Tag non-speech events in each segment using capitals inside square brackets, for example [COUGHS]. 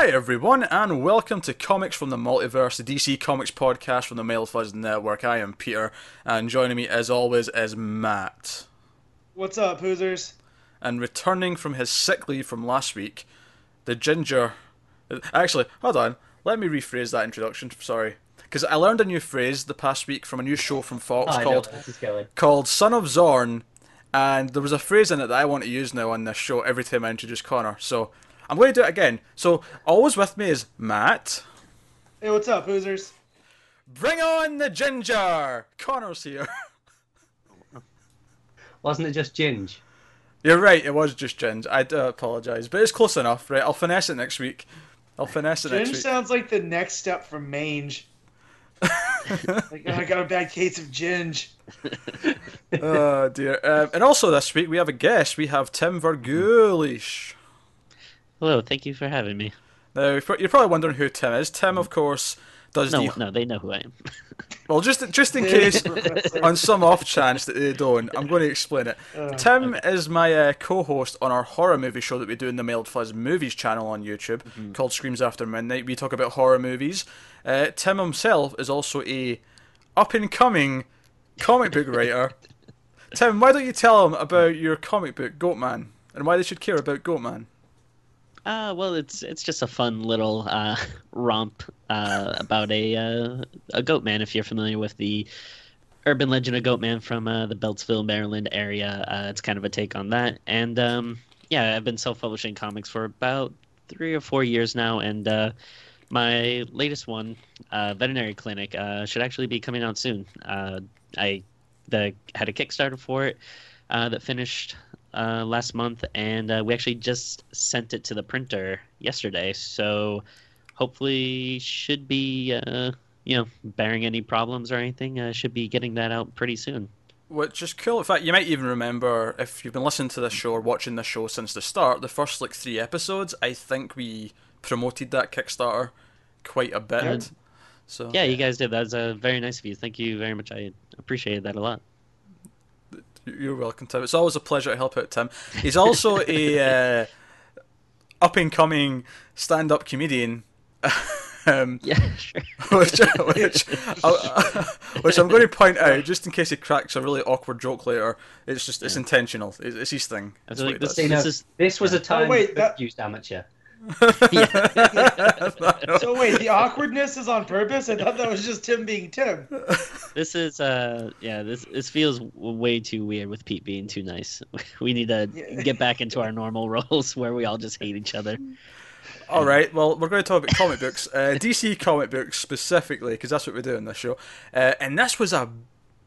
Hi, everyone, and welcome to Comics from the Multiverse, the DC Comics podcast from the Mail Fuzz Network. I am Peter, and joining me, as always, is Matt. What's up, Hoosers? And returning from his sick leave from last week, the ginger. Actually, hold on. Let me rephrase that introduction. Sorry. Because I learned a new phrase the past week from a new show from Fox oh, I know called where this is going. called Son of Zorn, and there was a phrase in it that I want to use now on this show every time I introduce Connor. So I'm going to do it again. So always with me is Matt. Hey, what's up, Hoosers? Bring on the ginger. Connor's here. [LAUGHS] Wasn't it just Ginge? You're right. It was just Ginge. I do apologise, but it's close enough, right? I'll finesse it next week. I'll finesse it next Ginge week. sounds like the next step from mange. [LAUGHS] like, oh, I got a bad case of ginge. [LAUGHS] oh dear. Um, and also this week we have a guest. We have Tim Vergulish. Hello, thank you for having me. Now you're probably wondering who Tim is. Tim, of course, does No, the no, they know who I am. [LAUGHS] Well, just just in case, [LAUGHS] on some off chance that they don't, I'm going to explain it. Tim is my uh, co-host on our horror movie show that we do in the Mailed Fuzz Movies channel on YouTube called Screams After Midnight. We talk about horror movies. Uh, Tim himself is also a up and coming comic book writer. [LAUGHS] Tim, why don't you tell them about your comic book Goatman and why they should care about Goatman? Uh, well, it's it's just a fun little uh, [LAUGHS] romp uh, about a uh, a goat man. If you're familiar with the urban legend of Goatman from uh, the Beltsville, Maryland area, uh, it's kind of a take on that. And um, yeah, I've been self-publishing comics for about three or four years now, and uh, my latest one, Veterinary Clinic, should actually be coming out soon. I the had a Kickstarter for it that finished uh, last month, and uh, we actually just sent it to the printer yesterday. So hopefully, should be uh, you know bearing any problems or anything, uh, should be getting that out pretty soon. Which is cool. In fact, you might even remember if you've been listening to this show or watching this show since the start, the first like three episodes, I think we promoted that Kickstarter quite a bit. Yeah. So Yeah, you guys did. That was uh, very nice of you. Thank you very much. I appreciated that a lot. You're welcome, Tim. It's always a pleasure to help out Tim. He's also a [LAUGHS] uh, up and coming stand up comedian. [LAUGHS] um, Yeah, sure. [LAUGHS] which, which, uh, which I'm going to point out, just in case he cracks a really awkward joke later. It's just it's intentional. It's, it's his thing. It's like this, does. See, no, this is this was a time wait, for that- used amateur. [LAUGHS] [LAUGHS] [LAUGHS] So wait, the awkwardness is on purpose? I thought that was just Tim being Tim. this is uh yeah this this feels way too weird with Pete being too nice. We need to Yeah. get back into our normal roles where we all just hate each other. All right. Well, we're going to talk about comic books, uh, DC comic books specifically, because that's what we do in this show. Uh, and this was a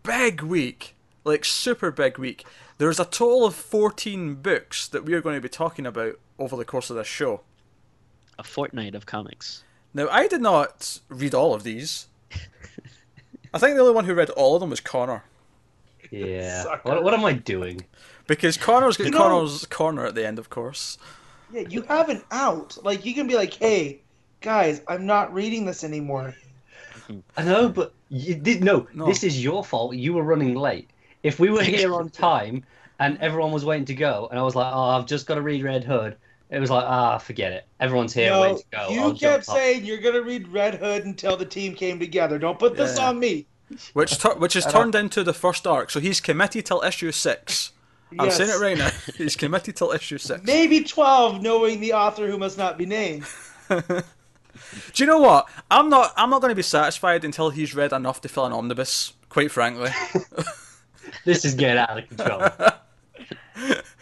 big week, like super big week. There's a total of 14 books that we are going to be talking about over the course of this show. A fortnight of comics. Now, I did not read all of these. I think the only one who read all of them was Connor, Yeah. What, what am I doing? because Connor's got You know- Connor's corner at the end, of course. Yeah, you have an out. Like, you can be like, hey, guys, I'm not reading this anymore. I know, but you did no, No. This is your fault. You were running late. If we were [LAUGHS] here on time and everyone was waiting to go, and I was like, "Oh, I've just got to read Red Hood," it was like, "Ah, forget it. Everyone's here, No, to go." you I'll kept jump off." saying you're going to read Red Hood until the team came together. Don't put this Yeah. on me. Which tur- which is turned into the first arc. So he's committed till issue six. I'm Yes. saying it right now. [LAUGHS] He's committed till issue six. Maybe 12, knowing the author who must not be named. [LAUGHS] Do you know what? I'm not. I'm not going to be satisfied until he's read enough to fill an omnibus. Quite frankly, [LAUGHS] This is getting out of control.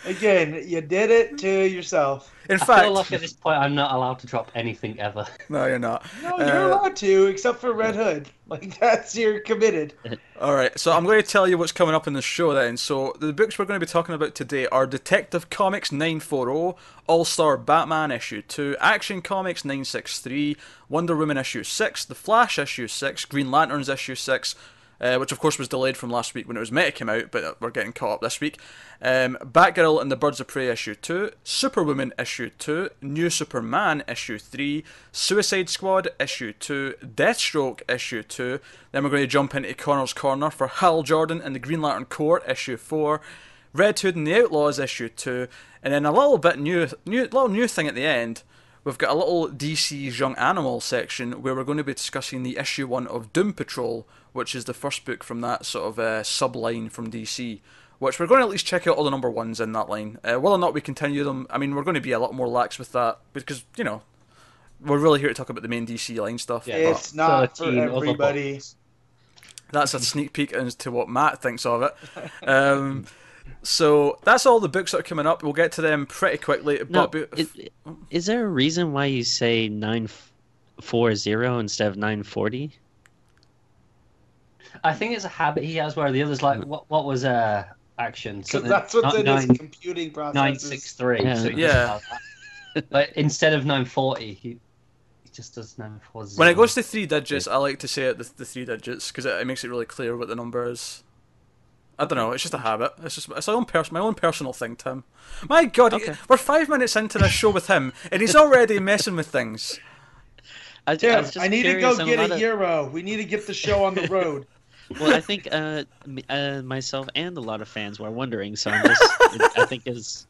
Again, you did it to yourself. in I fact, feel like at this point I'm not allowed to drop anything ever. [LAUGHS] no, you're not. No, you're Uh, allowed to, except for Red Hood. [LAUGHS] Like that's you're committed. All right, so I'm going to tell you what's coming up in the show then. So the books we're going to be talking about today are Detective Comics 940, All Star Batman issue 2, Action Comics 963, Wonder Woman issue 6, The Flash issue 6, Green Lanterns issue 6, uh, which of course was delayed from last week when it was meant to come out, but we're getting caught up this week. Um, Batgirl and the Birds of Prey issue 2, Superwoman issue 2, New Superman issue 3, Suicide Squad issue 2, Deathstroke issue 2. Then we're going to jump into Connor's Corner for Hal Jordan and the Green Lantern Corps issue 4, Red Hood and the Outlaws issue 2, and then a little bit new, new little new thing at the end we've got a little DC's Young Animal section where we're going to be discussing the issue one of Doom Patrol, which is the first book from that sort of uh, subline from DC. Which we're going to at least check out all the number ones in that line. Uh, whether or not we continue them, I mean, we're going to be a lot more lax with that because you know we're really here to talk about the main DC line stuff. Yeah. but- It's not for everybody. that's a sneak peek into what Matt thinks of it. [LAUGHS] Um, so that's all the books that are coming up. We'll get to them pretty quickly. No, but be- is, is there a reason why you say nine four zero instead of nine forty? I think it's a habit he has where the others like what what was uh action Because something that's what's in his computing process. nine six three. Yeah. So Yeah. but instead of nine forty, he he just does nine four zero. when it goes to three digits, I like to say it the, the three digits because it, it makes it really clear what the number is. I don't know. It's just a habit. It's just it's my own pers- my own personal thing, Tim. My God, he- we're five minutes into this show with him, and he's already messing with things. [LAUGHS] I, I, Tim, was just I need to go get lot a of- hero. We need to get the show on the road. [LAUGHS] [LAUGHS] Well, I think uh, uh, myself and a lot of fans were wondering, so I'm just I think is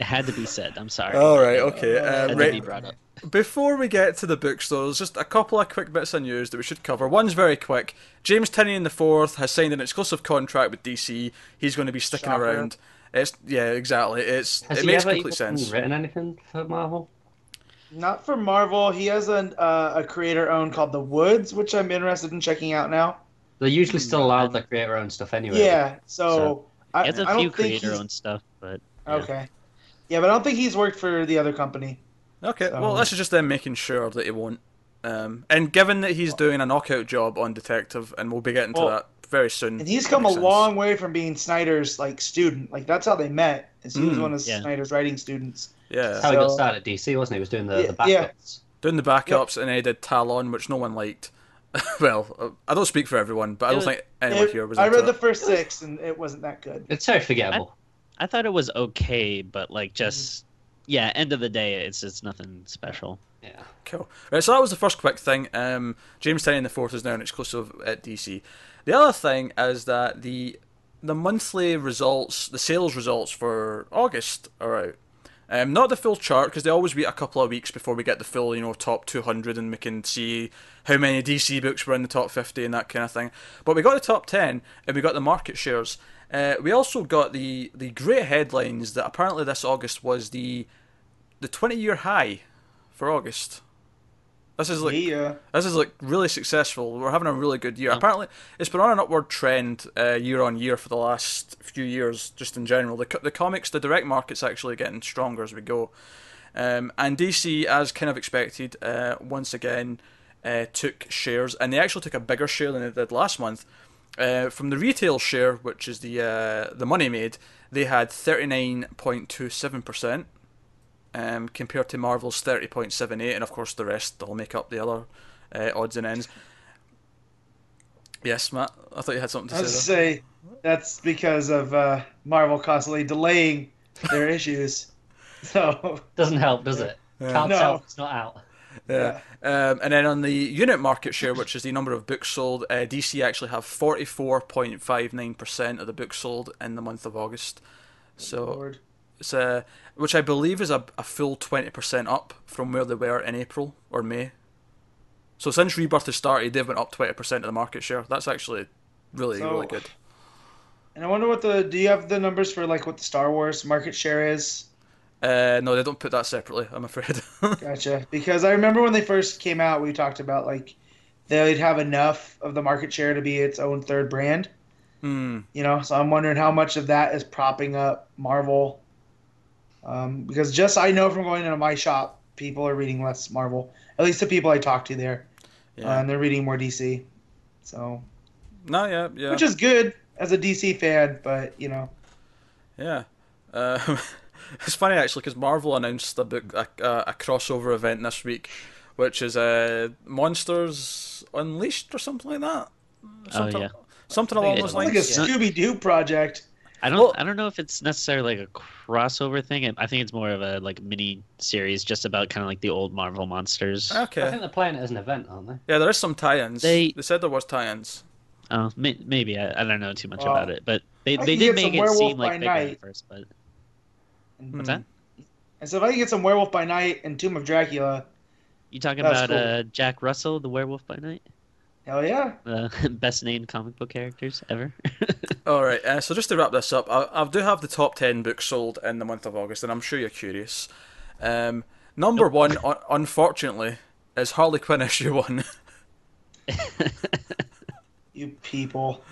it had to be said. I'm sorry. All right, okay. Uh, Uh, Had to right, be brought up. Before we get to the books, though, just a couple of quick bits of news that we should cover. One's very quick. James Tynion the Fourth has signed an exclusive contract with DC. He's going to be sticking Shocker. around. It's yeah, exactly. It's Has it makes ever complete even sense. written anything for Marvel? Not for Marvel. He has an, uh, a creator owned called The Woods, which I'm interested in checking out now. They're usually still Hmm. allowed to create their own stuff anyway. Yeah, so, So, I, He has a I few creator owned stuff, but yeah. Okay. Yeah, but I don't think he's worked for the other company. Okay, So- well, this is just them making sure that he won't. Um, and given that he's doing a knockout job on Detective, and we'll be getting to Well, that very soon. And he's come a sense. long way from being Snyder's like student. Like that's how they met. Is he was Mm, one of yeah. Snyder's writing students. Yeah, That's how he got started at DC, wasn't he? He was doing the, Yeah, the yeah. backups. doing the backups, and he did Talon, which no one liked. [LAUGHS] well, uh, I don't speak for everyone, but I don't was- think anyone It- here was. I into read the first six and it wasn't that good. It's very forgettable. I thought it was okay, but like just yeah. End of the day, it's it's nothing special. Yeah. Cool. Right, so that was the first quick thing. Um, James Tynion the Fourth is now an exclusive at DC. The other thing is that the the monthly results, the sales results for August are out. Um, not the full chart because they always wait a couple of weeks before we get the full, you know, top 200 and we can see how many DC books were in the top 50 and that kind of thing. But we got the top 10 and we got the market shares. Uh, we also got the the great headlines that apparently this August was the the 20 year high for August. This is like yeah. this is like really successful. We're having a really good year. Apparently, it's been on an upward trend uh, year on year for the last few years, just in general. The the comics, the direct market's actually getting stronger as we go. Um, and DC, as kind of expected, uh, once again uh, took shares, and they actually took a bigger share than they did last month. Uh, from the retail share, which is the uh, the money made, they had thirty nine point two seven percent um, compared to Marvel's 30.78, and of course the rest will make up the other uh, odds and ends. Yes, Matt, I thought you had something I to was say. say that's because of uh, Marvel constantly delaying their issues. [LAUGHS] So Doesn't help, does it? Yeah. Can't No. tell it's not out. Yeah. Um, and then on the unit market share, which is the number of books sold, uh, DC actually have 44.59% of the books sold in the month of August. So Lord. it's uh, which I believe is a, a full 20% up from where they were in April or May. So since Rebirth has started, they've went up 20% of the market share. That's actually really, So- really good. And I wonder what the do you have the numbers for like what the Star Wars market share is? Uh, no, they don't put that separately. I'm afraid. [LAUGHS] Gotcha. Because I remember when they first came out, we talked about like they'd have enough of the market share to be its own third brand. Hmm. You know, so I'm wondering how much of that is propping up Marvel. Um, because just I know from going into my shop, people are reading less Marvel. At least the people I talk to there, Yeah. uh, and they're reading more DC. So, no, yeah, yeah, which is good as a DC fan, but you know, yeah. Uh, [LAUGHS] it's funny actually because Marvel announced a book, a, a, a crossover event this week, which is uh, Monsters Unleashed or something like that. Something, yeah. something along it those it's like a Scooby Doo project. I don't Well- I don't know if it's necessarily like a crossover thing. I think it's more of a like mini series just about kind of like the old Marvel monsters. Okay. I think they're playing it as an event, aren't they? Yeah, there is some tie-ins. They- they said there was tie-ins. Oh, maybe I, I don't know too much Well, about it, but they I they did make it seem like bigger Night. at first. But And what's that? And so if I can get some Werewolf by Night and Tomb of Dracula, You talking about cool. uh, Jack Russell, the Werewolf by Night? hell yeah. Uh, [LAUGHS] best named comic book characters ever. [LAUGHS] All right, uh, so just to wrap this up, I, I do have the top ten books sold in the month of August, and I'm sure you're curious. Um, number one, un- unfortunately, is Harley Quinn [LAUGHS] issue one. You people.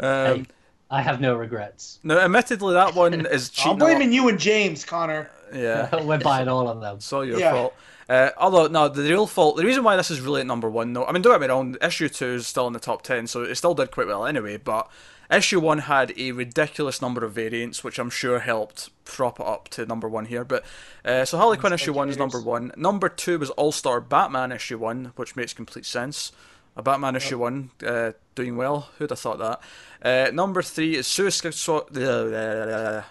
Um, Hey, I have no regrets. Now, admittedly, that one [LAUGHS] is cheating. I'm blaming you and James, Connor. Yeah, [LAUGHS] We're [LAUGHS] buying all of them. it's all your Yeah. fault. Uh, although, no, the real fault, the reason why this is really at number one, though, I mean, don't get me wrong, issue two is still in the top ten, so it still did quite well anyway, but issue one had a ridiculous number of variants, which I'm sure helped prop it up to number one here. But uh, so Harley Quinn issue one is number one. Number two was All Star Batman issue one, which makes complete sense. A Batman issue one uh, doing well. Who'd have thought that? Uh, number three is Suicide Squad.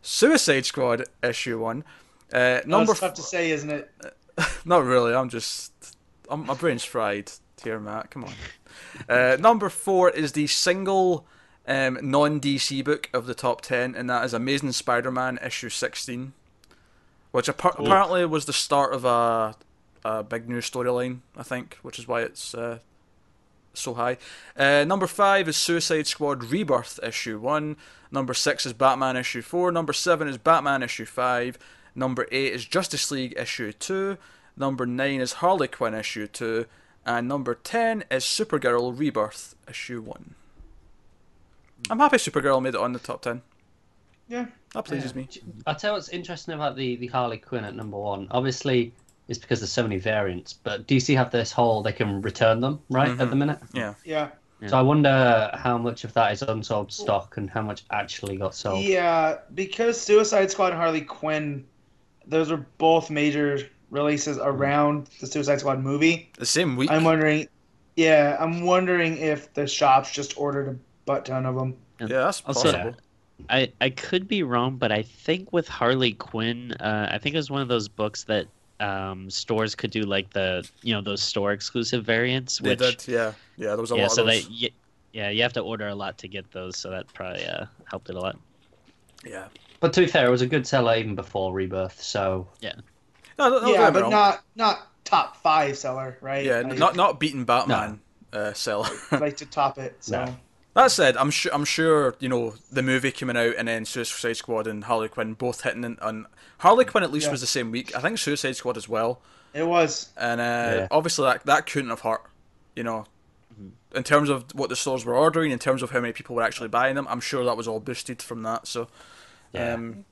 Suicide Squad issue one. Uh, Number number That's tough to say, isn't it? [LAUGHS] not really. I'm just. I'm, my brain's fried here, Matt. Come on. Uh, number four is the single um, non DC book of the top 10, and that is Amazing Spider Man issue 16, which appa- apparently was the start of a, a big new storyline, I think, which is why it's uh, so high. Uh, number five is Suicide Squad Rebirth issue 1. Number six is Batman issue 4. Number seven is Batman issue 5. Number 8 is Justice League issue 2. Number 9 is Harley Quinn issue 2. And number 10 is Supergirl Rebirth issue 1. I'm happy Supergirl made it on the top 10. Yeah. That pleases me. I'll tell you what's interesting about the, the Harley Quinn at number one. Obviously, it's because there's so many variants, but DC have this whole they can return them right Mhm. at the minute. Yeah. Yeah. So I wonder how much of that is unsold stock and how much actually got sold. Yeah, because Suicide Squad and Harley Quinn, those are both major releases around the Suicide Squad movie. The same week. I'm wondering, yeah, I'm wondering if the shops just ordered a butt ton of them. yeah, that's Also- possible. I, I could be wrong, but I think with Harley Quinn, uh, I think it was one of those books that um, stores could do like the you know those store exclusive variants. They Which, did, yeah. Yeah, there was a yeah, lot so of those. they yeah you have to order a lot to get those, so that probably uh, helped it a lot. Yeah. But to be fair, it was a good seller even before Rebirth. So yeah, no, no, yeah, don't get me but wrong. not not top five seller, right? Yeah, like, not not beating Batman uh, seller. [LAUGHS] like to top it. So No. That said, I'm sure I'm sure you know the movie coming out and then Suicide Squad and Harley Quinn both hitting in, on Harley Quinn at least Yeah. was the same week. I think Suicide Squad as well, it was. and uh, Yeah. obviously that that couldn't have hurt. You know, in terms of what the stores were ordering, in terms of how many people were actually buying them, I'm sure that was all boosted from that. So, Yeah. um,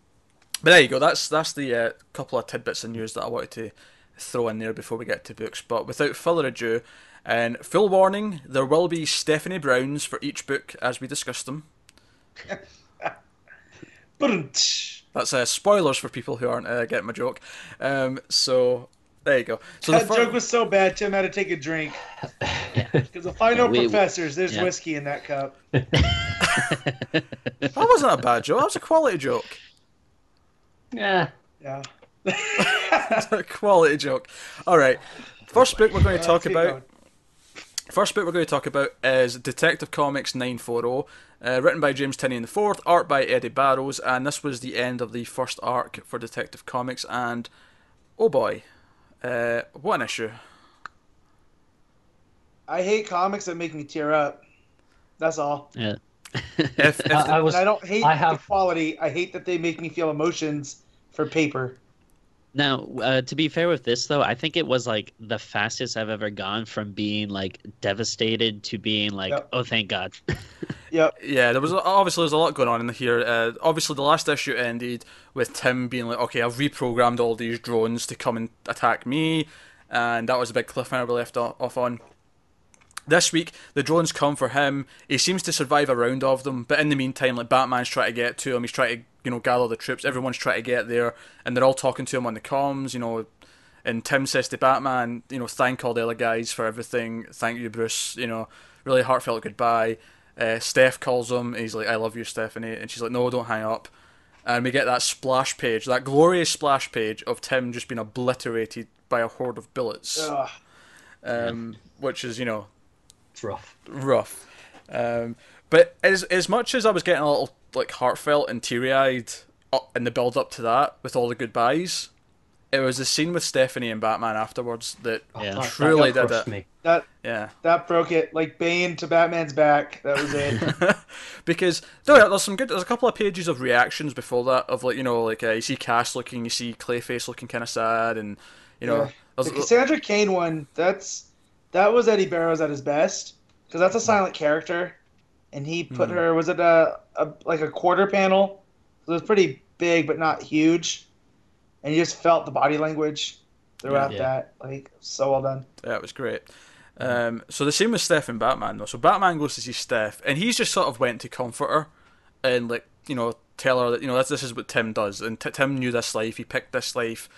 but there you go. That's that's the uh, couple of tidbits of news that I wanted to throw in there before we get to books. But without further ado, and full warning, there will be Stephanie Browns for each book as we discuss them. [LAUGHS] That's uh, spoilers for people who aren't uh, getting my joke. Um, so there you go. So the that fir- joke was so bad, Tim had to take a drink. Because if I know We- professors, there's yeah. whiskey in that cup. [LAUGHS] that wasn't a bad joke. That was a quality joke. yeah, Yeah. [LAUGHS] That's a quality joke. All right. First book we're going to talk keep about. Going. First book we're going to talk about is Detective Comics 940, uh, written by James Tynion IV, art by Eddy Barrows, and this was the end of the first arc for Detective Comics. And oh boy, uh, what an issue! I hate comics that make me tear up. That's all. Yeah. If, if [LAUGHS] I, I was. I don't hate I the quality. I hate that they make me feel emotions for paper. Now, uh, to be fair with this though, I think it was like the fastest I've ever gone from being like devastated to being like, Yep. oh thank God. [LAUGHS] Yep. Yeah, there was obviously there's a lot going on in here. Uh, obviously, the last issue ended with Tim being like, "Okay, I've reprogrammed all these drones to come and attack me," and that was a big cliffhanger we left off on. This week, the drones come for him. He seems to survive a round of them, but in the meantime, like Batman's trying to get to him. He's trying to, you know, gather the troops. Everyone's trying to get there, and they're all talking to him on the comms. You know, and Tim says to Batman, you know, thank all the other guys for everything. Thank you, Bruce. You know, really heartfelt goodbye. Uh, Steph calls him. He's like, I love you, Stephanie. And she's like, No, don't hang up. And we get that splash page, that glorious splash page of Tim just being obliterated by a horde of bullets, um, which is, you know, It's rough. rough. Um, but as as much as I was getting a little like heartfelt and teary eyed uh, in the build up to that with all the goodbyes. It was the scene with Stephanie and Batman afterwards that Oh, Yeah. Truly that did it. me. That yeah. that broke it. Like Bane to Batman's back. That was it. [LAUGHS] because no, there's some good. There's a couple of pages of reactions before that of like you know like uh, you see Cass looking, you see Clayface looking kind of sad, and you know Yeah. there's- the Cassandra Cain one. That's that was Eddy Barrows at his best because that's a silent character, and he put Hmm. her. Was it a, a like a quarter panel? So it was pretty big but not huge, and you just felt the body language throughout Yeah. that. Like so well done. Yeah, it was great. Um, so the same with Steph and Batman though. So Batman goes to see Steph, and he's just sort of went to comfort her, and like you know tell her that you know this, this is what Tim does, and T- Tim knew this life, he picked this life,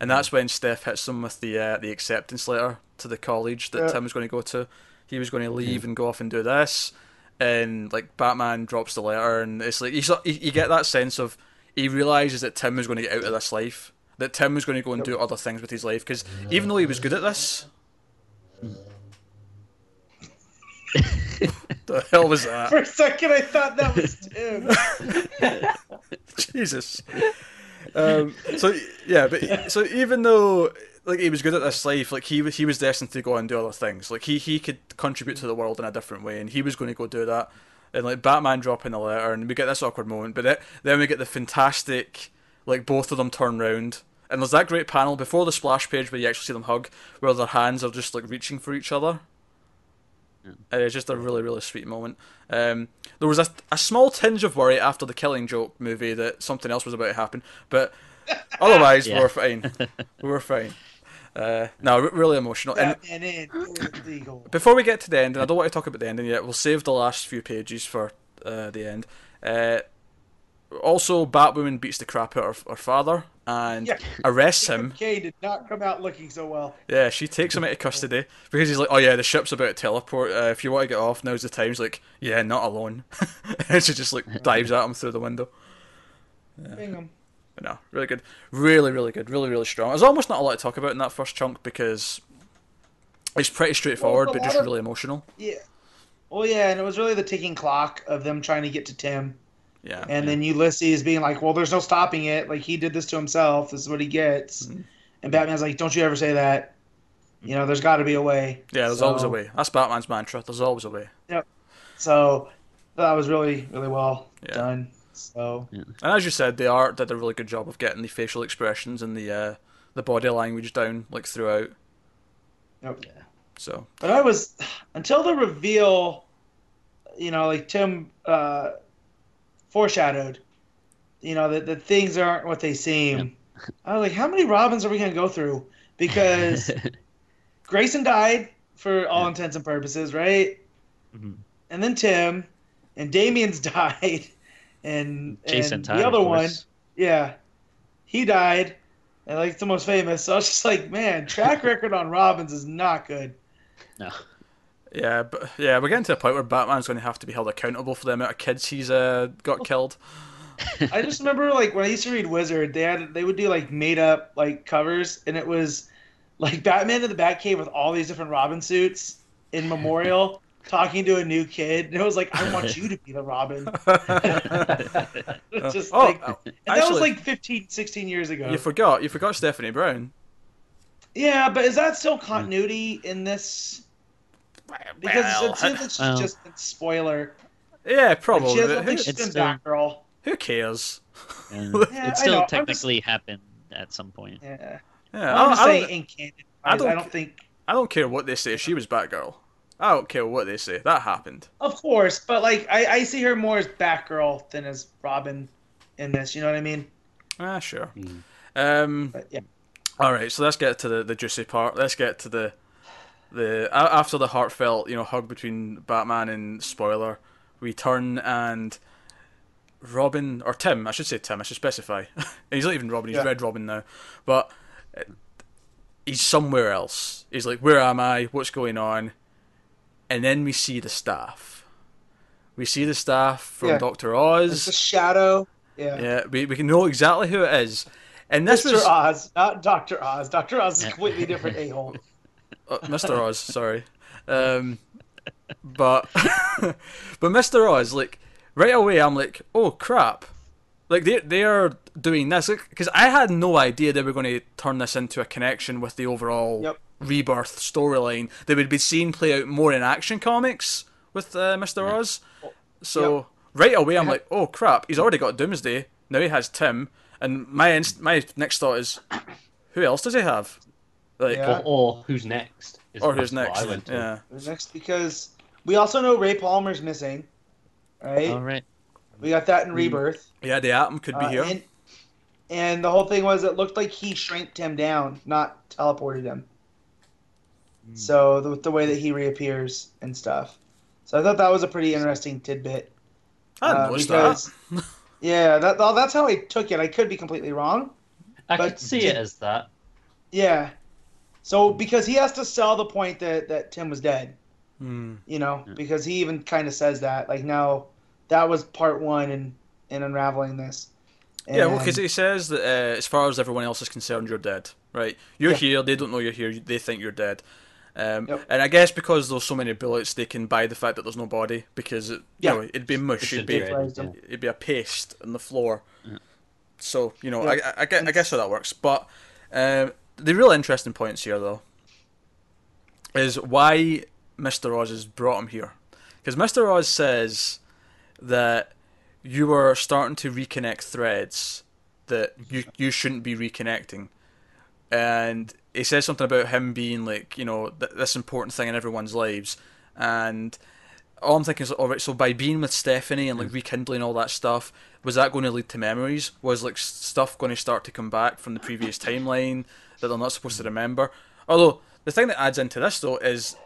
and that's when Steph hits him with the uh, the acceptance letter to the college that Yeah. Tim was going to go to. He was going to leave and go off and do this, and like Batman drops the letter, and it's like you you you get that sense of he realizes that Tim was going to get out of this life, that Tim was going to go and do other things with his life, because even though he was good at this. [LAUGHS] the hell was that? For a second, I thought that was Tim. [LAUGHS] Jesus. Um, so yeah, but so even though like he was good at this life, like he was he was destined to go and do other things. Like he he could contribute to the world in a different way, and he was going to go do that. And like Batman dropping the letter, and we get this awkward moment, but then, then we get the fantastic like both of them turn round. And there's that great panel before the splash page where you actually see them hug, where their hands are just like reaching for each other. And it's just a really, really sweet moment. Um, there was a, a small tinge of worry after the Killing Joke movie that something else was about to happen, but [LAUGHS] otherwise Yeah. we're fine. we're fine. Uh, no, really emotional. And Batman in Gold Eagle. [LAUGHS] before we get to the end, and I don't want to talk about the ending yet, we'll save the last few pages for uh, the end. Uh, also, Batwoman beats the crap out of her father and Yeah. arrests [LAUGHS] him. Kane did not come out looking so well. Yeah, she takes him into custody because he's like, "Oh yeah, the ship's about to teleport. Uh, if you want to get off, now's the time." He's like, "Yeah, not alone," [LAUGHS] and she just like dives at him through the window. Bingham. But no, really good, really, really good, really, really strong. There's almost not a lot to talk about in that first chunk because it's pretty straightforward, Well, but just of- really emotional. Yeah. Well, yeah, and it was really the ticking clock of them trying to get to Tim. Yeah, And then Ulysses being like, well, there's no stopping it. Like, he did this to himself. This is what he gets. Mm-hmm. And Batman's like, don't you ever say that. You know, there's got to be a way. yeah. There's So- always a way. That's Batman's mantra. There's always a way. Yep. So that was really, really well Yeah. done. So, And as you said, the art did a really good job of getting the facial expressions and the uh, the body language down like throughout. yep. So But I was, until the reveal, you know, like Tim uh, foreshadowed, you know, that, that things aren't what they seem. I was like, how many Robins are we going to go through? Because [LAUGHS] Grayson died for all intents and purposes, right? Mhm. And then Tim, and Damian's [LAUGHS] died, and, Jason and Todd, the other one, yeah, he died, and like it's the most famous. So I was just like, man, track [LAUGHS] record on Robins is not good. No. yeah, but yeah, we're getting to a point where Batman's going to have to be held accountable for the amount of kids he's uh, got killed. I just remember like when I used to read Wizard, they had they would do like made up like covers, and it was like Batman in the Batcave with all these different Robin suits in [LAUGHS] memorial, talking to a new kid, and it was like, I want [LAUGHS] you to be the Robin. [LAUGHS] [LAUGHS] Just oh, like, uh, and that was like 15, 16 years ago. You forgot. You forgot Stephanie Brown. yeah, but is that still continuity in this? Because Well, it seems like she's well. just a spoiler. yeah, Like, probably. she doesn't but who, It's been still- Batgirl. who cares? Yeah. Yeah, it still know, I'm just- technically happened at some point. Yeah, Yeah, Well, I, I'm don't, just I, saying don't, in canon. I I don't don't, think. I don't care what they say. She was Batgirl. I don't care what they say. That happened. Of course, but like I, I see her more as Batgirl than as Robin in this. You know what I mean? Ah, sure. Mm. Um, But yeah, all right, so let's get to the, the juicy part. Let's get to the the after the heartfelt you know hug between Batman and spoiler. We turn and Robin or Tim, I should say Tim. I should specify. [LAUGHS] he's not even Robin. He's Yeah. Red Robin now, but uh, he's somewhere else. He's like, where am I? What's going on? And then we see the staff. We see the staff from Yeah. Doctor it's Oz. a shadow. Yeah, Yeah, we, we can know exactly who it is. And this Mr. was Oz, not Doctor Oz. Doctor Oz is a completely different [LAUGHS] a hole. uh, Mr. Oz, sorry. Um, but [LAUGHS] but Mr. Oz, like right away, I'm like, oh crap, like they they are doing this because I had no idea they were going to turn this into a connection with the overall Yep. Rebirth storyline. They would be seen play out more in action comics with uh, Mister Oz. So Yep. right away, I'm like, oh crap, he's already got Doomsday. Now he has Tim, and my inst- my next thought is, who else does he have? Like, Yeah. Or, or who's next? is or who's next? I went to. Yeah. Next, because we also know Ray Palmer's missing, right? All right. We got that in Rebirth. Yeah, the Atom could be Uh, here. And, and the whole thing was it looked like he shrinked him down, not teleported him. Hmm. So the, the way that he reappears and stuff. So I thought that was a pretty interesting tidbit. I uh, notice because- that. [LAUGHS] Yeah, that well, that's how I took it. I could be completely wrong. I But could see did- it as that. Yeah. So because he has to sell the point that that Tim was dead, Hmm. you know, because he even kind of says that like no, that was part one in in unraveling this. Yeah, well, because he says that uh, as far as everyone else is concerned, you're dead, right? You're Yeah. here, they don't know you're here, they think you're dead. Um, Yep. And I guess because there's so many bullets, they can buy the fact that there's no body because it, you Yeah. know it'd be mush, it'd a be dread, yeah. yeah. it'd be a paste on the floor. So you know, Yeah. I, I, I, guess, I guess how that works. But um, the real interesting points here, though, is why Mister Oz has brought him here, because Mister Oz says that you were starting to reconnect threads that you you shouldn't be reconnecting, and he says something about him being like you know th- this important thing in everyone's lives, and all I'm thinking is, all right, so by being with Stephanie and like mm. rekindling all that stuff, was that going to lead to memories? Was like stuff going to start to come back from the previous timeline that they're not supposed to mm. remember? Although the thing that adds into this though is,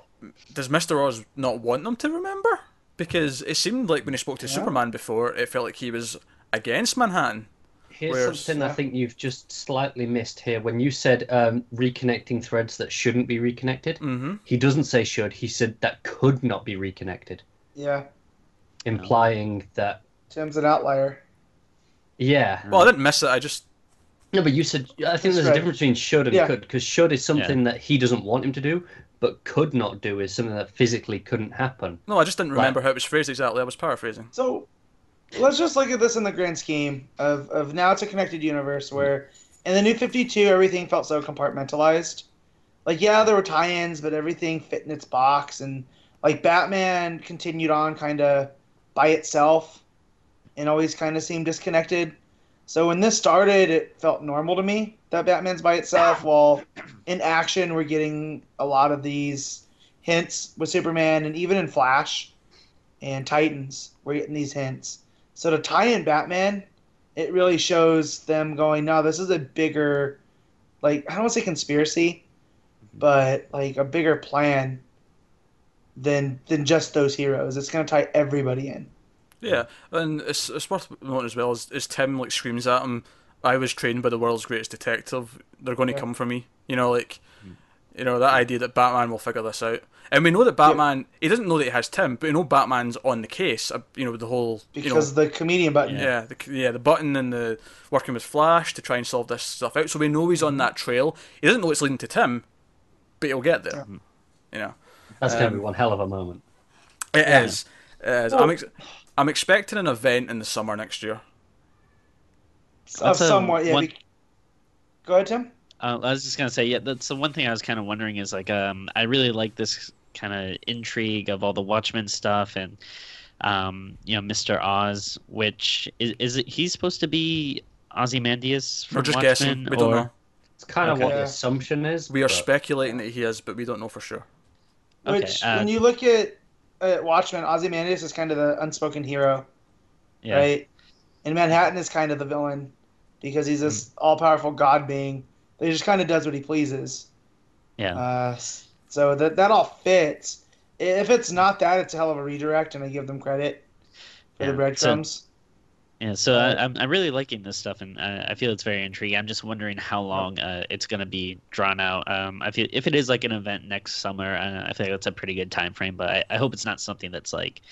does Mister Oz not want them to remember? Because it seemed like when he spoke to Yeah. Superman before, it felt like he was against Manhattan. Here's Whereas- something I think you've just slightly missed here. When you said um, reconnecting threads that shouldn't be reconnected, Mm-hmm. he doesn't say should. He said that could not be reconnected, yeah, implying that Tim's an outlier. yeah. Well, I didn't miss it. I just No, but you said I think That's there's right. a difference between should and Yeah. could because should is something that he doesn't want him to do, but could not do is something that physically couldn't happen. no, I just didn't remember how it was phrased exactly. I was paraphrasing. So let's just look at this in the grand scheme of, of now it's a connected universe where in the new 52 everything felt so compartmentalized. Like yeah, there were tie-ins, but everything fit in its box and like Batman continued on kind of by itself and always kind of seemed disconnected. So when this started, it felt normal to me that Batman's by itself while in action we're getting a lot of these hints with Superman and even in Flash and Titans, we're getting these hints. So to tie in Batman, it really shows them going, no, this is a bigger, like I don't want to say conspiracy, mm-hmm. but like a bigger plan than than just those heroes. It's going to tie everybody in. Yeah, and it's, it's worth noting as well as, as Tim like screams at him, "I was trained by the world's greatest detective. They're going to Yeah. come for me." You know, like, you know that idea that Batman will figure this out, and we know that Batman. He doesn't know that he has Tim, but we know Batman's on the case. uh, You know, with the whole you know, Because the comedian button. yeah, the yeah the button and the working with Flash to try and solve this stuff out. So we know he's on that trail. He doesn't know it's leading to Tim, but he'll get there. You know. That's going to be Um, one hell of a moment. It Yeah. is. It is. Well- I'm ex- I'm expecting an event in the summer next year. Of somewhat, yeah. one- be- Go ahead, Tim. Uh, I was just gonna say, yeah, that's the one thing I was kind of wondering is like, um, I really like this kind of intrigue of all the Watchmen stuff and, um, you know, Mister Oz, which is is it? He's supposed to be Ozymandias from We're just Watchmen, guessing. We don't or- know. It's kind of okay. what the assumption is. We are but- speculating that he is, but we don't know for sure. Okay, Which, uh, when you look at, at Watchmen, Ozymandias is kind of the unspoken hero, Yeah. right? And Manhattan is kind of the villain because he's this all-powerful god being that just kind of does what he pleases. Yeah. Uh, so that that all fits. If it's not that, it's a hell of a redirect, and I give them credit for Yeah, the breadcrumbs. Yeah, so I, I'm I'm really liking this stuff, and I, I feel it's very intriguing. I'm just wondering how long uh, it's going to be drawn out. Um, I feel if it is like an event next summer, uh, I feel like that's a pretty good time frame. But I, I hope it's not something that's like,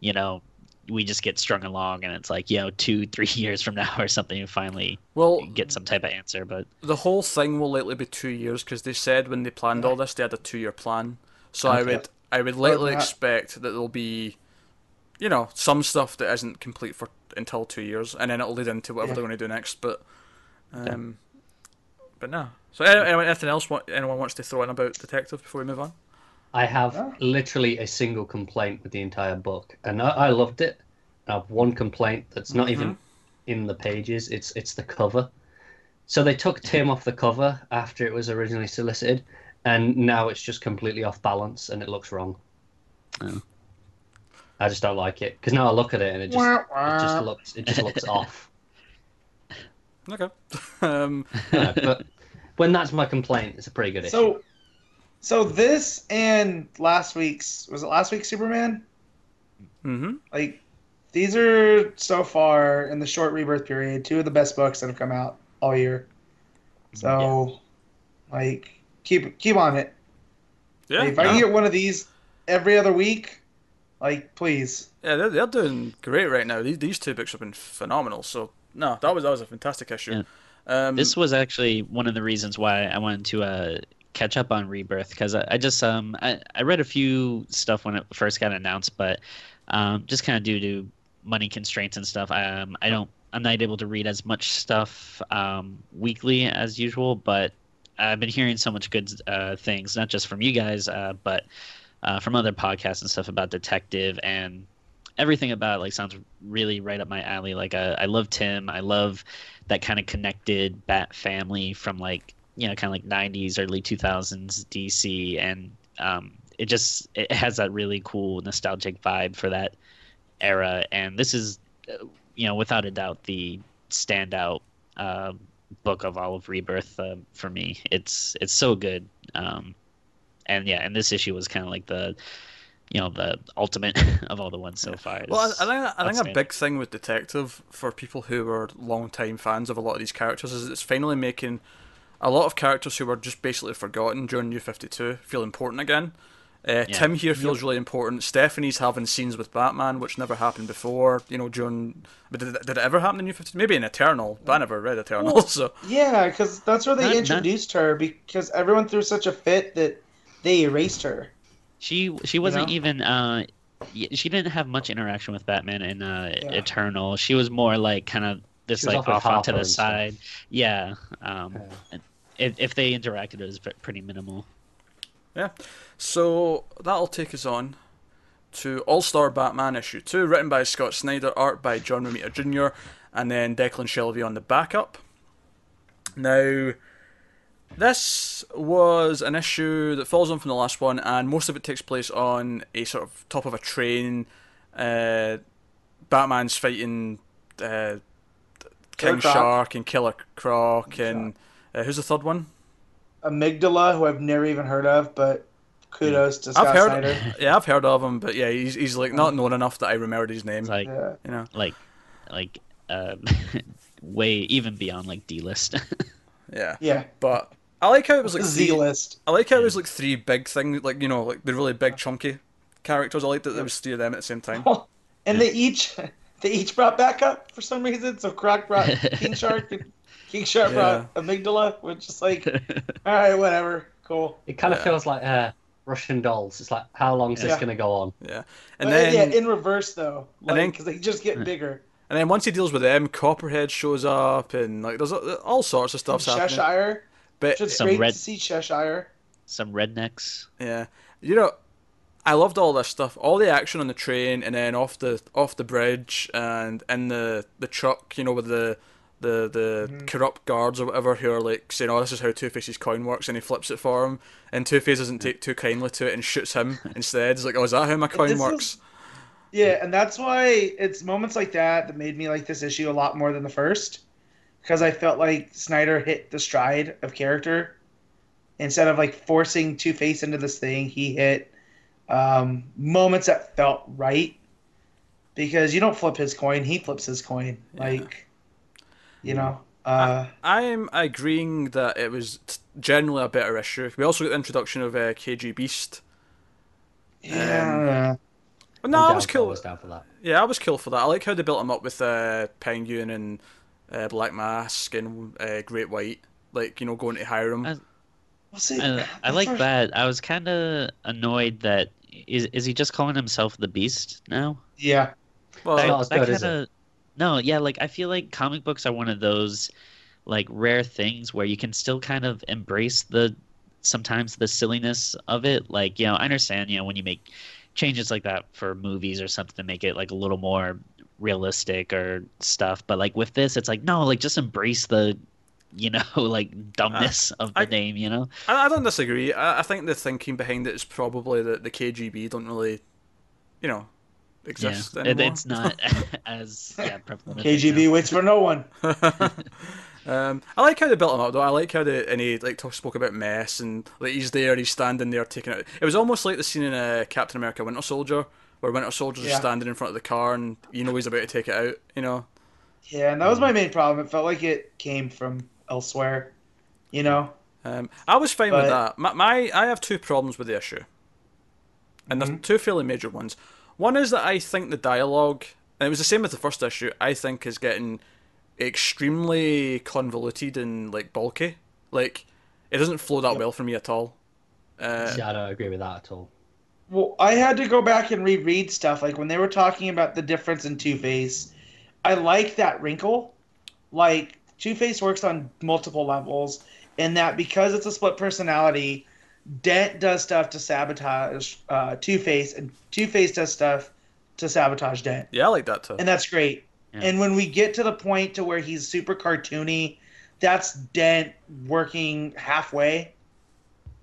you know, we just get strung along, and it's like you know two three [LAUGHS] years from now or something, you finally Well, get some type of answer. But the whole thing will likely be two years because they said when they planned all this, they had a two-year plan. So I would, I would likely yeah. expect that there'll be you know, some stuff that isn't complete for until two years, and then it'll lead into whatever Yeah. they're going to do next. But, um, but no. So, any- anyone, anything else? wa- Anyone wants to throw in about Detective before we move on? I have Yeah. literally a single complaint with the entire book, and I, I loved it. I have one complaint that's not even in the pages. It's it's the cover. So they took Tim off the cover after it was originally solicited, and now it's just completely off balance and it looks wrong. Oh. I just don't like it because now I look at it and it just Wah, it just looks it just looks off. [LAUGHS] Okay. [LAUGHS] um, Yeah, but when that's my complaint, it's a pretty good issue. So, so this and last week's was it last week's Superman? hmm Like, these are so far in the short rebirth period two of the best books that have come out all year. So, like, keep keep on it. Yeah. if I no. can get one of these every other week, like, please. Yeah, they're, they're doing great right now. These, these two books have been phenomenal. So no, that was that was a fantastic issue. Um, This was actually one of the reasons why I wanted to uh, catch up on Rebirth because I, I just um I, I read a few stuff when it first got announced, but um, just kind of due to money constraints and stuff, um, I don't I'm not able to read as much stuff um, weekly as usual. But I've been hearing so much good uh, things, not just from you guys, uh, but uh, from other podcasts and stuff about Detective and everything about it, like sounds really right up my alley. Like uh, I love Tim, I love that kind of connected Bat family from like you know kind of like 90s, early 2000s DC, and um, it just it has that really cool nostalgic vibe for that era. And this is uh, you know without a doubt the standout uh, book of all of Rebirth uh, for me. It's it's so good. Um, and yeah, and this issue was kind of like the you know the ultimate [LAUGHS] of all the ones so far. Well, I, think I think a big thing with Detective for people who are long-time fans of a lot of these characters is it's finally making a lot of characters who were just basically forgotten during New Fifty Two feel important again. Uh, Yeah. Tim here feels really important. Stephanie's having scenes with Batman, which never happened before. You know, during but did, it- did it ever happen in New Fifty Two? Maybe in Eternal, but I never read Eternal, Well, [LAUGHS] so Yeah, because that's where they Not- not- introduced her because everyone threw such a fit that they erased her. She she wasn't know? even uh she didn't have much interaction with Batman in uh, Yeah. Eternal. She was more like kind of this She like off with off onto the and stuff. side. Yeah. Um Yeah. And if, if they interacted it was pretty minimal. Yeah. So that'll take us on to All Star Batman issue 2, written by Scott Snyder, art by John Romita Jr., and then Declan Shalvey on the backup. Now, this was an issue that follows on from the last one, and most of it takes place on a sort of top of a train. Uh, Batman's fighting uh, King Shark and Killer Croc, and uh, who's the third one? Amygdala, who I've never even heard of, but kudos to Scott I've heard, Snyder. [LAUGHS] yeah, I've heard of him, but yeah, he's he's like not known enough that I remembered his name. It's like Yeah. you know, like like uh [LAUGHS] way even beyond like D list. [LAUGHS] yeah. Yeah, But I like how it was like Z list. I like how it was like three big things, like you know, like the really big chunky characters. I liked that there was three of them at the same time. and they each they each brought backup for some reason. So Croc brought King Shark, and King Shark brought Amygdala, which is like, [LAUGHS] all right, whatever, cool. It kind of Yeah. feels like uh, Russian dolls. It's like, how long is Yeah. this going to go on? Yeah, But, and then yeah, in reverse though, and like then- because they just get bigger. and then once he deals with them, Copperhead shows up, and like there's uh, all sorts of stuff happening. Cheshire, But just Some great red- to see Cheshire. Some rednecks. Yeah, you know, I loved all this stuff, all the action on the train, and then off the off the bridge, and in the the truck, you know, with the the the Mm-hmm. corrupt guards or whatever who are like saying, "Oh, this is how Two Face's coin works," and he flips it for him, and Two Face doesn't take too kindly to it and shoots him [LAUGHS] instead. He's like, "Oh, is that how my coin This is- works?" Yeah, and that's why it's moments like that that made me like this issue a lot more than the first, because I felt like Snyder hit the stride of character. Instead of like forcing Two Face into this thing, he hit um, moments that felt right. Because you don't flip his coin, he flips his coin. Yeah. Like, you know, uh, I'm agreeing that it was generally a better issue. We also got the introduction of uh, KG Beast. yeah. But no, I'm I down was cool. I was down for that. Yeah, I was cool for that. I like how they built him up with uh, Penguin and uh, Black Mask and uh, Great White. Like, you know, going to hire him. I- Well, see, I, I like that. I was kind of annoyed that is is he just calling himself the Beast now? Yeah. Well, That- not as good, kinda, No, yeah, like I feel like comic books are one of those like rare things where you can still kind of embrace the sometimes the silliness of it. Like, you know, I understand, you know, when you make changes like that for movies or something to make it like a little more realistic or stuff, but like with this it's like no, like just embrace the you know, [LAUGHS] like dumbness uh, of the I- name, you know? I, I don't disagree. I, I think the thinking behind it is probably that the KGB don't really, you know, exist yeah. Anymore. it's not [LAUGHS] [LAUGHS] as yeah, prevalent. KGB waits for no one. [LAUGHS] um, I like how they built him up though. I like how they and he like talk, spoke about mess and like he's there, he's standing there taking it. It was almost like the scene in uh, Captain America: Winter Soldier, where Winter Soldier's Yeah. standing in front of the car and you know he's about to take it out. You know, Yeah, and that was my main problem. It felt like it came from elsewhere. You know? um, I was fine with that. My, my I have two problems with the issue, and Mm-hmm. there's two fairly major ones. One is that I think the dialogue, and it was the same with the first issue. I think is getting extremely convoluted and like bulky. Like it doesn't flow that Yep. well for me at all. Uh, Yeah, I don't agree with that at all. Well, I had to go back and reread stuff. Like when they were talking about the difference in Two Face, I like that wrinkle. Like Two Face works on multiple levels, in that because it's a split personality, Dent does stuff to sabotage uh, Two Face, and Two Face does stuff to sabotage Dent, Yeah, I like that too. and that's great. Yeah. And when we get to the point to where he's super cartoony, that's Dent working halfway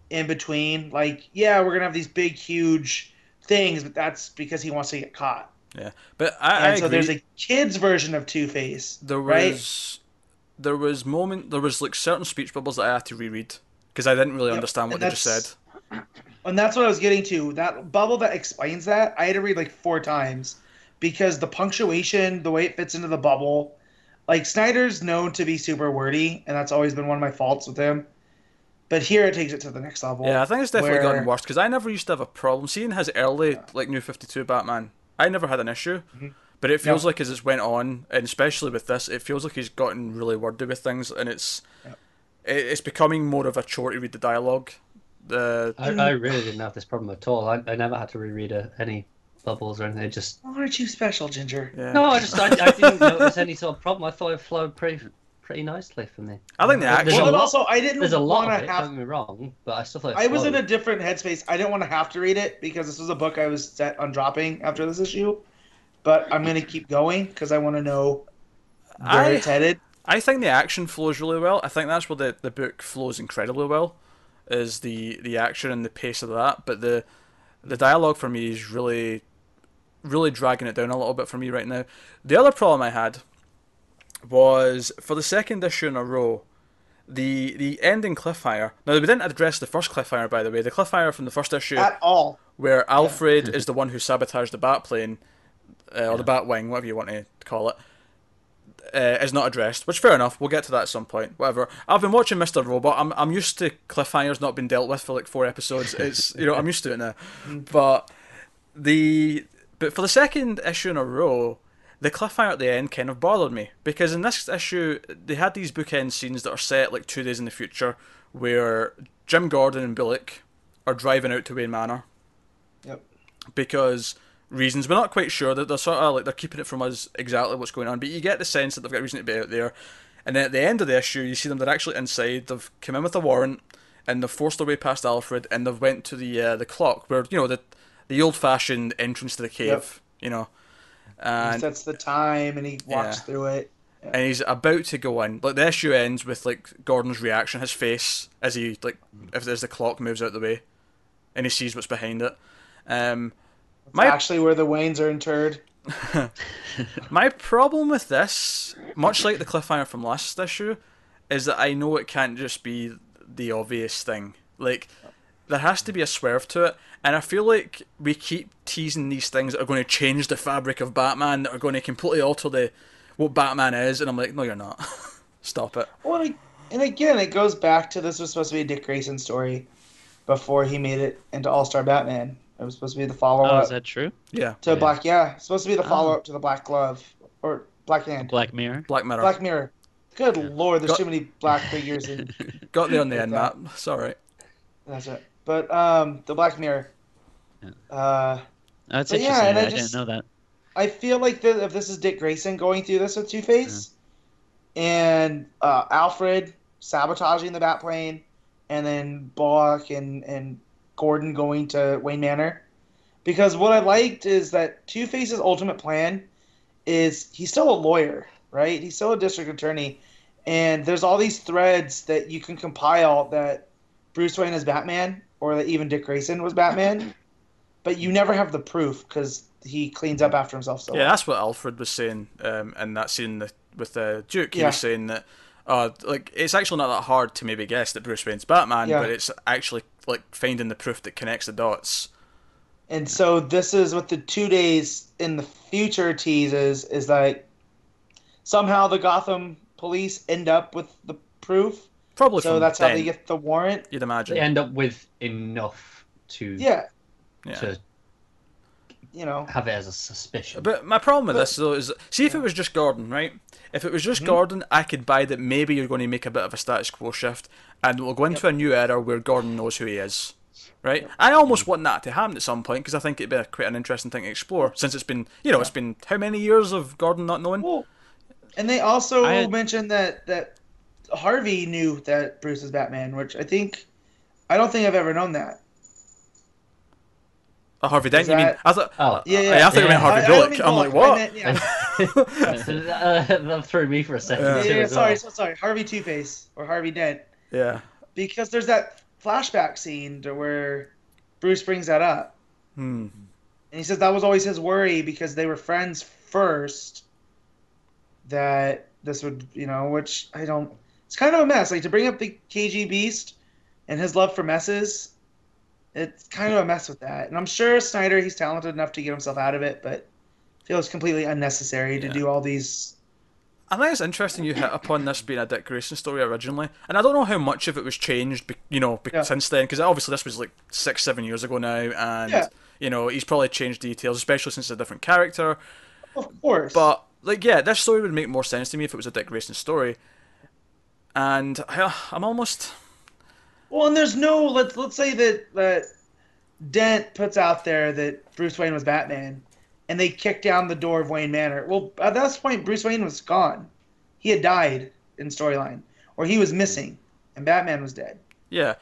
in between. Like, yeah, we're gonna have these big, huge things, but that's because he wants to get caught. Yeah, but I, I And so agree. there's a kid's version of Two Face, there right? was there was moment there was like certain speech bubbles that I had to reread because I didn't really Yep, understand what and they just said. [CLEARS THROAT] and that's what I was getting to. That bubble that explains that, I had to read like four times because the punctuation, the way it fits into the bubble, like Snyder's known to be super wordy, and that's always been one of my faults with him. But here it takes it to the next level. Yeah, I think it's definitely where- gotten worse because I never used to have a problem seeing his early like New Fifty Two Batman. I never had an issue, Mm-hmm. but it feels like as it's went on, and especially with this, it feels like he's gotten really wordy with things, and it's it, it's becoming more of a chore to read the dialogue. The I, I really didn't have this problem at all. I, I never had to reread uh any bubbles or anything. It just Aren't you special, Ginger? yeah. no, I just I, I didn't notice any sort of problem. I thought it flowed pretty pretty nicely for me. I think the There's action. Well, and lot- also I didn't There's a lot want of to it. have. Don't get me wrong, but I still thought I was in a different headspace. I didn't want to have to read it because this was a book I was set on dropping after this issue. But I'm gonna keep going because I want to know where I- it's headed. I think the action flows really well. I think that's where the, the book flows incredibly well, is the, the action and the pace of that. But the the dialogue for me is really really dragging it down a little bit for me right now. The other problem I had was for the second issue in a row, the the ending cliffhanger. Now we didn't address the first cliffhanger by the way. The cliffhanger from the first issue At all. where Alfred [LAUGHS] is the one who sabotaged the Batplane, uh, or the Batwing, whatever you want to call it, uh, is not addressed. Which fair enough. We'll get to that at some point. Whatever. I've been watching Mr. Robot. I'm I'm used to cliffhangers not being dealt with for like four episodes. It's [LAUGHS] you know I'm used to it now. But the but for the second issue in a row. The cliffhanger at the end kind of bothered me because in this issue they had these bookend scenes that are set like two days in the future, where Jim Gordon and Bullock are driving out to Wayne Manor, Yep. because reasons we're not quite sure that they're sort of like they're keeping it from us exactly what's going on but you get the sense that they've got reason to be out there and then at the end of the issue you see them they're actually inside they've come in with a warrant and they've forced their way past Alfred and they've went to the uh, the clock where you know the the old fashioned entrance to the cave Yep. you know He and sets the time and he walks Yeah. through it. and he's about to go in. Like the issue ends with like Gordon's reaction, his face as he like if as the clock moves out the way, and he sees what's behind it. Um, It's my actually where the Waynes are interred. [LAUGHS] my problem with this, much like the cliffhanger from last issue, is that I know it can't just be the obvious thing. Like there has to be a swerve to it, and I feel like we keep teasing these things that are going to change the fabric of Batman, that are going to completely alter the what Batman is, and I'm like, no, you're not. [LAUGHS] Stop it. Well, and- and again, it goes back to this was supposed to be a Dick Grayson story before he made it into All Star Batman. It was supposed to be the follow up. Oh, is that true? Yeah, to Yeah. Black. Yeah, it's supposed to be the Oh. follow up to the Black Glove or Black Hand. Black Mirror. Black Mirror. Black Mirror. Good lord, there's Got- too many black figures in. [LAUGHS] Got there on the end, Like Matt. It's alright. That's it. But um, the Black Mirror. Uh, That's But yeah, interesting. and I I, just- didn't know that. I feel like the, if this is Dick Grayson going through this with Two Face, and uh, Alfred sabotaging the Batplane, and then Bullock and and Gordon going to Wayne Manor, because what I liked is that Two Face's ultimate plan is he's still a lawyer, right? He's still a district attorney, and there's all these threads that you can compile that Bruce Wayne is Batman, or that even Dick Grayson was Batman, but you never have the proof because he cleans up after himself so Yeah, well. that's what Alfred was saying um, in that scene with uh, Duke. He Yeah. was saying that, uh, like, it's actually not that hard to maybe guess that Bruce Wayne's Batman, Yeah. but it's actually like finding the proof that connects the dots. And so this is what the two days in the future teases is like somehow the Gotham police end up with the proof. Probably So from that's how they get the warrant. You'd imagine. They end up with enough to Yeah, Yeah. to you know. have it as a suspicion. But my problem with this though is, see if it was just Gordon, right? If it was Mm-hmm. just Gordon, I could buy that maybe you're going to make a bit of a status quo shift, and we'll go into a new era where Gordon knows who he is, right? I almost want that to happen at some point because I think it'd be a, quite an interesting thing to explore. Since it's been, you know, it's been how many years of Gordon not knowing? Well, and they also had- mentioned that that Harvey knew that Bruce is Batman, which I think I don't think I've ever known that. Oh, Harvey Dent, you mean? that- I thought. Oh. Yeah, yeah, yeah. I thought you meant Yeah. Harvey I- I don't Bullock. mean I'm like, what? meant- yeah. uh, [LAUGHS] [LAUGHS] that threw me for a second Yeah. yeah, yeah, sorry, well. so sorry, Harvey Two Face or Harvey Dent. yeah. because there's that flashback scene to where Bruce brings that up, Hmm. and he says that was always his worry because they were friends first. That this would, you know, which I don't. It's kind of a mess. Like to bring up the KG Beast and his love for messes. It's kind of a mess with that, and I'm sure Snyder he's talented enough to get himself out of it, but feels completely unnecessary to do all these. I think it's interesting you hit upon this being a Dick Grayson story originally, and I don't know how much of it was changed, you know, Yeah. since then, because obviously this was like six, seven years ago now, and Yeah. you know he's probably changed details, especially since it's a different character. Of course, But like, yeah, this story would make more sense to me if it was a Dick Grayson story. And I, I'm almost Well, and there's no let's let's say that that Dent puts out there that Bruce Wayne was Batman, and they kick down the door of Wayne Manor. Well, at that point, Bruce Wayne was gone. He had died in storyline, or he was missing, and Batman was dead. Yeah.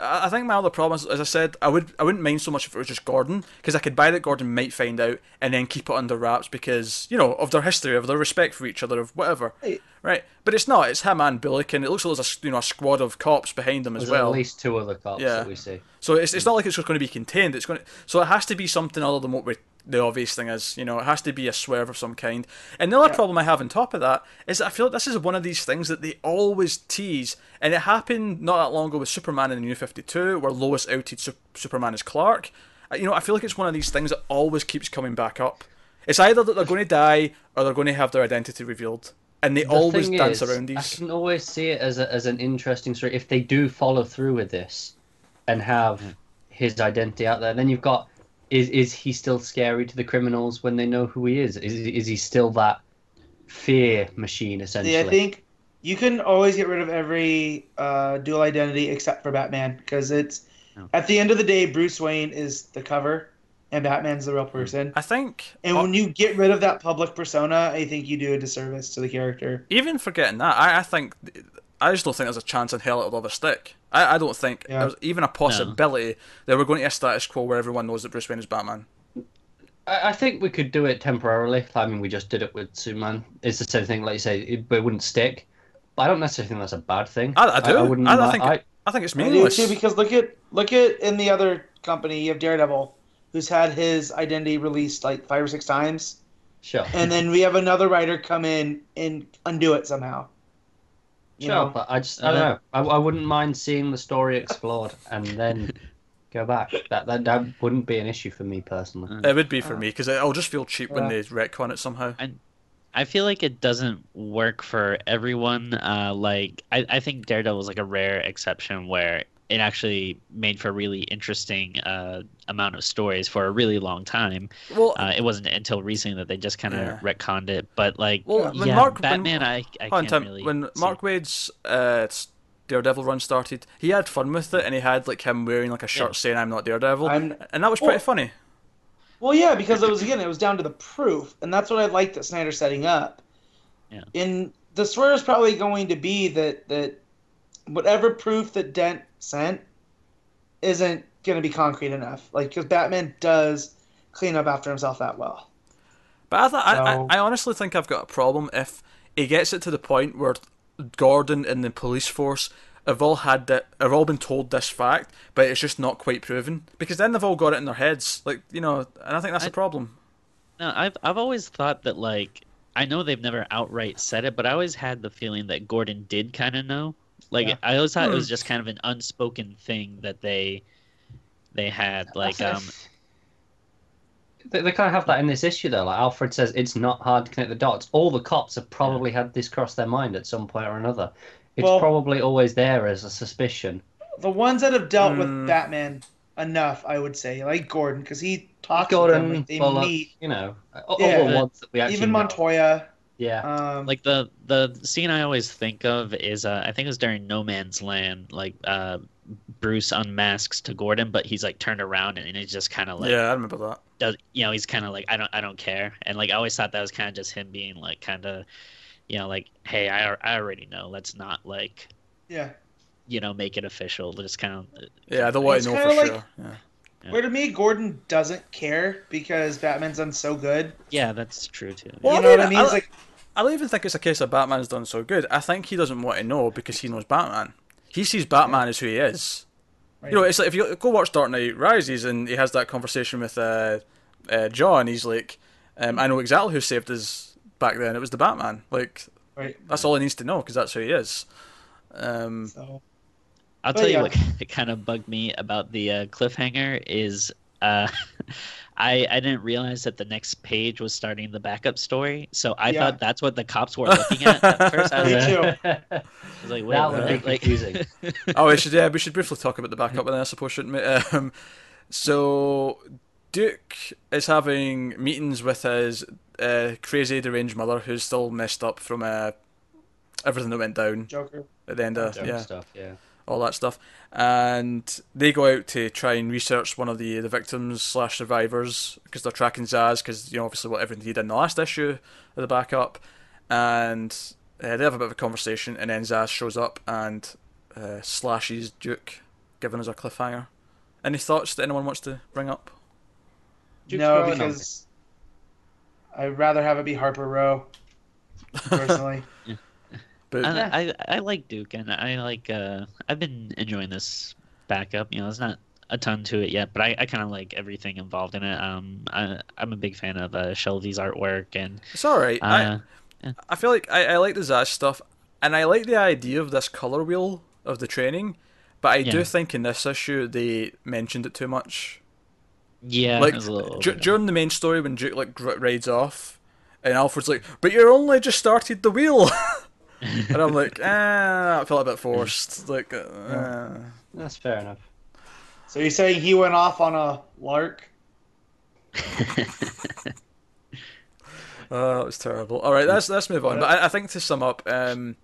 I I think my other problem is, as I said, I would I wouldn't mind so much if it was just Gordon because I could buy that Gordon might find out and then keep it under wraps because you know of their history, of their respect for each other, of whatever, Right. right? But it's not. It's him and Bullock, and it looks like there's a you know a squad of cops behind them as There's well. at least two other cops Yeah. that we see. So it's, it's not like it's just going to be contained. It's going to, so it has to be something other than what we, the obvious thing is. You know, it has to be a swerve of some kind. And the other Yeah. problem I have on top of that is that I feel like this is one of these things that they always tease, and it happened not that long ago with Superman in the New Fifty Two, where Lois outed Su- Superman as Clark. Uh, You know, I feel like it's one of these things that always keeps coming back up. It's either that they're going to die or they're going to have their identity revealed, and they The always dance is, around these. I can always see it as a, as an interesting story if they do follow through with this and have his identity out there. Then you've got is is he still scary to the criminals when they know who he is? Is is he still that fear machine essentially? See, I think you can always get rid of every uh, dual identity except for Batman because it's Oh. at the end of the day, Bruce Wayne is the cover, and Batman's the real person. I think And when you get rid of that public persona, I think you do a disservice to the character. even forgetting that, I, I think I just don't think there's a chance in hell it'll ever stick. I, I don't think Yeah. there's even a possibility that we're going to a status quo where everyone knows that Bruce Wayne is Batman. I, I think we could do it temporarily. I mean, we just did it with Superman. It's the same thing, like you say, it, it wouldn't stick. But I don't necessarily think that's a bad thing. I, I do. I, wouldn't. I, mi- think I- I think it's I do meaningless. too because look at look at in the other company you have Daredevil, who's had his identity released like five or six times, sure. and then we have another writer come in and undo it somehow. You Sure, know? but I just I don't know. I, I wouldn't mind seeing the story explored and then [LAUGHS] go back. That, that that wouldn't be an issue for me personally. it would be for me because I'll just feel cheap when Yeah. they retcon it somehow. I feel like it doesn't work for everyone. Uh, like I, I think Daredevil was like a rare exception where it actually made for a really interesting uh, amount of stories for a really long time. Well, Uh, it wasn't until recently that they just kind of Yeah. retconned it. But like, well, when yeah, Mark when- I, I can't Tim. really. when see. Mark Waid's uh, Daredevil run started. He had fun with it, and he had like him wearing like a shirt Yeah. saying "I'm not Daredevil," I'm- and that was pretty Well- funny. Well, yeah, because it was again, it was down to the proof, and that's what I liked that Snyder setting up. Yeah. And the swear is probably going to be that that whatever proof that Dent sent isn't going to be concrete enough. Like, because Batman does clean up after himself that well. But I, th- I, So- I, I honestly think I've got a problem if he gets it to the point where Gordon and the police force have all had that, have all been told this fact, but it's just not quite proven because then they've all got it in their heads, like you know, and I think that's I- a problem. No, I've I've always thought that like I know they've never outright said it, but I always had the feeling that Gordon did kind of know. Like Yeah. I always thought it Hmm. was just kind of an unspoken thing that they they had. Like um, They, they kind of have that in this issue though. Like Alfred says, it's not hard to connect the dots. All the cops have probably had this cross their mind at some point or another. It's Well- probably always there as a suspicion. The ones that have dealt Hmm. with Batman enough, I would say, like Gordon, because he talks with Gordon, them, like they Bullock, meet. you know, all Yeah. the ones that we actually Even know. Montoya. Yeah, Um, like the the scene I always think of is uh, I think it was during No Man's Land. Like uh, Bruce unmasks to Gordon, but he's like turned around and he's just kind of like yeah, I remember that. does you know he's kind of like I don't I don't care and like I always thought that was kind of just him being like kind of you know like hey I I already know let's not like yeah. you know make it official just kind of Yeah, I don't want It's to know for like- sure. Yeah. Yeah. Where to me, Gordon doesn't care because Batman's done so good. yeah that's true too Well, you I know what I mean? I- It's like, I don't even think it's a case of Batman's done so good. I think he doesn't want to know because he knows Batman. He sees Batman as who he is. right. You know, it's like if you go watch Dark Knight Rises and he has that conversation with uh, uh, John, he's like, um, "I know exactly who saved us back then. It was the Batman. Like right. that's all he needs to know because that's who he is." Um, So, I'll tell yeah. you what [LAUGHS] kind of bugged me about the uh, cliffhanger is uh, [LAUGHS] I I didn't realize that the next page was starting the backup story, so I Yeah. thought that's what the cops were [LAUGHS] looking at at first. I was, like, too. [LAUGHS] I was like, wait, That would what? be Like- confusing. [LAUGHS] oh, we should yeah, we should briefly talk about the backup, then I suppose shouldn't we? Um, so Duke is having meetings with his uh, crazy deranged mother, who's still messed up from uh, everything that went down Joker. at the end of Dumb yeah. stuff, yeah. All that stuff. And they go out to try and research one of the, the victims slash survivors because they're tracking Zsasz because you know obviously what everything he did in the last issue of the backup, and uh, they have a bit of a conversation, and then Zsasz shows up and uh, slashes Duke, giving us a cliffhanger. Any thoughts that anyone wants to bring up? Duke's no, growing on because I'd rather have it be Harper Row, personally. [LAUGHS] But I, I I like Duke, and I like. Uh, I've been enjoying this backup. You know, there's not a ton to it yet, but I, I kind of like everything involved in it. Um, I, I'm a big fan of uh, Shalvey's artwork, and it's all right. I, uh, I feel like I, I like the Zsasz stuff, and I like the idea of this color wheel of the training, but I do think in this issue they mentioned it too much. yeah, like it was a little du- overdone. during the main story when Duke like r- rides off, and Alfred's like, "But you're only just started the wheel," [LAUGHS] and I'm like, "Ah, I felt a bit forced." Like, uh, That's fair enough. So you're saying he went off on a lark? [LAUGHS] oh, that was terrible. All right, let's let's move on. But I, I think to sum up, um,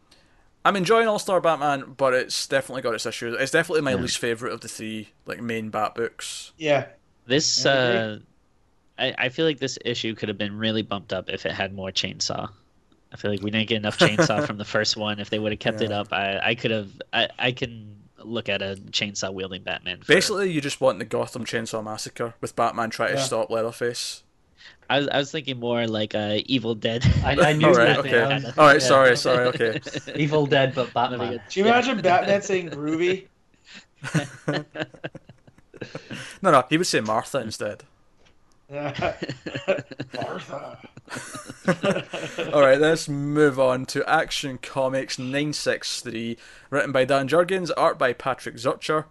I'm enjoying All Star Batman, but it's definitely got its issues. It's definitely my Yeah. least favorite of the three like main Bat books. Yeah. This, uh, I, I feel like this issue could have been really bumped up if it had more chainsaw. I feel like we didn't get enough chainsaw from the first one. If they would have kept it up, I, I could have. I, I can look at a chainsaw wielding Batman. For, Basically, you just want the Gotham Chainsaw Massacre with Batman trying to stop Leatherface. I was, I was thinking more like uh, Evil Dead. I, I knew All right, that. okay. I was- All right, yeah. sorry, sorry, [LAUGHS] okay. Evil Dead, but Batman. Do you imagine Batman saying groovy? [LAUGHS] No, no, he would say Martha instead. Martha. All right, let's move on to Action Comics 963, written by Dan Jurgens, art by Patrick Zircher.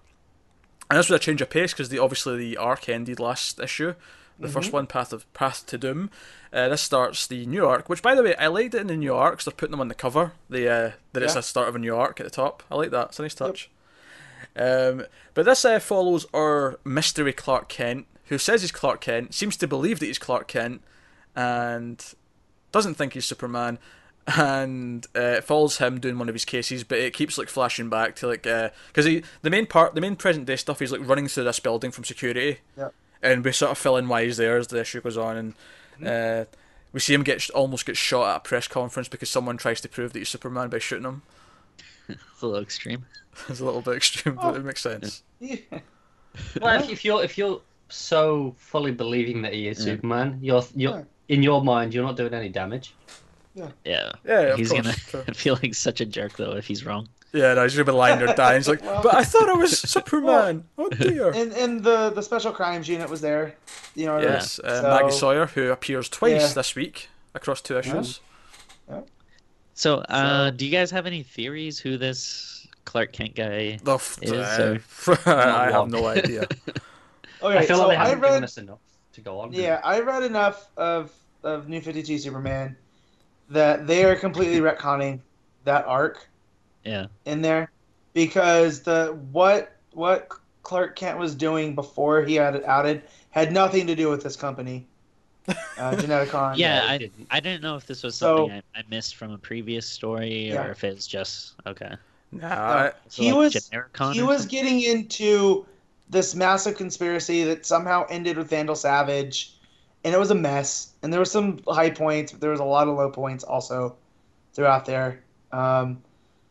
And this was a change of pace because obviously the arc ended last issue, the first one, Path of Path to Doom. Uh, this starts the new arc, which by the way I liked it in the new arcs. They're putting them on the cover. The uh, that it's a start of a new arc at the top. I like that. It's a nice touch. Um, but this uh, follows our mystery Clark Kent, who says he's Clark Kent, seems to believe that he's Clark Kent, and doesn't think he's Superman, and uh, follows him doing one of his cases, but it keeps like flashing back to like because he the main part, the main present day stuff, he's like running through this building from security, Yeah. and we sort of fill in why he's there as the issue goes on, and uh, we see him get almost get shot at a press conference because someone tries to prove that he's Superman by shooting him. It's [LAUGHS] a little extreme. [LAUGHS] It's a little bit extreme, but it makes sense. Yeah. [LAUGHS] Well, if, if you're if you're so fully believing that he is Yeah. Superman, you're you're Yeah. in your mind you're not doing any damage. Yeah. Yeah, of he's course. gonna [LAUGHS] Sure. feel like such a jerk though if he's wrong. Yeah, no, he's gonna be lying there [LAUGHS] dying. He's like, but I thought I was [LAUGHS] Superman. Oh dear. And and the the special crimes unit was there. You know. Yes, uh, so- Maggie Sawyer, who appears twice Yeah. this week across two issues. So, uh, So- do you guys have any theories who this Clark Kent guy? The f- Is, uh, or- I have no idea. Okay, I feel so like they I haven't given read. us enough to go on. Yeah, I read enough of of New Fifty Two Superman that they are completely retconning that arc Yeah. in there because the what what Clark Kent was doing before he had it outed had nothing to do with this company, uh, [LAUGHS] Geneticon. Yeah, I, didn't. I didn't know if this was So- something I, I missed from a previous story Yeah. or if it was just okay. Nah, I, So, He like, was- Genericon he was something? getting into this massive conspiracy that somehow ended with Vandal Savage, and it was a mess. And there were some high points, but there was a lot of low points also throughout there. Um,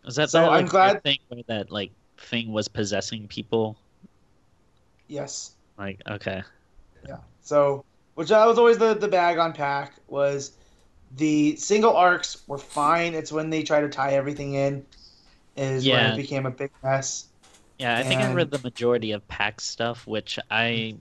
Was that so that, I'm glad- thing where that like thing was possessing people? yes, Like okay, yeah. So, which that was always the the bag on Pak was the single arcs were fine. It's when they try to tie everything in, is when it became a big mess. Yeah, I think I read the majority of Pak's stuff, which I,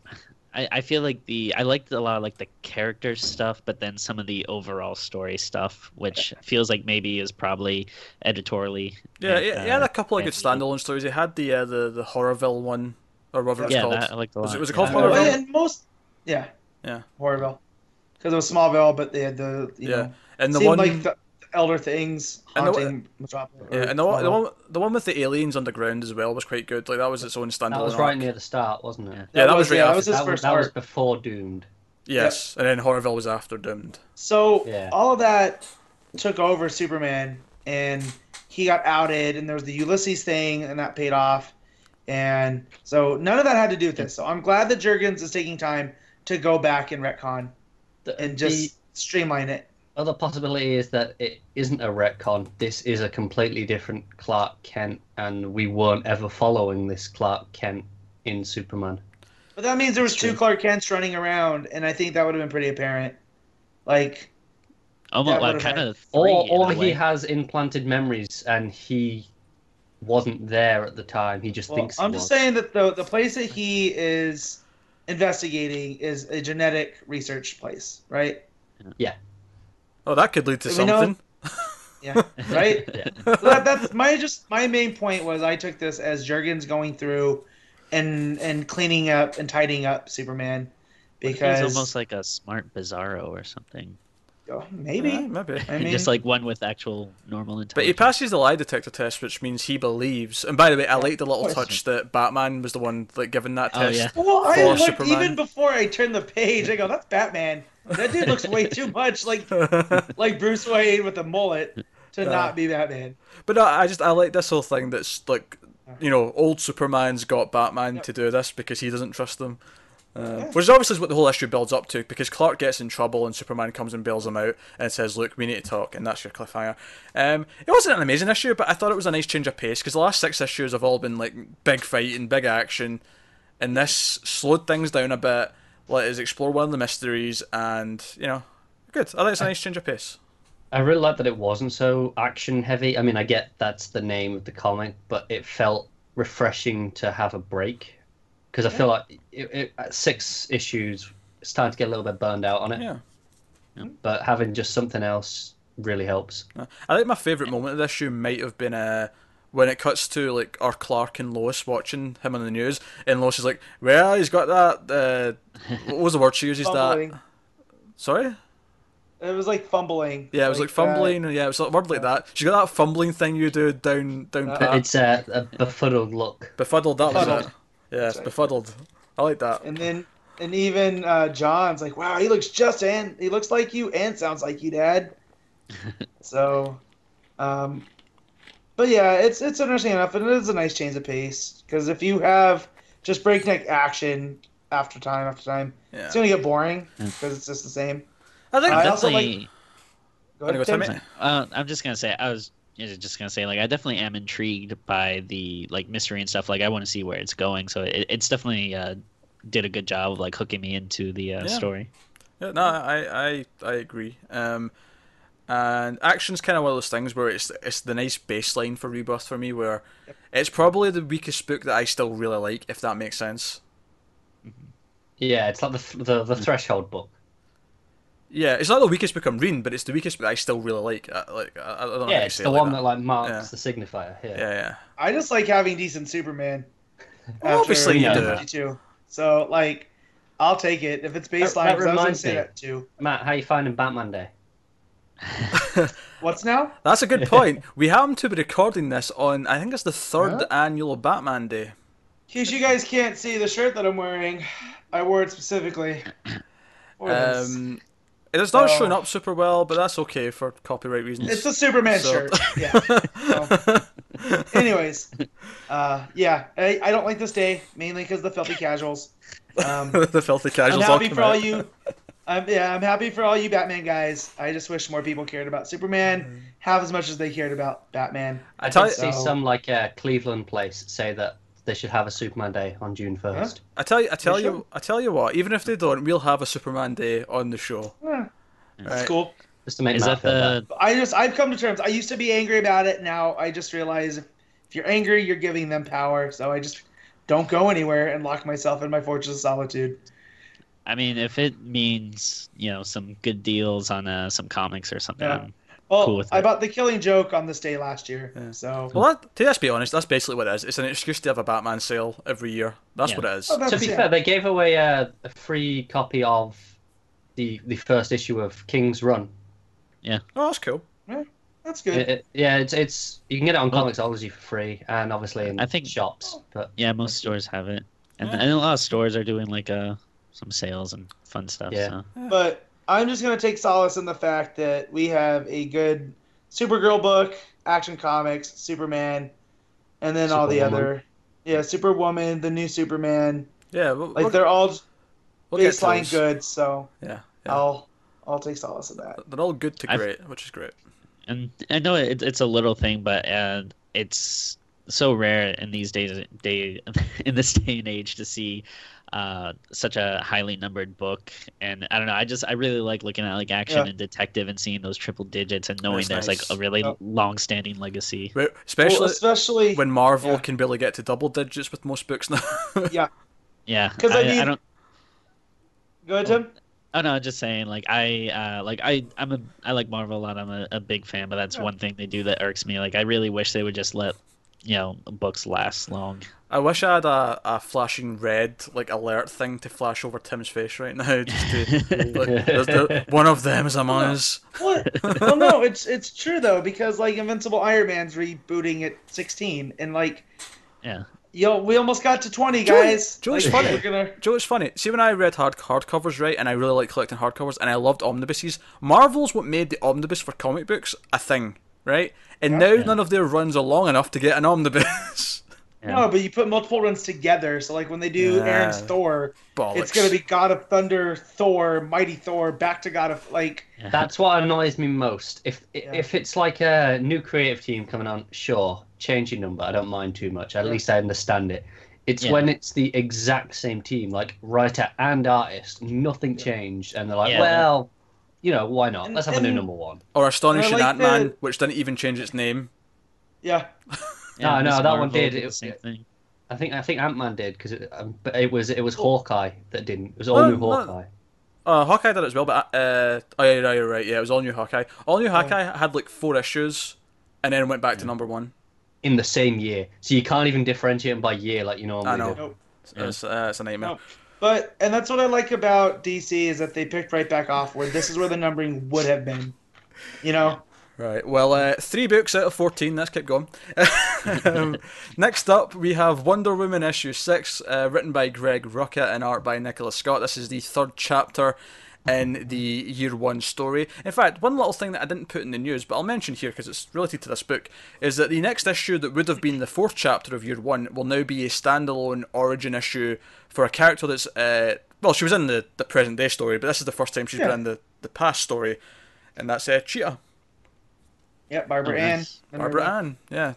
I, I feel like the I liked a lot of like the character stuff, but then some of the overall story stuff, which feels like maybe is probably editorially. yeah, uh, he, he had a couple of good standalone stories. He had the uh, the the Horrorville one or whatever it's Yeah, called. that I liked a lot. Was it- was it yeah. called Oh, Horrorville? yeah, and most, yeah, Yeah. Horrorville, because it was Smallville, but they had the you Yeah. know and the seemed one, like the elder things And the- haunting Metropolis. yeah, and the one, the one, the one with the aliens underground as well was quite good. Like that was its own standalone. That was right arc. near the start, wasn't it? Yeah. Yeah, that was right yeah, that was his that was, first that was before Doomed. Yes, and then Horrorville was after Doomed. So Yeah. all of that took over Superman, and he got outed, and there was the Ulysses thing, and that paid off. And so none of that had to do with this. So I'm glad that Jurgens is taking time to go back and retcon The, and just streamline it. The other possibility is that it isn't a retcon. This is a completely different Clark Kent, and we weren't ever following this Clark Kent in Superman. But that means there was two Clark Kents running around, and I think that would have been pretty apparent. Like, oh, Almost That like kind of Or, or he way. has implanted memories, and he wasn't there at the time. He just well, thinks. I'm just was. saying that the the place that he is investigating is a genetic research place, right? Oh, that could lead to We know- something. [LAUGHS] Yeah, right. [LAUGHS] Yeah. So that, that's my just my main point was I took this as Jurgens going through and and cleaning up and tidying up Superman because He's almost like a smart Bizarro or something. Oh, maybe Yeah, maybe. I [LAUGHS] mean just like one with actual normal intelligence. But he passes the lie detector test, which means he believes. And by the way, I like the little touch that Batman was the one like giving that test. Oh, test. yeah. well I looked Superman. even before I turned the page I go that's Batman that dude looks way too [LAUGHS] much like like Bruce Wayne with a mullet to Yeah. not be Batman But no, I just I like this whole thing that's like, you know, old Superman's got Batman Yep. to do this because he doesn't trust them. Uh, Yeah. Which is obviously what the whole issue builds up to because Clark gets in trouble and Superman comes and bails him out and says, "Look, we need to talk," and that's your cliffhanger. Um, it wasn't an amazing issue, but I thought it was a nice change of pace because the last six issues have all been like big fight and big action, and this slowed things down a bit, let us explore one of the mysteries, and you know, good. I think it's a nice change of pace. I really like that it wasn't so action heavy. I mean, I get that's the name of the comic, but it felt refreshing to have a break because I feel like it, it, at six issues, it's time to get a little bit burned out on it. Yeah. But having just something else really helps. I think my favourite moment of this issue might have been uh, when it cuts to like our Clark and Lois watching him on the news, and Lois is like, "Well, he's got that." Uh, what was the word she uses? That sorry. it was like fumbling Yeah, it was like, uh, fumbling. yeah, it was a word like that. She got that fumbling thing you do down down Uh. It's a, a befuddled look. befuddled. That was it. Yeah, it's befuddled. I like that. And then, and even uh, John's like, "Wow, he looks just and he looks like you and sounds like you, Dad." [LAUGHS] so, um, but yeah, it's it's interesting enough, and it is a nice change of pace because if you have just breakneck action after time after time, Yeah. it's gonna get boring because it's just the same. I think I also definitely. Go Wanna ahead, go, Tim. Timmy? Uh, I'm just gonna say I was just gonna say like I definitely am intrigued by the like mystery and stuff. Like I want to see where it's going. So it, it's definitely uh, did a good job of like hooking me into the uh, Yeah. story. Yeah, no, I, I, I agree. Um, and action's kind of one of those things where it's it's the nice baseline for Rebirth for me, where it's probably the weakest book that I still really like, if that makes sense. Yeah, it's like the the, the threshold book. Yeah, it's not the weakest book I'm reading, but it's the weakest book I still really like. Uh, like I, I don't know Yeah, it's the like one that. like marks Yeah. the signifier. Yeah. Yeah, yeah. I just like having decent Superman. Well, obviously you do. 52. So like, I'll take it if it's baseline. that 'cause I was reminds me. that too. Matt, how you finding Batman Day? [LAUGHS] What's now? That's a good [LAUGHS] point. we happen to be recording this on, I think it's the third Huh? annual Batman Day. In case you guys can't see the shirt that I'm wearing, I wore it specifically. Um, it's not So- showing up super well, but that's okay for copyright reasons. It's a Superman So- shirt. Yeah. [LAUGHS] So, anyways, uh, yeah, I, I don't like this day mainly because the filthy casuals. Um, [LAUGHS] the filthy casuals. I'm casuals all happy for all you. I'm, yeah, I'm happy for all you Batman guys. I just wish more people cared about Superman half as much as they cared about Batman. I tell did you- see So- some like uh, Cleveland place say that they should have a Superman Day on June first. I tell you, I tell You you. I tell you what. Even if they don't, we'll have a Superman Day on the show. That's Right. cool. Just to make Is Matt that feel the I just I've come to terms. I used to be angry about it. Now I just realize if, if you're angry, you're giving them power. So I just don't go anywhere and lock myself in my fortress of solitude. I mean, if it means you know some good deals on uh, some comics or something, Yeah. I'm- Well, Cool with I bought the Killing Joke on this day last year. Yeah. So Well, that, to let's be honest, that's basically what it is. It's an excuse to have a Batman sale every year. That's Yeah. what it is. Oh, that's- To be yeah. fair, they gave away a, a free copy of the the first issue of King's Run. Yeah. Oh, that's cool. Yeah, that's good. It- it- yeah, it's it's you can get it on Well- Comixology for free, and obviously in I think- shops. But yeah, most stores have it, and, Yeah. and a lot of stores are doing like uh some sales and fun stuff. Yeah. So. But I'm just gonna take solace in the fact that we have a good Supergirl book, Action Comics, Superman, and then all the other, yeah, Superwoman, the new Superman. Yeah, we'll, Like we'll, they're all we'll baseline good. So Yeah, yeah. I'll I'll take solace in that. They're all good to I've- great, which is great. and I know it, it's a little thing, but uh, it's so rare in these days, day [LAUGHS] in this day and age to see uh, such a highly numbered book. And I don't know, I just I really like looking at like action Yeah. and detective and seeing those triple digits and knowing That's there's nice. like a really Yep. long-standing legacy. Right, Especially well, especially when Marvel yeah. can barely get to double digits with most books now. [LAUGHS] yeah. Yeah. Because I, I mean- don't. Go ahead, Tim. Oh no, just saying. Like I, uh, like I, I'm a, I like Marvel a lot. I'm a, a big fan, but that's Yeah. one thing they do that irks me. Like I really wish they would just let, you know, books last long. I wish I had a, a flashing red like alert thing to flash over Tim's face right now. [LAUGHS] Just to, [LAUGHS] like, there's the- one of them is among us. What? well, no, it's it's true though because like Invincible Iron Man's rebooting at 16, and like Yeah. yo, we almost got to 20, Joey- guys. Joey's Like, funny. We're gonna. Joe, it's funny. See, when I read hard hardcovers, right, and I really like collecting hardcovers, and I loved omnibuses. Marvel's what made the omnibus for comic books a thing, right? And now Yeah. none of their runs are long enough to get an omnibus. Yeah. [LAUGHS] No, but you put multiple runs together. So like when they do Yeah. Aaron's Thor, Bollocks. it's gonna be God of Thunder, Thor, Mighty Thor, back to God of like. Yeah. [LAUGHS] That's what annoys me most. If Yeah. if it's like a new creative team coming on, sure, change your number. I don't mind too much. At least I understand it. It's Yeah. when it's the exact same team, like writer and artist, nothing changed, and they're like, Yeah. well, you know, why not? Let's have a new number one. Or Astonishing like Ant Man, the- which didn't even change its name. Yeah, Yeah, [LAUGHS] No, no, Miss that one Marvel did. the It- same thing. I think I think Ant Man did because it, um, but it was it was Hawkeye that didn't. It was all No, new no. Hawkeye. Uh, Hawkeye did it as well, but uh, oh yeah, yeah, you're right. Yeah, it was all new Hawkeye. All new Hawkeye had like four issues, and then went back to number one. in the same year. So you can't even differentiate them by year like you normally I know. do. Nope. It's, it's, uh, it's a nightmare. No. But and that's what I like about DC is that they picked right back off where this is where the numbering would have been. You know, Right. Well, uh, three books out of fourteen. Let's keep going. [LAUGHS] um, next up, we have Wonder Woman issue six, uh, written by Greg Rucka and art by Nicola Scott. This is the third chapter in the year one story. In fact, one little thing that I didn't put in the news, but I'll mention here because it's related to this book, is that the next issue that would have been the fourth chapter of year one will now be a standalone origin issue for a character that's. Uh, well, she was in the, the present day story, but this is the first time she's Yeah. been in the, the past story, and that's uh, Cheetah, Yeah, Barbara Oh, Ann. Barbara Ann. Yeah,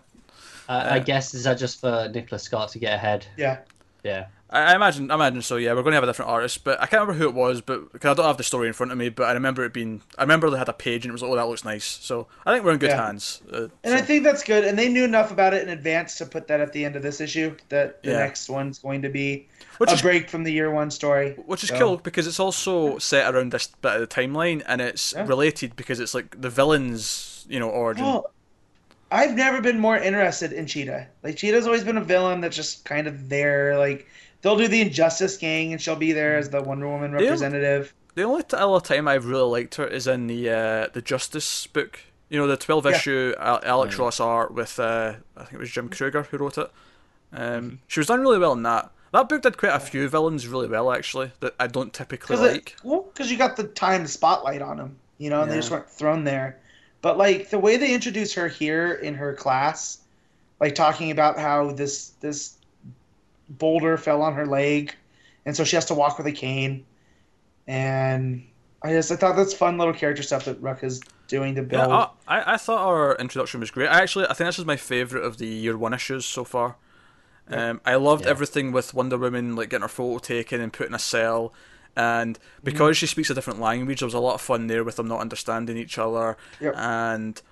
Uh, I guess is that just for Nicola Scott to get ahead? Yeah. Yeah. I, I imagine. I imagine so. Yeah, we're going to have a different artist, but I can't remember who it was. But because I don't have the story in front of me, but I remember it being. I remember they had a page and it was like, oh, that looks nice. So I think we're in good Yeah. hands. Uh, And I think that's good. And they knew enough about it in advance to put that at the end of this issue that the Yeah. next one's going to be which a is break from the year one story. which is So- cool because it's also set around this bit of the timeline and it's Yeah. related because it's like the villain's you know origin. Well, I've never been more interested in Cheetah. Like Cheetah's always been a villain that's just kind of there. Like they'll do the Injustice Gang, and she'll be there as the Wonder Woman They'll- representative. The only t- other time I've really liked her is in the uh, the Justice book. You know, the twelve Yeah. issue Alex Oh. Ross art with uh, I think it was Jim Krueger who wrote it. Um, She was done really well in that. That book did quite a few villains really well actually that I don't typically Because like. well, because you got the time spotlight on them, you know, and they just weren't thrown there. But like the way they introduce her here in her class, like talking about how this this boulder fell on her leg, and so she has to walk with a cane, and I just I thought that's fun little character stuff that Rucka's doing to Yeah, build. I, I I thought our introduction was great. I actually I think this is my favorite of the year one issues so far. Um, I loved Yeah. everything with Wonder Woman like getting her photo taken and put in a cell, and Mm-hmm. because she speaks a different language, there was a lot of fun there with them not understanding each other, Yep. and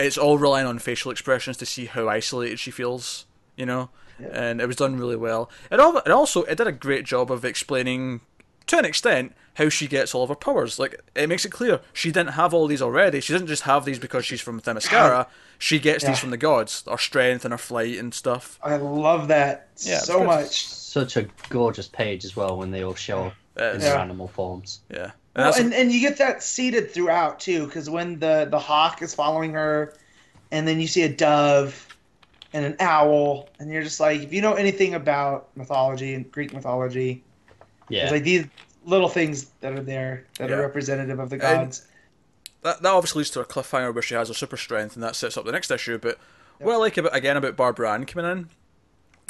it's all relying on facial expressions to see how isolated she feels, you know, Yeah. and it was done really well. It all it also it did a great job of explaining to an extent how she gets all of her powers. Like it makes it clear she didn't have all these already. She didn't just have these because she's from Themyscira. She gets Yeah. these from the gods, her strength and her flight and stuff. I love that Yeah, so much. Such a gorgeous page as well when they all show up in their animal forms. yeah. And Well, that's- and, and you get that seeded throughout too, because when the the hawk is following her, and then you see a dove and an owl, and you're just like, if you know anything about mythology and Greek mythology, Yeah. it's like these little things that are there that Yeah. are representative of the And- gods. that, that obviously leads to a cliffhanger where she has her super strength, and that sets up the next issue. But what I like about again about Barbara Ann coming in,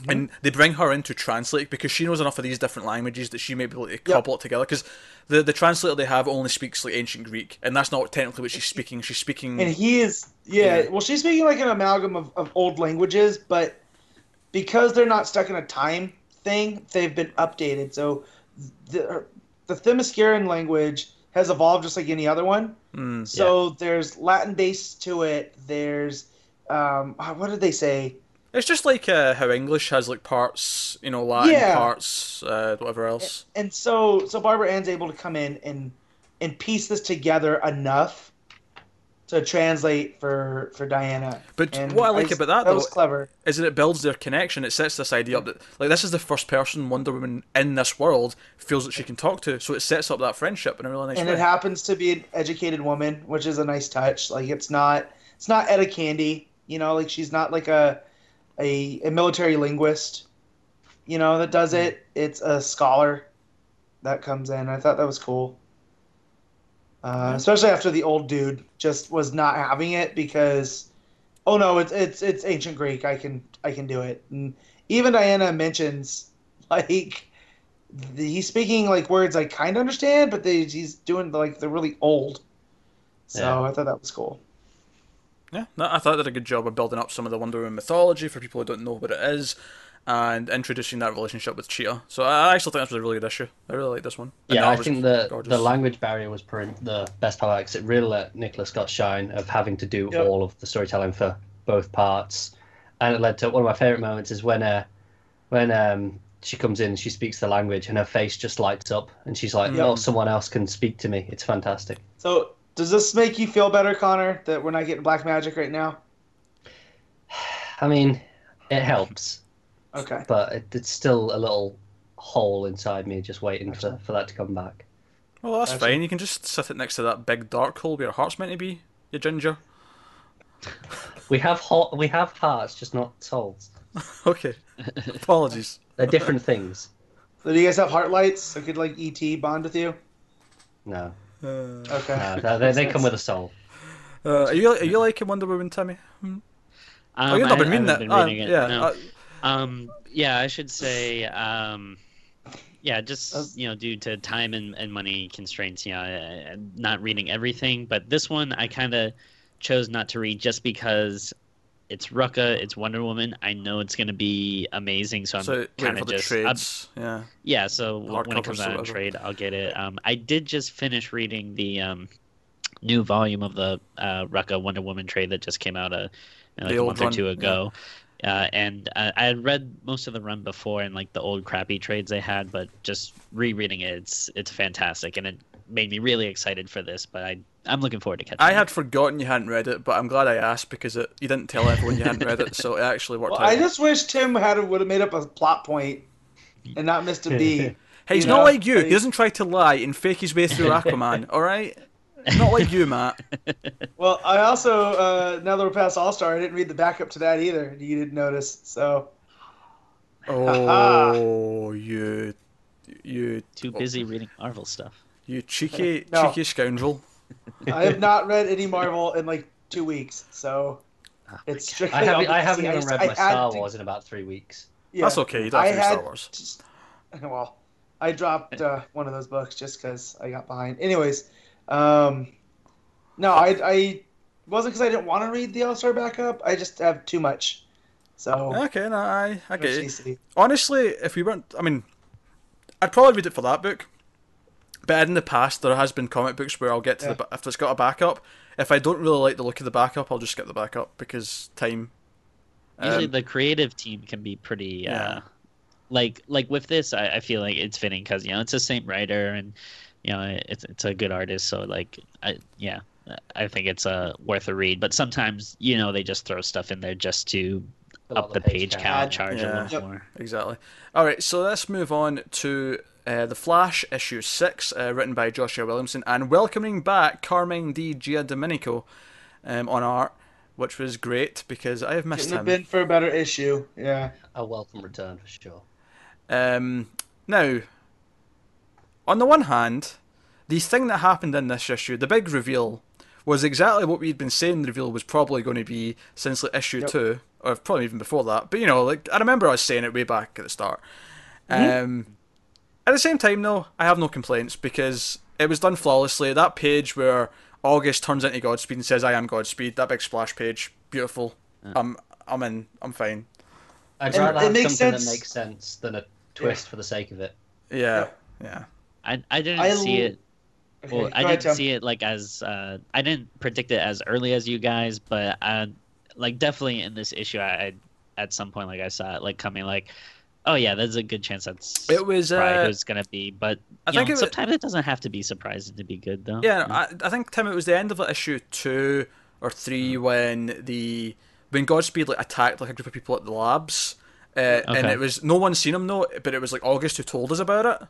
and they bring her in to translate because she knows enough of these different languages that she may be able to couple it together. Because the the translator they have only speaks like ancient Greek, and that's not technically what she's speaking. She's speaking. And he is, yeah, Yeah. Well, she's speaking like an amalgam of, of old languages, but because they're not stuck in a time thing, they've been updated. So the the Themysciran language has evolved just like any other one. Mm, So there's Latin base to it. There's um, ah, what did they say? It's just like uh, how English has like parts, you know, Latin Yeah. parts, uh, whatever else. And so so Barbara Ann's able to come in and and piece this together enough to translate for for Diana. But And what I like just- about that, that though was clever. is that it builds their connection. It sets this idea up that like this is the first person Wonder Woman in this world feels that she can talk to. So it sets up that friendship in a really nice and way. it happens to be an educated woman, which is a nice touch. Like it's not it's not Etta Candy, you know, like she's not like a a, a military linguist, you know, that does it. It's a scholar that comes in. I thought that was cool. Uh, especially after the old dude just was not having it because oh no, it's it's it's ancient Greek. I can I can do it. And even Diana mentions [LAUGHS] like the, he's speaking like words I kind of understand, but they, he's doing like they're really old. So Yeah. I thought that was cool. Yeah, no, I thought they did a good job of building up some of the Wonder Woman mythology for people who don't know what it is, and introducing that relationship with Cheetah. So I actually think this was a really good issue. I really like this one. And Yeah, I think the gorgeous. the language barrier was pretty, the best part because it really let Nicola Scott shine of having to do Yep. all of the storytelling for both parts, and it led to one of my favorite moments is when uh when um she comes in, she speaks the language, and her face just lights up, and she's like, Yep. "Oh, someone else can speak to me." It's fantastic. So does this make you feel better, Connor, that we're not getting Black Magick right now? I mean, it helps, Okay. but it, it's still a little hole inside me just waiting for, Gotcha. for that to come back. Well, that's Gotcha. fine. You can just sit it next to that big dark hole where your heart's meant to be. You ginger. We have hot, we have hearts, just not souls. [LAUGHS] Okay. Apologies. They're different things. So do you guys have heart lights? So could like ET bond with you? No, Okay. no, [LAUGHS] they, they come with a soul. uh, are you are you liking Wonder Woman, Timmy? Um, oh, you've not been reading I it. haven't Ah, been reading it, yeah. no. uh, Um, yeah, I should say, um, yeah, just you know, due to time and, and money constraints, you know, I, I'm not reading everything. But this one, I kind of chose not to read just because it's Rucka, it's Wonder Woman. I know it's going to be amazing, so I'm so kind of the just I'm- trades. yeah. yeah. So w- when it comes out in trade, I'll get it. Um, I did just finish reading the um, new volume of the uh, Rucka Wonder Woman trade that just came out a like a month or two yeah. ago. Uh, and uh, I had read most of the run before and like the old crappy trades they had, but just rereading it, it's it's fantastic, and it made me really excited for this. But I I'm looking forward to catching. It. I it. had forgotten you hadn't read it, but I'm glad I asked because it, you didn't tell everyone you hadn't read it, so it actually worked Well, out. I just wish Tim had would have made up a plot point and not missed a beat. [LAUGHS] Hey, he's you not like you. He doesn't try to lie and fake his way through [LAUGHS] Aquaman. all right, not like you, Matt. [LAUGHS] Well, I also uh, now that we're past All Star, I didn't read the backup to that either. You didn't notice, so Oh, you, you, too busy reading Marvel stuff. you cheeky, No. cheeky scoundrel. I have not read any Marvel in like two weeks. So Oh it's God. strictly. I haven't, I haven't even read I my had Star to- Wars in about three weeks. yeah, That's okay. You don't I have had Star Wars. just- well, I dropped uh, one of those books just because I got behind. Anyways, um, no, I I wasn't because I didn't want to read the All Star backup. I just have too much. So Okay, no, I, I much get it. Honestly, if we weren't, I mean, I'd probably read it for that book. But in the past, there has been comic books where I'll get to Yeah. the ba- if it's got a backup. If I don't really like the look of the backup, I'll just skip the backup because time. Usually Um, the creative team can be pretty uh Yeah. like like with this I, I feel like it's fitting because you know it's the same writer and you know it's it's a good artist so like I yeah I think it's uh worth a read but sometimes you know they just throw stuff in there just to up out the page count, count. charge Yeah. a little Yep. more Exactly. All right, so let's move on to uh, the Flash issue six, uh, written by Joshua Williamson, and welcoming back Carmine Di Giandomenico um, on art, which was great because I have missed Couldn't have him. been for a better issue. Yeah. A welcome return for sure. Um, now, on the one hand, the thing that happened in this issue, the big reveal, was exactly what we'd been saying the reveal was probably going to be since like, issue Yep. two, or probably even before that. But you know, like I remember I was saying it way back at the start. Mm-hmm. Um, at the same time, though, I have no complaints because it was done flawlessly. That page where August turns into Godspeed and says, "I am Godspeed," that big splash page, beautiful. I'm, I'm in. I'm fine. I'd rather it have makes something sense- that makes sense than a twist for the sake of it. Yeah, yeah. I I didn't I see l- it well go I didn't Tim. see it like as uh I didn't predict it as early as you guys but uh like definitely in this issue I, I at some point like I saw it like coming like oh yeah there's a good chance that's It was. probably Uh, who it's gonna be. But I you think know, it was- sometimes it doesn't have to be surprising to be good, though. Yeah, I, I think Tim, it was the end of like, issue two or three when the when Godspeed like attacked like a group of people at the labs, uh, and it was no one seen him though, but it was like August who told us about it.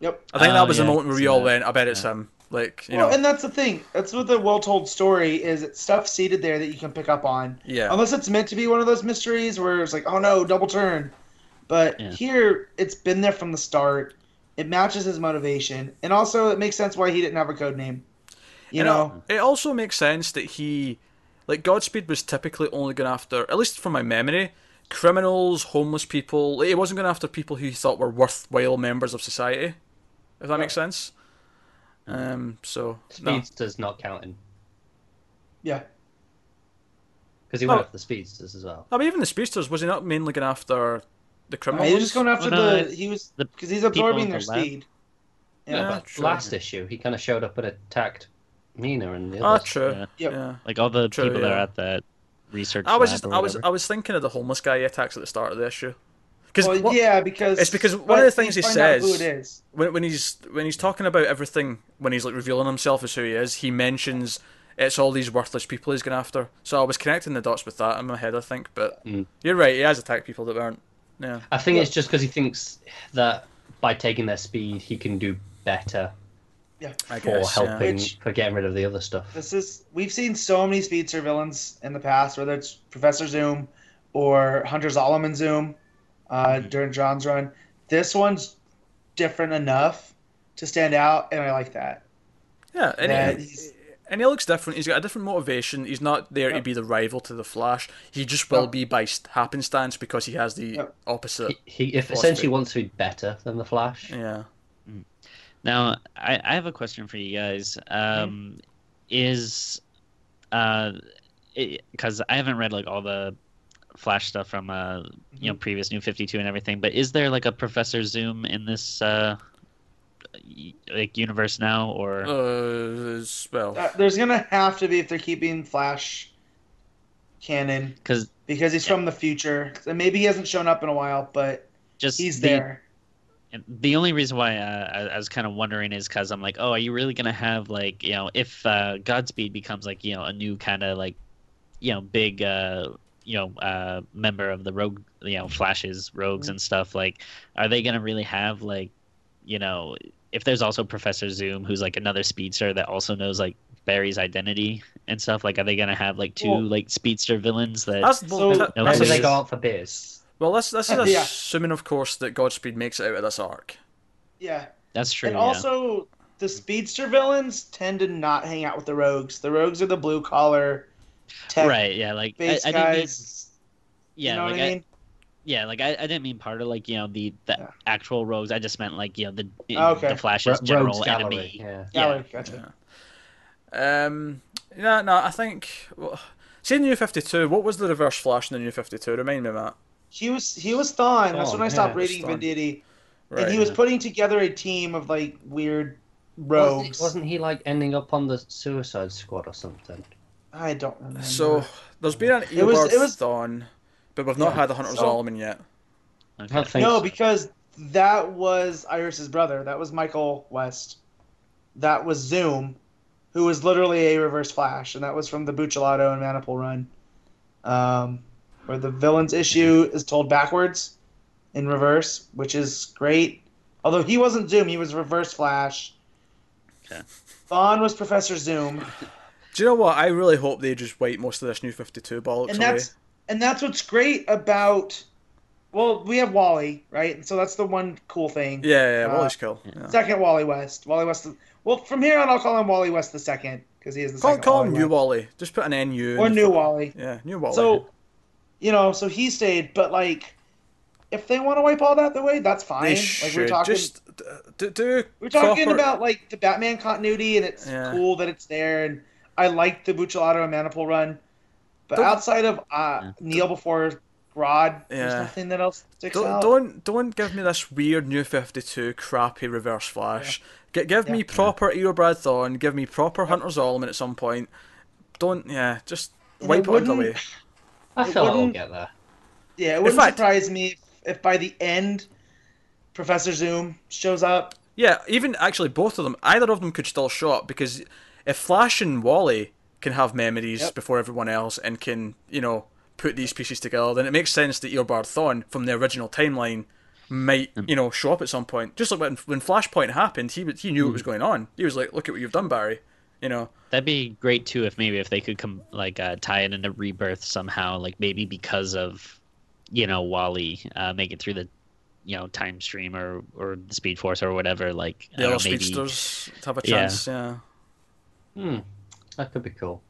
Yep. I think Oh, that was the yeah, I moment where we all that. went, "I bet it's Yeah. him." Like you well, know, and that's the thing. That's what the well-told story is. It's stuff seated there that you can pick up on. yeah, Unless it's meant to be one of those mysteries where it's like, oh no, double turn. But Yeah. here, it's been there from the start. It matches his motivation, and also it makes sense why he didn't have a code name. You And know, it, it also makes sense that he, like Godspeed, was typically only going after, at least from my memory, criminals, homeless people. Like, he wasn't going after people who he thought were worthwhile members of society. If that makes sense. Um. So no. Speedsters not counting yeah. because he Oh. went after the speedsters as well. I mean, even the speedsters was he not mainly going after the criminals? he was just going after Well, no, the. He was because he's absorbing their the speed. Yeah, Yeah. but true. last issue he kind of showed up and attacked Meena and the Ah, others. true. Yeah. Yep. Yeah. Like all the True, people that are at that research. I was just, I was. I was thinking of the homeless guy he attacks at the start of the issue. Because Well, yeah, because It's because one of the things he says- who it is. when when he's when he's talking about everything, when he's like revealing himself as who he is, he mentions it's all these worthless people he's going after. So I was connecting the dots with that in my head, I think. But Mm. you're right, he has attacked people that aren't. Yeah. I think it's just because he thinks that by taking their speed he can do better Yeah. I for guess. yeah. helping Which- for getting rid of the other stuff. This is we've seen so many speedster villains in the past, whether it's Professor Zoom or Hunter Zolomon Zoom uh, Mm-hmm. during Johns' run. This one's different enough to stand out, and I like that. Yeah, and, that he, he's and he looks different. He's got a different motivation. He's not there to Yep. be the rival to the Flash. He just will Yep. be by happenstance because he has the Yep. opposite. He, he if essentially wants to be better than the Flash. Yeah. Now, I, I have a question for you guys. Um, Is uh, because I haven't read like all the Flash stuff from uh, you know, previous New Fifty Two and everything, but is there like a Professor Zoom in this uh, y- like universe now, or Uh, as well. uh, there's gonna have to be if they're keeping Flash canon because because he's from the future. And maybe he hasn't shown up in a while, but just he's the, there. And the only reason why uh, I, I was kind of wondering is because I'm like, oh, are you really gonna have like, you know, if uh, Godspeed becomes like, you know, a new kind of like, you know, big, uh, you know, uh, member of the rogue, you know, Flashes, rogues, and stuff. Like, are they gonna really have like, you know, if there's also Professor Zoom, who's like another speedster that also knows like Barry's identity and stuff. Like, are they gonna have like two Well- like speedster villains that? That's, well, So- t- No, Maybe they is- go out for beers. well, this, this is yeah. assuming, of course, that Godspeed makes it out of this arc. Yeah. That's true. and yeah. also, the speedster villains tend to not hang out with the rogues. The rogues are the blue collar, right? Yeah. Like, I, I didn't mean, guys. yeah. you know like, what I I- mean? Yeah, like I, I didn't mean part of like you know the the Yeah. actual rogues. I just meant like you know the Oh, okay. the Flash's Ro- general Rogues Gallery. enemy. Yeah. Yeah, yeah. like, gotcha. Um, yeah, no, I think. Well, see, in New 52, what was the reverse Flash in the New 52? Remind me, Matt. He was he was Thawne. That's Thawne, when I stopped yeah, reading Thawne. Venditti. Right. and he was putting together a team of like weird Wasn't, rogues. wasn't he like ending up on the Suicide Squad or something? I don't remember. So, there's been an It was- it was- Thawne, but we've not Yeah. had the Hunter So- Zolomon yet. Okay. no, so. because that was Iris's brother. That was Michael West. That was Zoom, who was literally a Reverse Flash, and that was from the Buccellato and Manapul run, um, where the villain's issue is told backwards in reverse, which is great. Although he wasn't Zoom, he was Reverse Flash. Okay. Thawne was Professor Zoom, Do you know what? I really hope they just wipe most of this New 52 bollocks and away. And that's what's great about. Well, we have Wally, right? And so that's the one cool thing. Yeah, yeah, Uh, Wally's cool. Yeah. Second Wally West. Wally West. Well, from here on, I'll call him Wally West the second because he is the Call, second. call Wally him New. Wally. Just put an NU. or New. Wally. Yeah, New Wally. So, you know, so he stayed, but like, if they want to wipe all that away, that's fine. they like should we're talking, just do, do we're talking proper- about like the Batman continuity, and it's Yeah. cool that it's there, and I like the Buccellato and Manapul run, but Don't- outside of uh, Yeah. Kneel before Grodd, there's Yeah. nothing that else sticks Don't, out. don't don't give me this weird New 52 crappy Reverse Flash. G- give me Yeah. proper Eobard Thawne. Give me proper Hunter Zolomon at some point. Don't yeah, just And wipe it it, out of the way. I It feel I'll wouldn't- get there. Yeah, it wouldn't fact- surprise me if, if by the end, Professor Zoom shows up. Yeah, even actually both of them, either of them could still show up because if Flash and Wally can have memories Yep. before everyone else and can, you know, put these pieces together, then it makes sense that Eobard Thawne from the original timeline might, you know, show up at some point. Just like when, when Flashpoint happened, he he knew what was going on. He was like, "Look at what you've done, Barry." You know, That'd be great too if maybe if they could come like uh, tie it into rebirth somehow, like maybe because of you know Wally uh, make it through the you know time stream or or the Speed Force or whatever. Like I the don't other know, maybe speedsters have a Yeah. chance. Yeah, Hmm. That could be cool.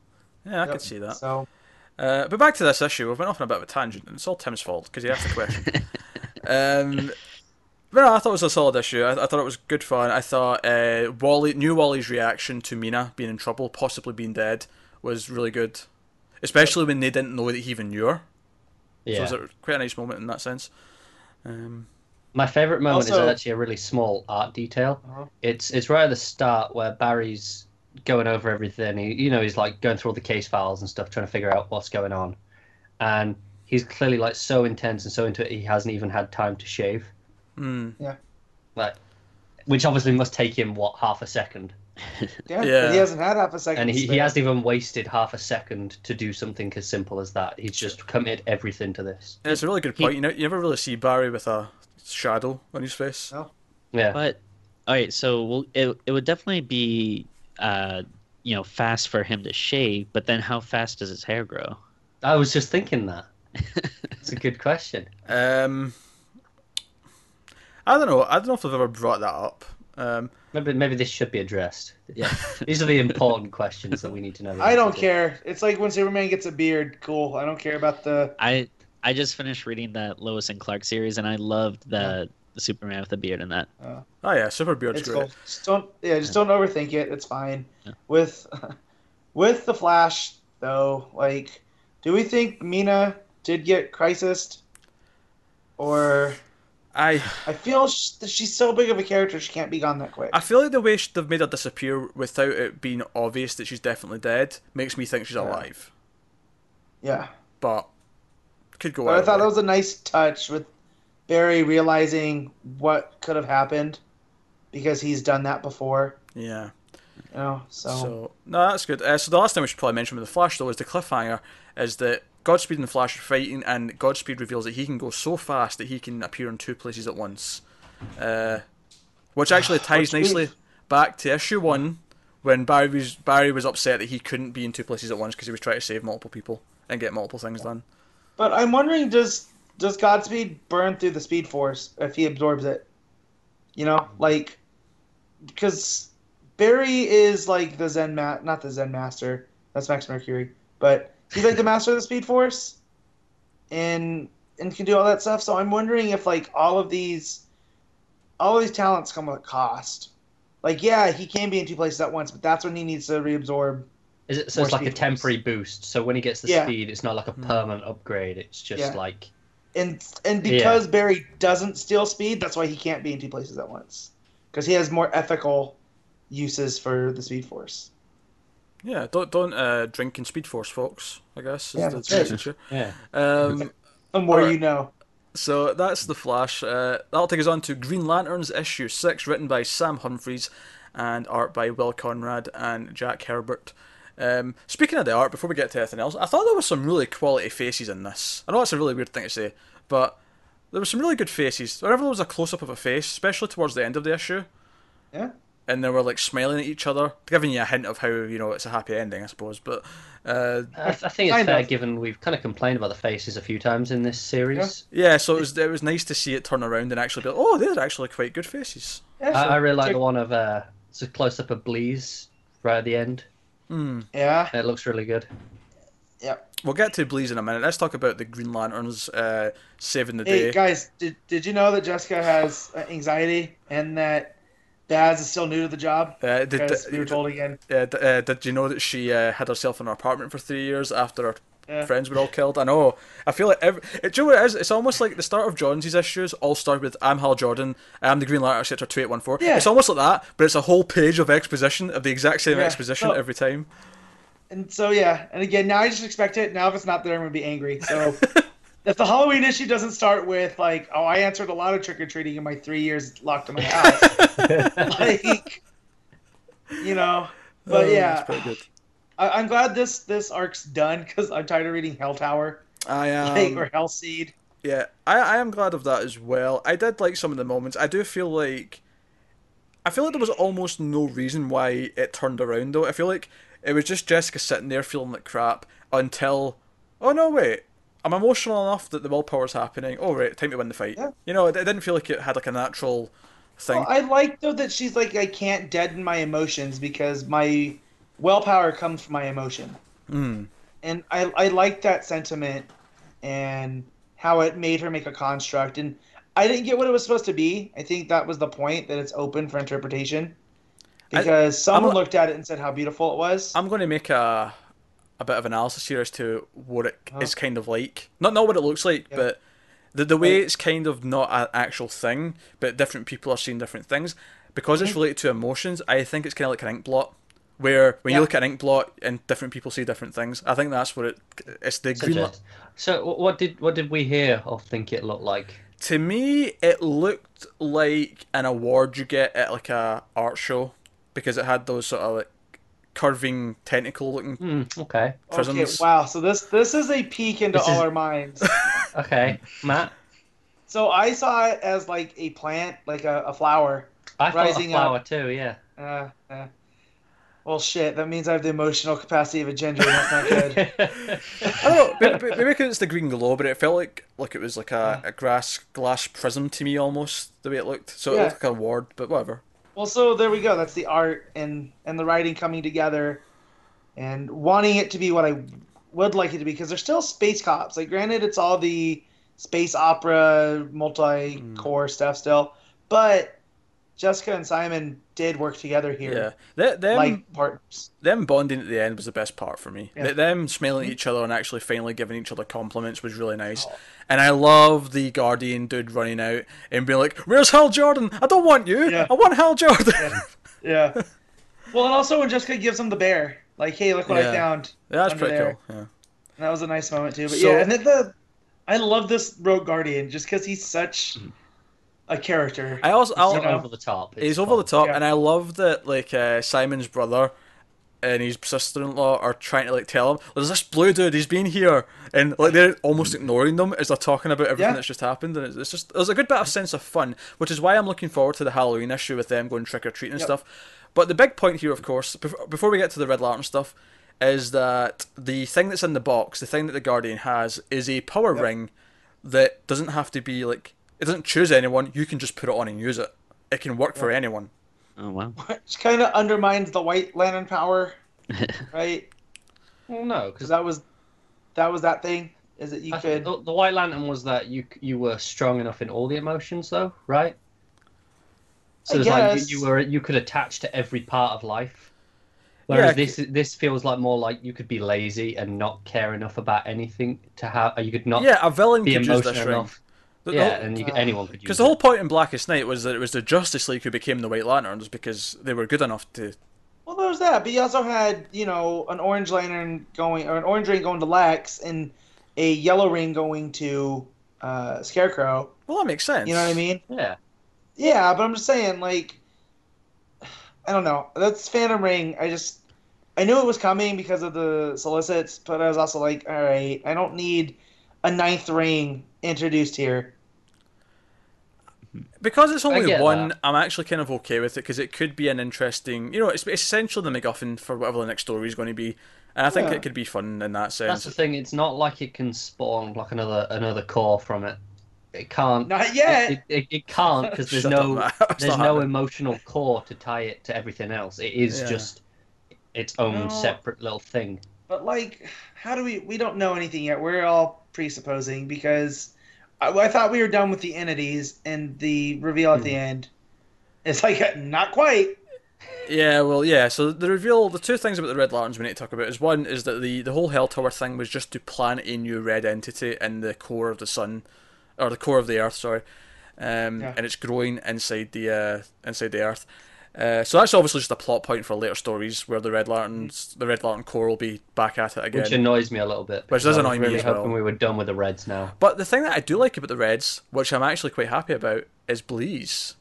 yeah, I Yep. could see that. So Uh, but back to this issue, we've went off on a bit of a tangent, and it's all Tim's fault because he asked the question. [LAUGHS] um, but no, I thought it was a solid issue. I, I thought it was good fun. I thought uh, Wally, new Wally's reaction to Meena being in trouble, possibly being dead, was really good, especially when they didn't know that he even knew her. Yeah. So it was a, quite a nice moment in that sense. Um, My favorite moment Also- is actually a really small art detail. Uh-huh. It's it's right at the start where Barry's going over everything. He, you know, he's like going through all the case files and stuff, trying to figure out what's going on, and he's clearly like so intense and so into it he hasn't even had time to shave. mm, Like, which obviously must take him what half a second, [LAUGHS] yeah, Yeah. he hasn't had half a second. and he, he hasn't even wasted half a second to do something as simple as that. He's just committed everything to this. and it's a really good He- point. You know, you never really see Barry with a shadow on his face. No. Yeah. But all right, so well, it it would definitely be uh you know fast for him to shave, but then how fast does his hair grow? I was just thinking that. [LAUGHS] It's a good question. Um, I don't know. I don't know if I've ever brought that up. Um, Maybe maybe this should be addressed. [LAUGHS] Yeah. These are the important questions that we need to know. I don't answer to. care. It's like when Superman gets a beard. Cool. I don't care about the. I I just finished reading that Lois and Clark series, and I loved the, the Superman with the beard in that. Oh. oh yeah, Super Beard's It's great. cool. Just don't. Yeah, just don't overthink it. It's fine. Yeah. With, [LAUGHS] with the Flash though, like, do we think Meena did get crisis? Or I I feel sh- that she's so big of a character she can't be gone that quick. I feel like the way sh- they've made her disappear without it being obvious that she's definitely dead makes me think she's Yeah. alive. Yeah. But could go. But I thought way. that was a nice touch with Barry realizing what could have happened because he's done that before. Yeah. You know, so, So no, that's good. Uh, so the last thing we should probably mention with the Flash though is the cliffhanger is that Godspeed and the Flash are fighting, and Godspeed reveals that he can go so fast that he can appear in two places at once, uh, which actually [SIGHS] ties nicely back to issue one when Barry was Barry was upset that he couldn't be in two places at once because he was trying to save multiple people and get multiple things done. but I'm wondering does does Godspeed burn through the Speed Force if he absorbs it? You know, like because Barry is like the Zen ma- not the Zen Master. That's Max Mercury, but he's like the master of the Speed Force, and and can do all that stuff. So I'm wondering if like all of these, all of these talents come with a cost. Like yeah, he can be in two places at once, but that's when he needs to reabsorb. Is it, so More it's like a speed temporary boost. So when he gets the Yeah. speed, it's not like a hmm. permanent upgrade. It's just Yeah. like And and because Barry doesn't steal speed, that's why he can't be in two places at once. Because he has more ethical uses for the Speed Force. Yeah, don't don't uh, drink in Speed Force, folks. I guess is Yeah, the that's right. message [LAUGHS] yeah. Um, The more Alright. you know. So that's the Flash. Uh, that'll take us on to Green Lanterns issue six, written by Sam Humphries, and art by Will Conrad and Jack Herbert. Um, speaking of the art, before we get to anything else, I thought there was some really quality faces in this. I know it's a really weird thing to say, but there were some really good faces. Whenever there was a close up of a face, especially towards the end of the issue, Yeah. and they were like smiling at each other, giving you a hint of how you know it's a happy ending, I suppose. But uh, I, I think it's fair of. given we've kind of complained about the faces a few times in this series. yeah, so it was it was nice to see it turn around and actually be like, oh, they're actually quite good faces. Yeah, I. I really like the one of uh, it's a close up of Bleeze right at the end. Hmm. Yeah. It looks really good. Yeah. We'll get to Bleeze in a minute. Let's talk about the Green Lanterns uh, saving the Hey day. guys, did did you know that Jessica has uh, anxiety and that Baz is still new to the job? Uh, did, Because we were told again. uh, d- uh, did you know that she uh, had herself in her apartment for three years after her Yeah. friends were all killed? I know. I feel like every. It, do you know what it is? It's almost like the start of Jonesy's issues all start with "I'm Hal Jordan, I'm the Green Lantern, etc." Two eight one four. Yeah. It's almost like that, but it's a whole page of exposition of the exact same Yeah. exposition So- every time. And so yeah, and again, now I just expect it. Now if it's not there, I'm gonna be angry. So [LAUGHS] if the Halloween issue doesn't start with like, oh, I answered a lot of trick or treating in my three years locked in my house, [LAUGHS] like, you know. But Oh, yeah, it's pretty good. I, I'm glad this this arc's done because I'm tired of reading Hell Tower I [LAUGHS] am. like, or Hell Seed. Yeah, I, I am glad of that as well. I did like some of the moments. I do feel like I feel like there was almost no reason why it turned around though. I feel like it was just Jessica sitting there feeling like crap until oh no wait. I'm emotional enough that the willpower's happening. Oh right, time to win the fight. Yeah. You know, it, it didn't feel like it had like a natural thing. Well, I like though that she's like, I can't deaden my emotions because my willpower comes from my emotion. Mm. and I I like that sentiment and how it made her make a construct and I didn't get what it was supposed to be. I think that was the point that it's open for interpretation. I- Because someone I'm looked at it and said how beautiful it was. I'm going to make a a bit of analysis here as to what it is Oh. kind of like. Not not what it looks like, Yeah. but the the way Right. it's kind of not an actual thing, but different people are seeing different things. Because it's Mhm. related to emotions, I think it's kind of like an ink blot, where when Yeah. you look at an ink blot and different people see different things. I think that's what it. It's the green. Suggest- So what did what did we hear or think it looked like? To me, it looked like an award you get at like a art show, because it had those sort of like curving tentacle looking Hmm, okay, okay, wow. So this this is a peek into This all is- our minds. [LAUGHS] okay, Matt. so I saw it as like a plant, like a, a flower. I thought a Rising flower too. Yeah. Uh, uh. Well, shit. That means I have the emotional capacity of a ginger. and That's not good. [LAUGHS] I don't know. Maybe, maybe because it's the green glow, but it felt like like it was like a, a grass glass prism to me almost the way it looked. So it looked like a ward, but whatever. Well, so there we go. That's the art and and the writing coming together, and wanting it to be what I would like it to be because they're still space cops. Like, granted, it's all the space opera multi-core hmm. stuff still, but Jessica and Simon did work together here, Yeah, Th- them like partners. them bonding at the end was the best part for me. Yeah. Th- Them smiling at each other and actually finally giving each other compliments was really nice. Oh. And I love the Guardian dude running out and being like, "Where's Hal Jordan? I don't want you. Yeah. I want Hal Jordan." Yeah. Yeah. [LAUGHS] well, and also when Jessica gives him the bear, like, "Hey, look what. I found." That's pretty there. cool. Yeah. That was a nice moment too. But So- yeah, and then the I love this Rogue Guardian just because he's such mm-hmm. A character. I also I'll, You know? over the top. It's he's over the top, Yeah. and I love that like uh, Simon's brother and his sister-in-law are trying to like tell him there's this blue dude he's been here and like they're almost ignoring them as they're talking about everything Yeah. that's just happened and it's, it's just there's a good bit of sense of fun which is why I'm looking forward to the Halloween issue with them going trick-or-treating and Yep. stuff but the big point here of course before, before we get to the Red Lantern stuff is that the thing that's in the box the thing that the Guardian has is a power Yep. ring that doesn't have to be like it doesn't choose anyone you can just put it on and use it it can work for anyone Oh wow. [LAUGHS] Which kind of undermines the White Lantern power, [LAUGHS] right? Well, no, Because because that was that was that thing. Is that you could? the, the White Lantern was that you you were strong enough in all the emotions, though, right? So it's like you, you were you could attach to every part of life. Whereas Yeah, this this feels like more like you could be lazy and not care enough about anything to have. You could not yeah a villain be could use this emotional enough. The- yeah, the- and you, uh, anyone could use Because the whole point in Blackest Night was that it was the Justice League who became the White Lanterns because they were good enough to. Well, there was that, but you also had you know an orange lantern going or an orange ring going to Lex and a yellow ring going to uh, Scarecrow. Well, that makes sense. You know what I mean? Yeah, Yeah, but I'm just saying, like, I don't know. That's Phantom Ring. I just, I knew it was coming because of the solicits, but I was also like, all right, I don't need a ninth ring introduced here. Because it's only one, that. I'm actually kind of okay with it because it could be an interesting. You know, it's, it's essentially the MacGuffin for whatever the next story is going to be, and I think Yeah. it could be fun in that sense. that's the thing. It's not like it can spawn like another another core from it. It can't. Not yet. It, it, it can't because there's [LAUGHS] Shut up, [LAUGHS] no there's no happening. emotional core to tie it to everything else. It is Yeah. just its own No. separate little thing. But like, how do we? We don't know anything yet. We're all presupposing because I, I thought we were done with the entities, and the reveal at the end It's like [LAUGHS] not quite. Yeah, well, yeah. So the reveal, the two things about the Red Lanterns we need to talk about is one is that the the whole Hell Tower thing was just to plant a new red entity in the core of the sun, or the core of the Earth. Sorry, um, Yeah. and it's growing inside the uh, inside the Earth. Uh, so that's obviously just a plot point for later stories where the Red Lanterns, the Red Lantern Corps will be back at it again. Which annoys me a little bit. Which does annoy me really as well. hoping we were done with the Reds now. But the thing that I do like about the Reds, which I'm actually quite happy about, is Bleeze.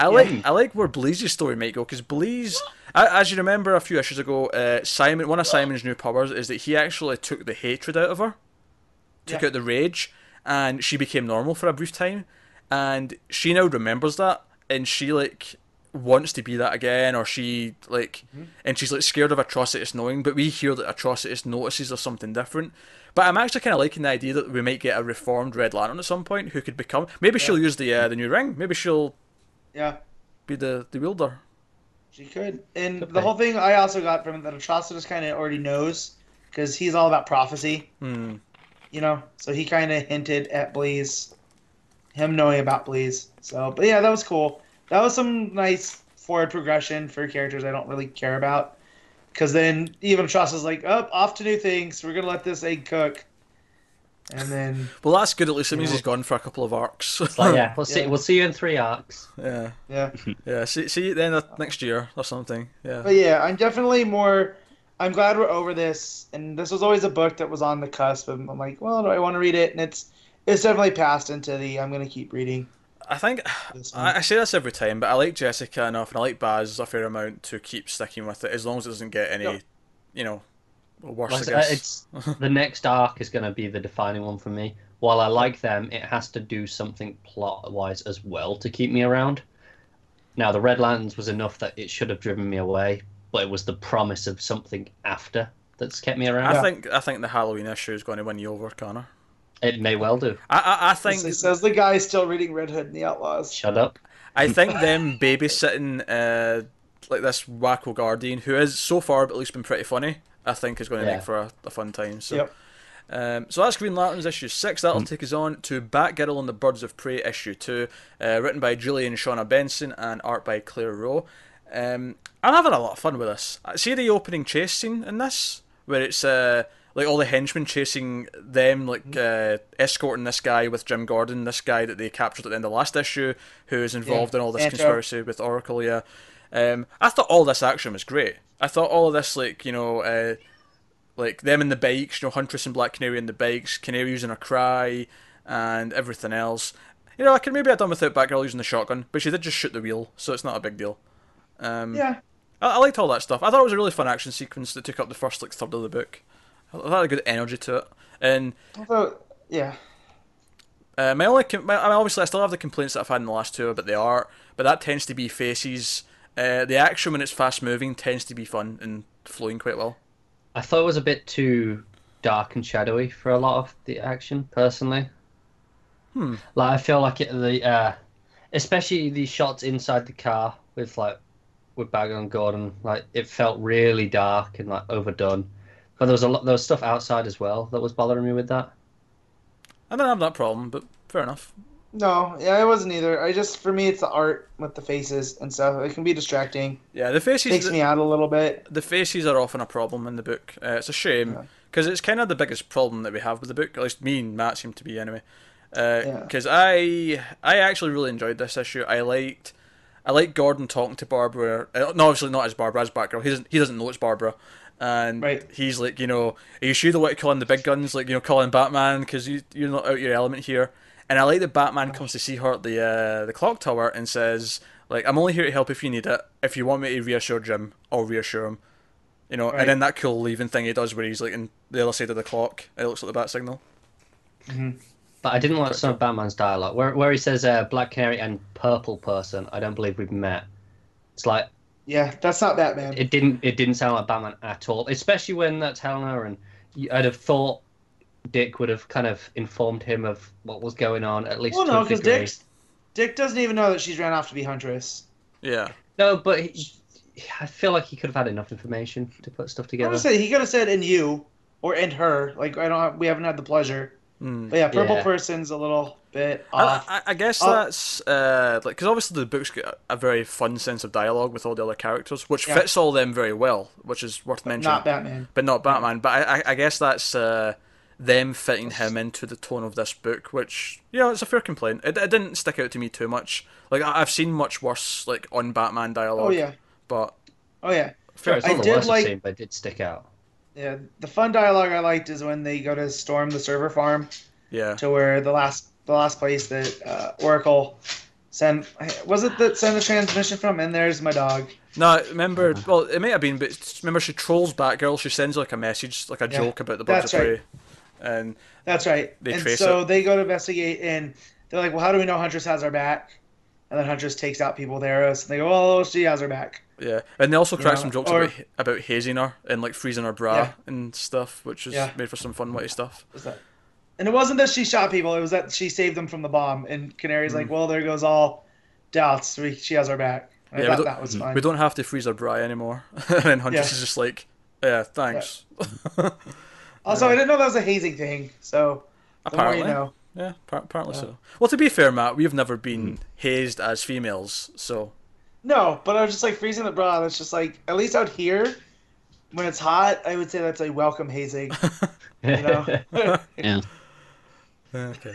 I Yeah. like I like where Bleeze's story might go because Bleeze, as you remember a few issues ago, uh, Simon one of Simon's new powers is that he actually took the hatred out of her, took Yeah. out the rage, and she became normal for a brief time, and she now remembers that, and she like wants to be that again, or she like, and she's like scared of Atrocitus knowing, but we hear that Atrocitus notices there's something different. But I'm actually kind of liking the idea that we might get a reformed Red Lantern at some point who could become. Maybe she'll use the uh, the new ring. Maybe she'll Yeah. be the the wielder. She could. And Could the be. whole thing I also got from that Atrocitus kind of already knows because he's all about prophecy, Hmm. you know? So he kind of hinted at Bleeze, him knowing about Bleeze. So, but yeah, that was cool. That was some nice forward progression for characters I don't really care about. Because then even Atrocitus is like, up, off to do things. We're going to let this egg cook. And then, Well, that's good. At least it means he's gone for a couple of arcs. Like, yeah, we'll [LAUGHS] see. Yeah. We'll see you in three arcs. yeah, yeah. [LAUGHS] yeah. See, see you then uh, next year or something. Yeah. But yeah, I'm definitely more. I'm glad we're over this, and this was always a book that was on the cusp. And I'm like, well, do I want to read it? And it's it's definitely passed into the I'm going to keep reading. I think I, I say this every time, but I like Jessica enough, and I like Baz a fair amount to keep sticking with it as long as it doesn't get any, Yep. you know, worse. Like, I guess. it's [LAUGHS] the next arc is going to be the defining one for me. While I like them, it has to do something plot-wise as well to keep me around. Now, the Red Lanterns was enough that it should have driven me away, but it was the promise of something after that's kept me around. I think I think the Halloween issue is going to win you over, Connor. It may well do. I I, I think It says the guy still reading Red Hood and the Outlaws. Shut up. I think them [LAUGHS] babysitting uh, like this wacko guardian, who is so far at least been pretty funny, I think is going to Yeah. make for a, a fun time. So. Yep. Um, so that's Green Lanterns issue six. That'll take us on to Batgirl and the Birds of Prey issue two, uh, written by Julie and Shauna Benson and art by Claire Roe. Um, I'm having a lot of fun with this. I See the opening chase scene in this, where it's uh, like all the henchmen chasing them, like uh, escorting this guy with Jim Gordon, this guy that they captured at the end of the last issue, who is involved Yeah, in all this conspiracy with Oracle. Yeah, um, I thought all this action was great. I thought all of this, like you know. Uh, like them in the bikes, you know, Huntress and Black Canary in the bikes, Canary using her cry, and everything else. You know, I could maybe have done without Batgirl using the shotgun, but she did just shoot the wheel, so it's not a big deal. Um, Yeah. I, I liked all that stuff. I thought it was a really fun action sequence that took up the first like third of the book. I thought it had a good energy to it. And Although, yeah. uh, my only, com- my, I mean, obviously, I still have the complaints that I've had in the last two about the art, but that tends to be faces. Uh, the action when it's fast moving tends to be fun and flowing quite well. I thought it was a bit too dark and shadowy for a lot of the action, personally. Hmm. Like I feel like it, the, uh, especially the shots inside the car with like with Bagger and Gordon, like it felt really dark and like overdone. But there was a lot, there was stuff outside as well that was bothering me with that. I don't have that problem, but fair enough. No, yeah, it wasn't either. I just, for me, it's the art with the faces and stuff. It can be distracting. Yeah, the faces. Takes me out a little bit. the faces are often a problem in the book. Uh, it's a shame Yeah. because it's kind of the biggest problem that we have with the book. At least me and Matt seem to be anyway. Yeah. Because I I actually really enjoyed this issue. I liked I liked Gordon talking to Barbara. Uh, no, obviously not as Barbara, as Batgirl. He doesn't he doesn't know it's Barbara. And Right. he's like, you know, are you sure the way to call in the big guns, like you know, calling Batman because you you're not out your element here. And I like that Batman comes to see her at the uh, the clock tower and says, like, I'm only here to help if you need it. If you want me to reassure Jim, I'll reassure him. You know, Right. and then that cool leaving thing he does where he's like in the other side of the clock. It looks like the bat signal. But I didn't like some of Batman's dialogue where where he says uh, Black Canary and Purple Person. I don't believe we've met. It's like Yeah, that's not Batman. it didn't it didn't sound like Batman at all, especially when that's Helena and I'd have thought Dick would have kind of informed him of what was going on at least well, no, because. Dick, Dick doesn't even know that she's ran off to be Huntress. Yeah. No, but he, I feel like he could have had enough information to put stuff together. I together. would say he could have said "in you" or "in her." Like I don't, have, we haven't had the pleasure. Hmm. But yeah, purple Yeah. person's a little bit I, off. I, I guess Oh. that's uh, like because obviously the book's got a very fun sense of dialogue with all the other characters, which Yeah. fits all them very well, which is worth mentioning. not Batman. but not Batman. But I, I, I guess that's uh, them fitting him into the tone of this book, which you know it's a fair complaint. It, it didn't stick out to me too much. Like I, I've seen much worse like on Batman dialogue. Oh yeah, but oh yeah, Sure, it's I not the did worst like- I've seen, but it did stick out. Yeah. The fun dialogue I liked is when they go to storm the server farm yeah, to where the last the last place that uh, Oracle sent was it that sent the transmission from? And there's my dog. no, remember? Well, it may have been, but remember she trolls Batgirl. She sends like a message, like a Yeah, joke about the birds that's of right. prey, and That's right. They and trace so it. they go to investigate, and they're like, "Well, how do we know Huntress has our back?" And then Huntress takes out people with arrows, and they go, "Oh, she has her back." Yeah, and they also crack Yeah, some jokes or- about about hazing her and like freezing her bra Yeah. and stuff, which is Yeah. made for some fun witty stuff. And it wasn't that she shot people; it was that she saved them from the bomb. And Canary's Hmm. like, "Well, there goes all doubts. We, she has our back." I Yeah, we thought don't- was. We don't have to freeze our bra anymore. [LAUGHS] and then Huntress is just like, yeah, thanks. Also, I [LAUGHS] didn't know that was a hazing thing. So the more you know. Yeah, par- apparently Yeah. so. Well, to be fair, Matt, we've never been hmm. hazed as females, so No, but I was just like freezing the bra. It's just like at least out here, when it's hot, I would say that's a welcome hazing. [LAUGHS] You know. [LAUGHS] Yeah. okay.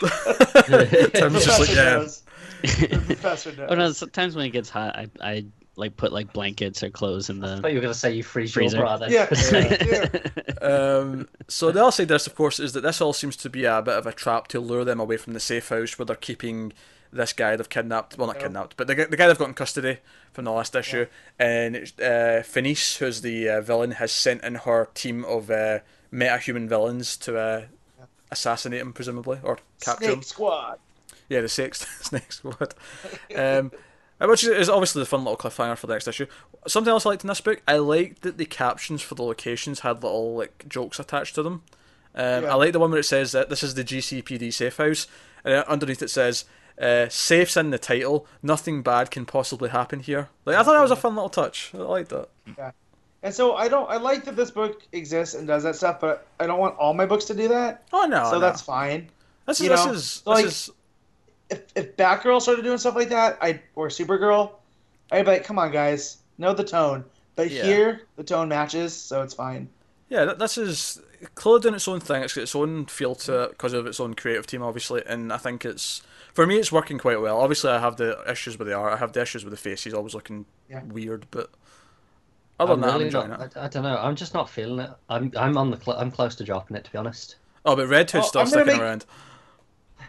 [LAUGHS] Tim's just like, Professor yeah, knows. The professor knows. Oh no! Sometimes when it gets hot, I I like put like blankets or clothes in I the thought you were going to say you freeze Freezer. your bra then. Yeah. Yeah. um, so the other side of this, of course, is that this all seems to be a bit of a trap to lure them away from the safe house where they're keeping this guy they've kidnapped. Well, not Yeah. kidnapped, but the, guy- the guy they've got in custody from the last issue. And it's, uh, Finis, who's the uh, villain, has sent in her team of uh, meta-human villains to uh, assassinate him, presumably, or capture him. Squad. Yeah, the sixth [LAUGHS] Snake Squad. Um, which is- obviously the fun little cliffhanger for the next issue. Something else I liked in this book, I liked that the captions for the locations had little like jokes attached to them. Um, Yeah. I like the one where it says that this is the GCPD safe house, and uh, underneath it says Uh, safe's in the title. Nothing bad can possibly happen here. Like I thought that was a fun little touch. I liked that. Yeah. And so I don't. I like that this book exists and does that stuff, but I don't want all my books to do that. Oh no, so no. that's fine. this is you this know, is this like- is If if Batgirl started doing stuff like that, I or Supergirl, I'd be like, come on, guys, know the tone. But Yeah. here, the tone matches, so it's fine. yeah. th- This is clearly doing its own thing. It's got its own feel to it because of its own creative team, obviously, and I think it's for me it's working quite well. Obviously, I have the issues with the art. I have the issues with the faces, always looking Yeah. weird, but other I'm than that, I'm really enjoying not, it. I, I don't know. I'm just not feeling it. I'm I'm on the cl- I'm close to dropping it to be honest. Oh, but Red Hood's Oh, still sticking make- around.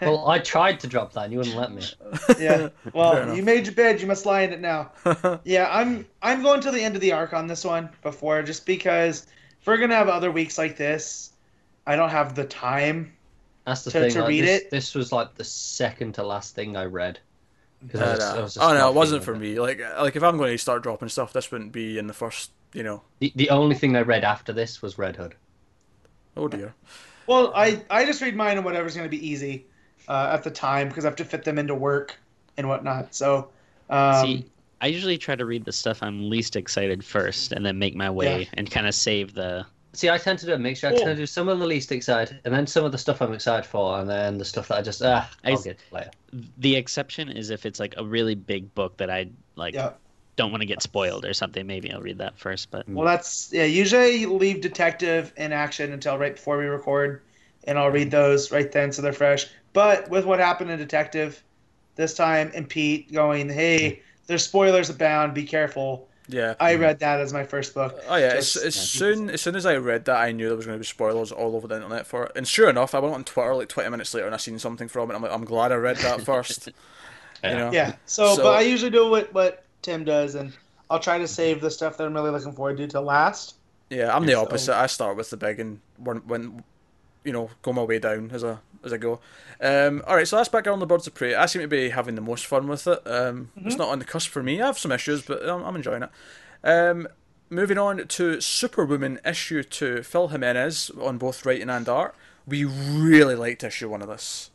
Well, I tried to drop that and you wouldn't let me. [LAUGHS] Yeah. Well, you made your bed, you must lie in it now. [LAUGHS] yeah, I'm I'm going to the end of the arc on this one before just because if we're gonna have other weeks like this, I don't have the time. That's the To- thing. to like, read this, it? this was like the second to last thing I read. 'Cause I Uh, was- I was oh no, it wasn't for it. me. Like, like if I'm going to start dropping stuff, this wouldn't be in the first. You know, The, the only thing I read after this was Red Hood. oh dear. Well, I I just read mine and whatever's gonna be easy uh, at the time because I have to fit them into work and whatnot. So, um, See, I usually try to read the stuff I'm least excited first, and then make my way Yeah. and kind of save the. See, I tend to do a mixture. I Cool. tend to do some of the least excited, and then some of the stuff I'm excited for, and then the stuff that I just ah, I I'll s- get later. The exception is if it's like a really big book that I like yeah. don't want to get spoiled or something. Maybe I'll read that first. But Well, that's yeah. Usually, leave detective in action until right before we record, and I'll read those right then so they're fresh. But with what happened in detective this time, and Pete going, "Hey, there's spoilers abound. Be careful." Yeah. I read that as my first book. Oh yeah, as, Just- as soon as soon as I read that, I knew there was going to be spoilers all over the internet for it. And sure enough, I went on Twitter like twenty minutes later and I seen something from it. I'm like, I'm glad I read that [LAUGHS] first. you know? Yeah. So, So- but I usually do what what Tim does, and I'll try to save the stuff that I'm really looking forward to till last. Yeah, I'm the So- opposite. I start with the big and when, when you know, go my way down as a as I go. Um, all right, so that's Batgirl on the Birds of Prey. I seem to be having the most fun with it. Um, It's not on the cusp for me. I have some issues, but I'm, I'm enjoying it. Um, moving on to Superwoman issue two, Phil Jimenez on both writing and art. We really liked issue one of this.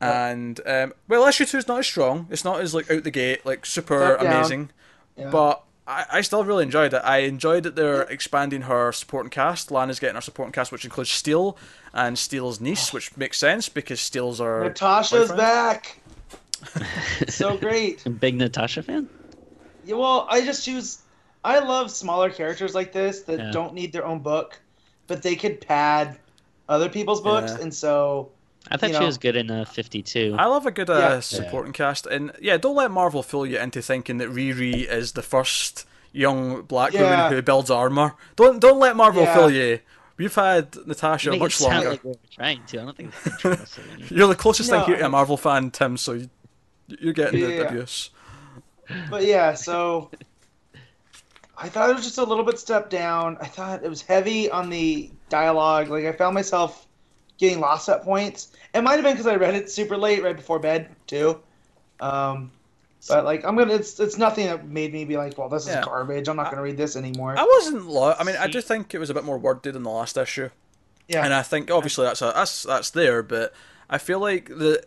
And um, well, issue two is not as strong. It's not as like out the gate, like super down. amazing. Yeah. But I, I still really enjoyed it. I enjoyed that they're expanding her supporting cast. Lana's getting her supporting cast, which includes Steel and Steel's niece, which makes sense because Steel's are Natasha's boyfriend? back. [LAUGHS] so great. big Natasha fan. Yeah, well, I just choose. I love smaller characters like this that Yeah. don't need their own book, but they could pad other people's books, Yeah. and so I thought You she know. was good in uh, 52. I love a good uh, Yeah. supporting cast, and yeah, don't let Marvel fool you into thinking that Riri is the first young black Yeah. woman who builds armor. Don't don't let Marvel Yeah. fool you. We've had Natasha Make it much longer. like we're trying to. I don't think it's you. [LAUGHS] You're the closest thing No. here to a Marvel fan, Tim. So you, you're getting the Yeah. abuse. But yeah, so I thought it was just a little bit stepped down. I thought it was heavy on the dialogue. Like I found myself getting lost at points. It might have been because I read it super late, right before bed too. Um, but like I'm gonna, it's it's nothing that made me be like, well, this is Yeah. garbage. I'm not gonna read this anymore. I wasn't. Lo- I mean, I See- do think it was a bit more worded than the last issue. yeah, And I think obviously that's a, that's that's there, but I feel like the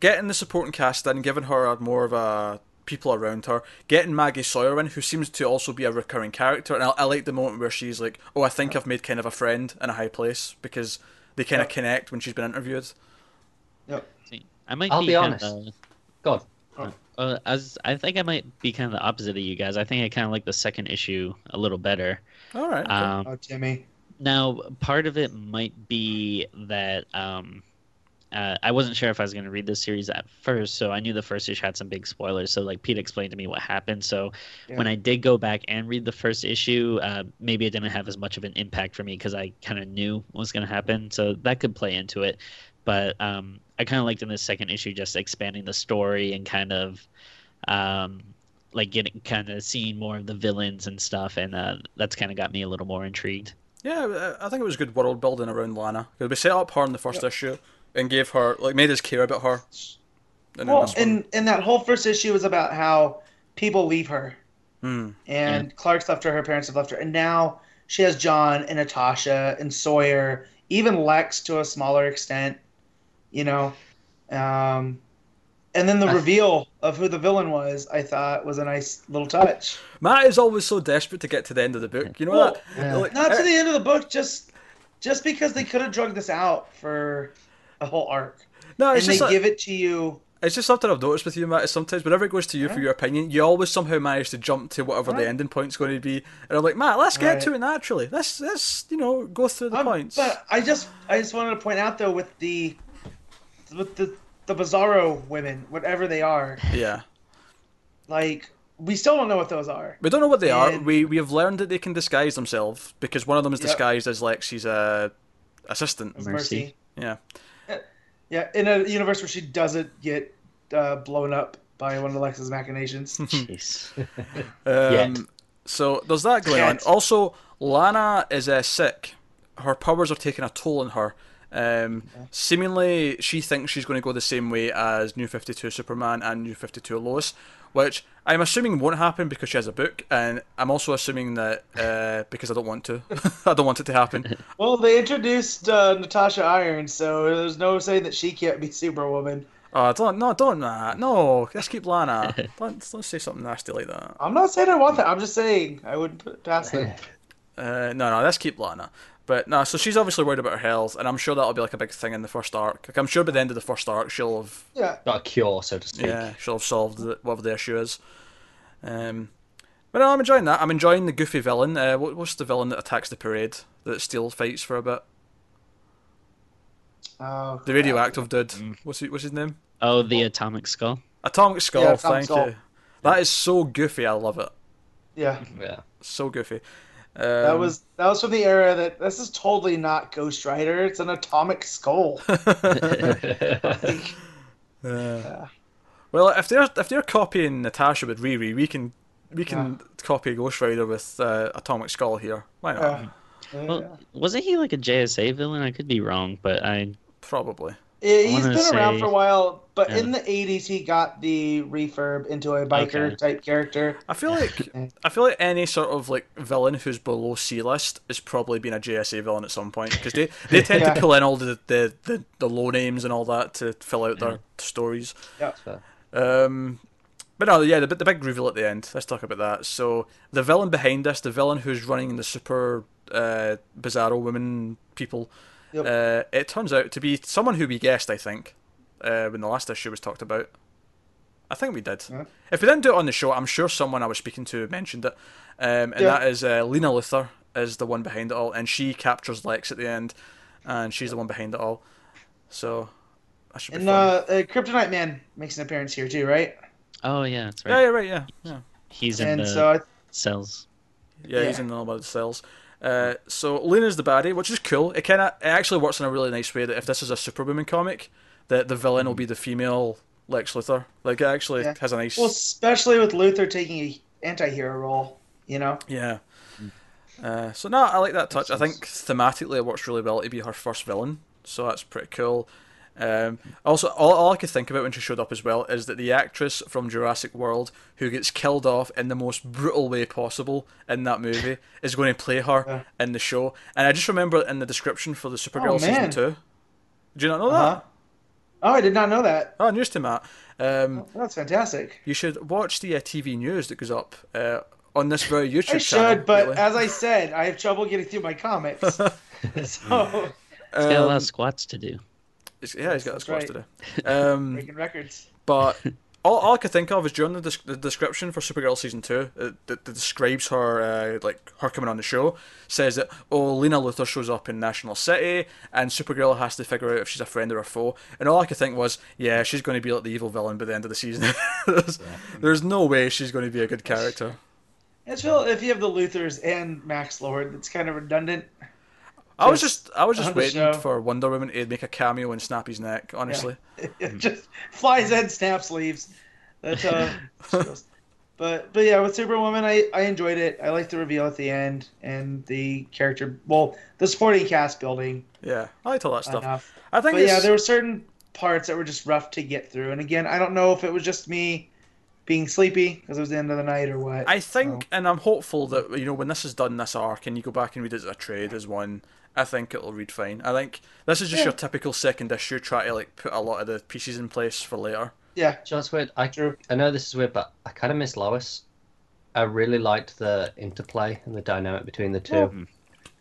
getting the supporting cast in, giving her a, more of a people around her, getting Maggie Sawyer in, who seems to also be a recurring character, and I, I like the moment where she's like, "Oh, I think I've made kind of a friend in a high place," because they kind of Yeah. connect when she's been interviewed. See, I might I'll be, be kind honest. Of, God, uh, as I think I might be kind of the opposite of you guys. I think I kind of like the second issue a little better. All right. Um, oh Timmy. Now, part of it might be that um, uh, I wasn't sure if I was going to read this series at first, so I knew the first issue had some big spoilers. So, like Pete explained to me what happened. So, when I did go back and read the first issue, uh, maybe it didn't have as much of an impact for me because I kind of knew what was going to happen. So that could play into it. But um, I kind of liked in the second issue just expanding the story and kind of. Um, like getting kind of seeing more of the villains and stuff, and uh, that's kind of got me a little more intrigued. yeah, uh, I think it was good world building around Lana. 'Cause we set up her in the first issue and gave her like made us care about her. And Well, this one- and and that whole first issue was about how people leave her, Hmm. and Clark's left her, her parents have left her, and now she has John and Natasha and Sawyer, even Lex to a smaller extent, you know, um, and then the reveal of who the villain was, I thought was a nice little touch. Matt is always so desperate to get to the end of the book. You know Well, that? Yeah. Like, Not to the end of the book, just just because they could have drugged this out for a whole arc, no, and it's they just, like- give it to you. it's just something I've noticed with you, Matt. Is sometimes whenever it goes to you for your opinion, you always somehow manage to jump to whatever the Right. ending point's going to be. And I'm like, Matt, let's get Right. to it naturally. Let's let's you know go through the Um, points. But I just I just wanted to point out though with the with the the Bizarro women, whatever they are, Yeah. like we still don't know what those are. We don't know what they are. We we have learned that they can disguise themselves because one of them is Yep. disguised as Lexi's uh, assistant. As Mercy. Yeah. Yeah, in a universe where she doesn't get uh, blown up by one of Alexa's machinations. [LAUGHS] Jeez. [LAUGHS] Um, Yet. So there's that going on. Also, Lana is uh, sick. Her powers are taking a toll on her. Um, seemingly, she thinks she's going to go the same way as New 52 Superman and New 52 Lois, which I'm assuming won't happen because she has a book, and I'm also assuming that uh, because I don't want to. [LAUGHS] I don't want it to happen. [LAUGHS] well, they introduced uh, Natasha Irons, so there's no saying that she can't be Superwoman. Oh, don't no, don't that. No, let's keep Lana. [LAUGHS] Don't, don't say something nasty like that. I'm not saying I want that. I'm just saying I wouldn't put it past them. Uh, no, no, let's keep Lana. But no, so she's obviously worried about her health, and I'm sure that'll be like a big thing in the first arc. Like, I'm sure by the end of the first arc, she'll have Yeah. Got a cure, so to speak. yeah, she'll have solved the, whatever the issue is. Um, but no, I'm enjoying that. I'm enjoying the goofy villain. Uh, what, what's the villain that attacks the parade that still fights for a bit? Oh, The radioactive dude. What's he, what's his name? Oh, the atomic skull. Atomic Skull. Yeah, Atomic thank Skull. you. That is so goofy. I love it. Yeah. Yeah. So goofy. Um, That was that was from the era that this is totally not Ghost Rider. It's an atomic skull. [LAUGHS] Like, Uh, well, if they're if they're copying Natasha with Riri, we can we can copy Ghost Rider with uh, Atomic Skull here. Why not? uh, yeah. Well, wasn't he like a JSA villain? I could be wrong, but I Probably. Yeah, he's wanna been around for a while, but Yeah. in the '80s he got the refurb into a biker Okay. type character. I feel like [LAUGHS] I feel like any sort of like villain who's below C list is probably been a JSA villain at some point because they, they tend Yeah. to pull in all the, the, the, the low names and all that to fill out their stories. Yeah. Um, but no, yeah, the, the big reveal at the end. Let's talk about that. So the villain behind us, the villain who's running the super uh, bizarro women people, Yep. uh, it turns out to be someone who we guessed. I think uh, when the last issue was talked about. I think we did. Yeah. If we didn't do it on the show, I'm sure someone I was speaking to mentioned it. Um, and Yeah. that is uh, Lena Luthor is the one behind it all, and she captures Lex at the end, and she's the one behind it all. So that should be And fun. uh, uh, Kryptonite Man makes an appearance here too, right? oh yeah, that's right. yeah, right, yeah, yeah. He's in And the so I, cells. Yeah, he's in all about the cells. Uh, so Lena's the baddie, which is cool. It kind of it actually works in a really nice way that if this is a Superwoman comic, that the villain will be the female Lex Luthor. Like it actually Yeah. has a nice well, especially with Luthor taking a anti-hero role, you know. yeah. Uh, so no, I like that touch. I think thematically it works really well to be her first villain. So that's pretty cool. Um, also, all, all I could think about when she showed up as well is that the actress from Jurassic World who gets killed off in the most brutal way possible in that movie [LAUGHS] is going to play her Yeah. in the show. And I just remember in the description for the Supergirl Oh, season two. Do you not know Uh-huh. that? Oh, I did not know that. Oh, news to Matt. Um, That's fantastic. you should watch the uh, TV news that goes up uh, on this very YouTube I channel. I should, but really. as I said, I have trouble getting through my comics. [LAUGHS] so He's got a lot Um, of squats to do. It's- yeah, he's got That's squats right. to do. Um, breaking records. but [LAUGHS] all, all I could think of is during the, des- the description for Supergirl season two, it, that that describes her uh, like her coming on the show, says that oh Lena Luthor shows up in National City and Supergirl has to figure out if she's a friend or a foe. And all I could think was, yeah, she's going to be like the evil villain by the end of the season. [LAUGHS] there's, there's no way she's going to be a good character. It's feel if you have the Luthors and Max Lord, it's kind of redundant. I was Just I was just waiting for Wonder Woman to make a cameo and snap his neck. Honestly, [LAUGHS] It just flies in, snaps, leaves. That's uh, goes. But but yeah, with Superwoman, I, I enjoyed it. I liked the reveal at the end and the character, well, the supporting cast building yeah, I liked all that stuff. enough. I think But yeah, there were certain parts that were just rough to get through. And again, I don't know if it was just me being sleepy because it was the end of the night or what. I think, and I'm hopeful that you know when this is done, this arc, and you go back and read it as a trade as one. I think it'll read fine. I think this is just Yeah. your typical second issue, try to like put a lot of the pieces in place for later. Yeah, Do you weird? I, true. I know this is weird, but I kind of miss Lois. I really liked the interplay and the dynamic between the two. Yeah.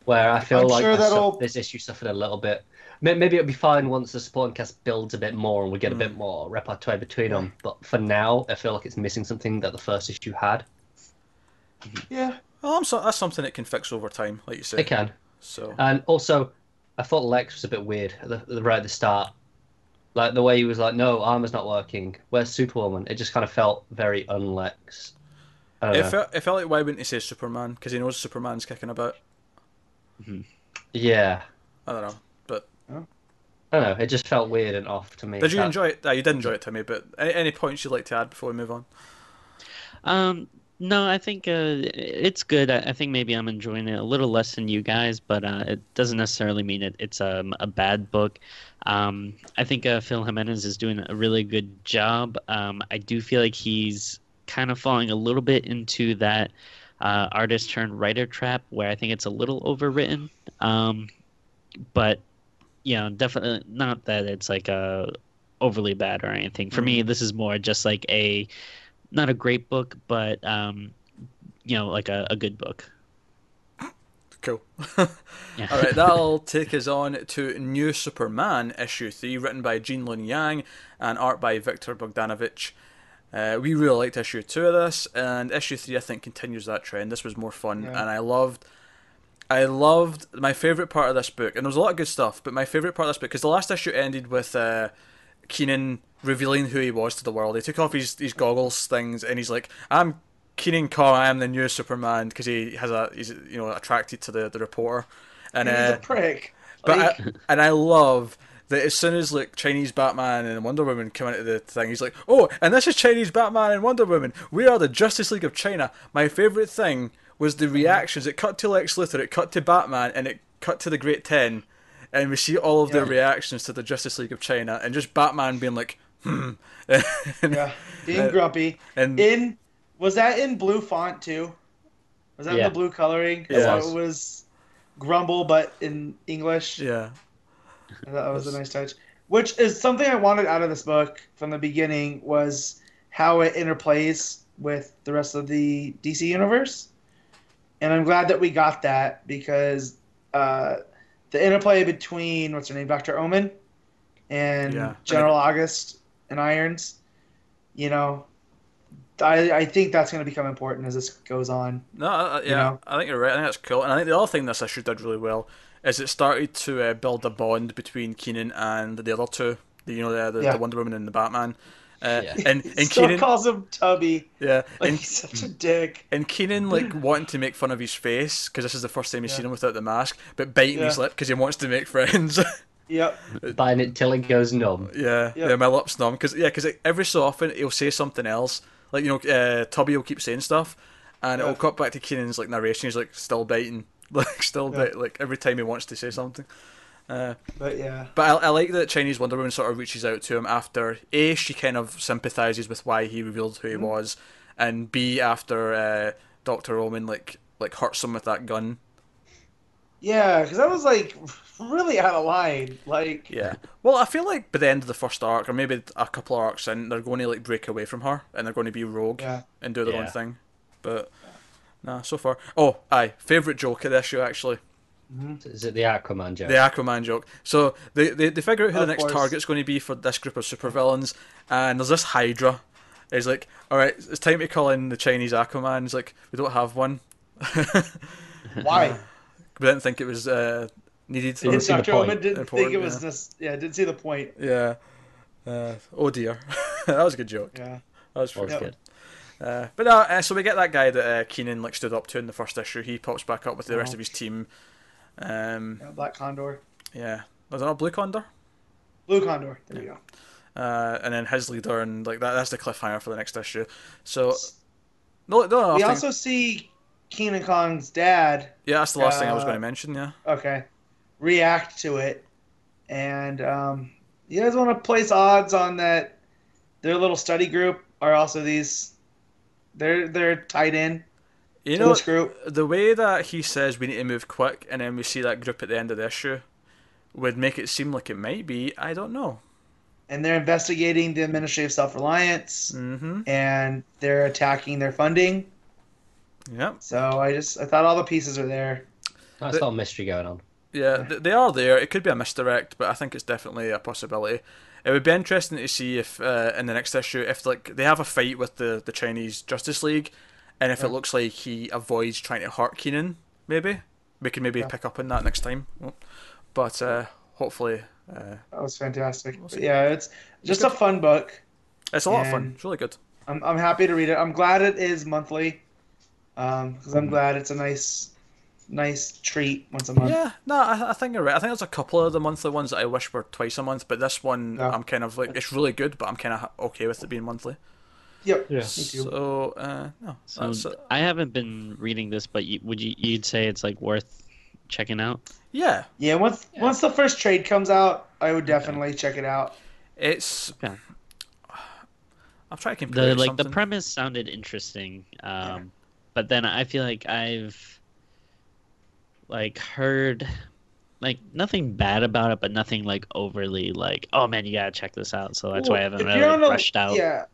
Where I feel I'm like sure this, that'll- this issue suffered a little bit. Maybe it'll be fine once the supporting cast builds a bit more and we get a bit hmm. more repertoire between them. But for now, I feel like it's missing something that the first issue had. Yeah. Well, I'm so, that's something it can fix over time, like you say. It can. So And also, I thought Lex was a bit weird at the, the- right at the start. Like the way he was like, "No, armor's not working. Where's Superwoman?" It just kind of felt very unlex. I don't it know. felt, it felt like why wouldn't he say Superman? Because he knows Superman's kicking about. Yeah, I don't know. But I don't know. It just felt weird and off to me. did you That- enjoy it? Uh, you did enjoy it, to me, But any, any points you'd like to add before we move on? Um, no, I think uh, it's good. I, I think maybe I'm enjoying it a little less than you guys, but uh, it doesn't necessarily mean it, it's um, a bad book. Um, I think uh, Phil Jimenez is doing a really good job. Um, I do feel like he's kind of falling a little bit into that uh, artist turned writer trap where I think it's a little overwritten. Um, but you know, definitely not that it's like uh, overly bad or anything. For me, this is more just like a not a great book, but um, you know, like a, a good book. Cool. [LAUGHS] Yeah. All right, that'll [LAUGHS] take us on to New Superman issue three, written by Gene Luen Yang and art by Viktor Bogdanovic. Uh, we really liked issue two of this, and issue three I think continues that trend. This was more fun, Yeah. and I loved. I loved my favorite part of this book, and there was a lot of good stuff. But my favorite part of this book, because the last issue ended with uh, Kenan revealing who he was to the world. He took off his his goggles things, and he's like, "I'm Kenan Kong. I am the new Superman," because he has a he's you know attracted to the the reporter, and He's uh, a prick. but Like, I, [LAUGHS] and I love that as soon as like Chinese Batman and Wonder Woman come into the thing, he's like, "Oh, and this is Chinese Batman and Wonder Woman. We are the Justice League of China." My favorite thing was the reactions. It cut to Lex Luthor, it cut to Batman, and it cut to the Great Ten, and we see all of their reactions to the Justice League of China, and just Batman being like, [LAUGHS] and, yeah, being Uh, grumpy. and In was that in blue font too? Was that in Yeah. the blue coloring? Yeah. So it was grumble, but in English. yeah, I thought that was a nice touch. Which is something I wanted out of this book from the beginning was how it interplays with the rest of the DC universe. And I'm glad that we got that because uh, the interplay between what's her name, Doctor Omen, and Yeah. General August and Irons, you know, I I think that's going to become important as this goes on. No, I, I- yeah, know? I think you're right. I think that's cool. And I think the other thing this issue did really well is it started to uh, build a bond between Kenan and the other two. The, you know, the, the, Yeah. the Wonder Woman and the Batman. Uh, Yeah. [LAUGHS] And and still Kenan, calls him Tubby. yeah, [LAUGHS] Like and, he's such a dick. and Kenan like wanting to make fun of his face because this is the first time he's Yeah. seen him without the mask, but biting his lip because he wants to make friends. [LAUGHS] Yep. Biting it till it goes numb. yeah, Yeah. yeah, my lips numb because yeah, because every so often he'll say something else. Like you know, uh, Tubby will keep saying stuff, and Yeah. it'll cut back to Kenan's like narration. He's like still biting, [LAUGHS] like still Yeah. bite, like every time he wants to say something. Uh, But yeah. but I, I like that Chinese Wonder Woman sort of reaches out to him after a she kind of sympathizes with why he revealed who he Mhm. was, and b after uh, Doctor Omen like like hurts him with that gun. Yeah, because that was like really out of line. Like, Yeah. Well, I feel like by the end of the first arc, or maybe a couple of arcs in, they're going to like break away from her and they're going to be rogue yeah, and do their own thing. But nah, so far. Oh, aye, favorite joke of this show actually. Mm-hmm. Is it the Aquaman joke? The Aquaman joke. So they, they, they figure out who Of the next course. target's going to be for this group of supervillains, and there's this Hydra. He's like, all right, it's time to call in the Chinese Aquaman. He's like, we don't have one. [LAUGHS] why? [LAUGHS] we didn't think it was uh, needed. Didn't see the Dr. point. Omen didn't Important, think it was yeah. this. Yeah, didn't see the point. Yeah. Uh, oh dear, [LAUGHS] that was a good joke. Yeah, That was That was good. Uh, but no, uh, so we get that guy that uh, Kenan like stood up to in the first issue. He pops back up with the rest Oh. of his team. Um, yeah, Black Condor, yeah, was it not Blue Condor? Blue Condor. There you go. Uh, and then his leader, and like that, that's the cliffhanger for the next issue. So no, no, no we I also see Kenan Kong's dad. yeah, that's the last thing I was uh, going to mention. Yeah, Okay, react to it, and um, you guys want to place odds on that? Their little study group are also these. They're they're tied in you to know this group. the way that he says we need to move quick, and then we see that group at the end of the issue, would make it seem like it might be. I don't know. and they're investigating the Ministry of Self Reliance, Mm-hmm. and they're attacking their funding. Yep. So I just I thought all the pieces are there. Nice The- little mystery going on. Yeah, they are there. It could be a misdirect, but I think it's definitely a possibility. It would be interesting to see if uh, in the next issue, if like they have a fight with the, the Chinese Justice League, and if it looks like he avoids trying to hurt Kenan, maybe we can maybe Yeah. pick up on that next time. But uh, hopefully, uh, That was fantastic. We'll yeah, it's just a fun book. it's a lot of fun. It's really good. I'm I'm happy to read it. I'm glad it is monthly, because Mm-hmm. I'm glad it's a nice nice treat once a month. Yeah, no, I, I think you're right. I think there's a couple of the monthly ones that I wish were twice a month, but this one Yeah. I'm kind of like it's really good, but I'm kind of okay with it being monthly. Yep. Yeah. So uh, no, So that's. I haven't been reading this, but you, would you you'd say it's like worth checking out? yeah, Yeah. Once once the first trade comes out, I would definitely check it out. it's. Okay. I'm trying to compare The it to like the premise sounded interesting, um, but then I feel like I've like heard like nothing bad about it, but nothing like overly like oh man you gotta check this out. So that's why I haven't If really you're a- rushed out. Yeah.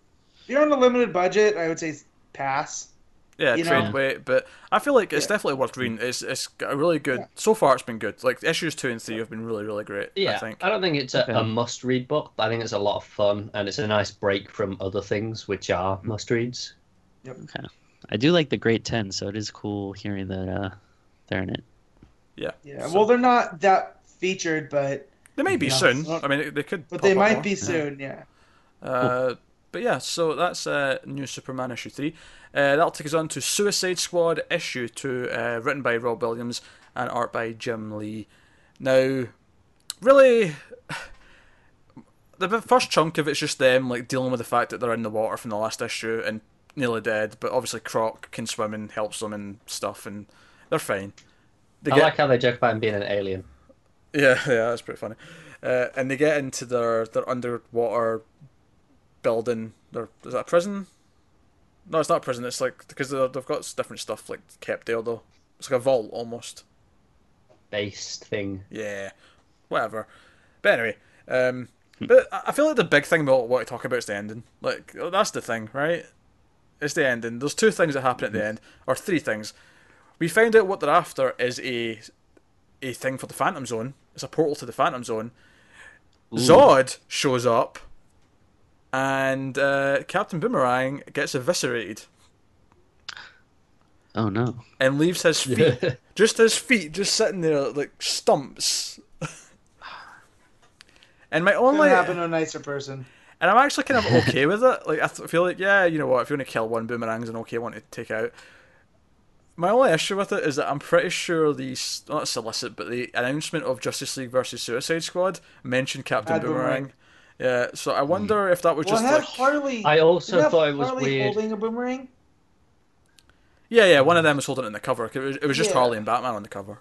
If you're on a limited budget, I would say pass. yeah, you trade know. weight, but I feel like it's Yeah. definitely worth reading. It's it's a really good. Yeah. So far, it's been good. Like issues two and three have been really really great. Yeah, I think. I don't think it's a, Okay. a must-read book, but I think it's a lot of fun and it's a nice break from other things which are must-reads. Okay. I do like the Great Ten, so it is cool hearing that uh, they're in it. Yeah. Yeah. So- Well, they're not that featured, but They may be Yeah. soon. I mean, they could. but they might more. be soon. Yeah. Uh, but yeah, so that's uh, New Superman issue 3. Uh, that'll take us on to Suicide Squad issue 2, uh, written by Rob Williams and art by Jim Lee. Now, really, [SIGHS] the first chunk of it's just them like dealing with the fact that they're in the water from the last issue and nearly dead, but obviously Croc can swim and helps them and stuff, and they're fine. They I get- like how they joke about him being an alien. yeah, [LAUGHS] yeah, that's pretty funny. Uh, and they get into their their underwater building. Their is that a prison? No, it's not a prison. It's like because they've got different stuff like kept there though. It's like a vault almost. Based thing. Yeah, whatever. But anyway, um, but I I feel like the big thing about what I talk about is the ending. Like that's the thing, right? It's the ending. There's two things that happen at the end, or three things. We find out what they're after is a a thing for the Phantom Zone. It's a portal to the Phantom Zone. Zod shows up, and uh, Captain Boomerang gets eviscerated Oh no. and leaves his [LAUGHS] feet, just his feet, just sitting there like stumps. [LAUGHS] and my Couldn't only, happen to a nicer person. And I'm actually kind of [LAUGHS] okay with it. Like I feel like, yeah, you know what? If you want to kill one boomerang's an okay one to take out. My only issue with it is that I'm pretty sure the not solicit, but the announcement of Justice League versus Suicide Squad mentioned Captain Boomerang. Boomerang. Yeah, so I wonder if that was Well, it just had like, Harley. I also didn't have thought it was Harley weird. holding a boomerang. yeah, yeah, one of them was holding it in the cover. It was, it was just Yeah. Harley and Batman on the cover.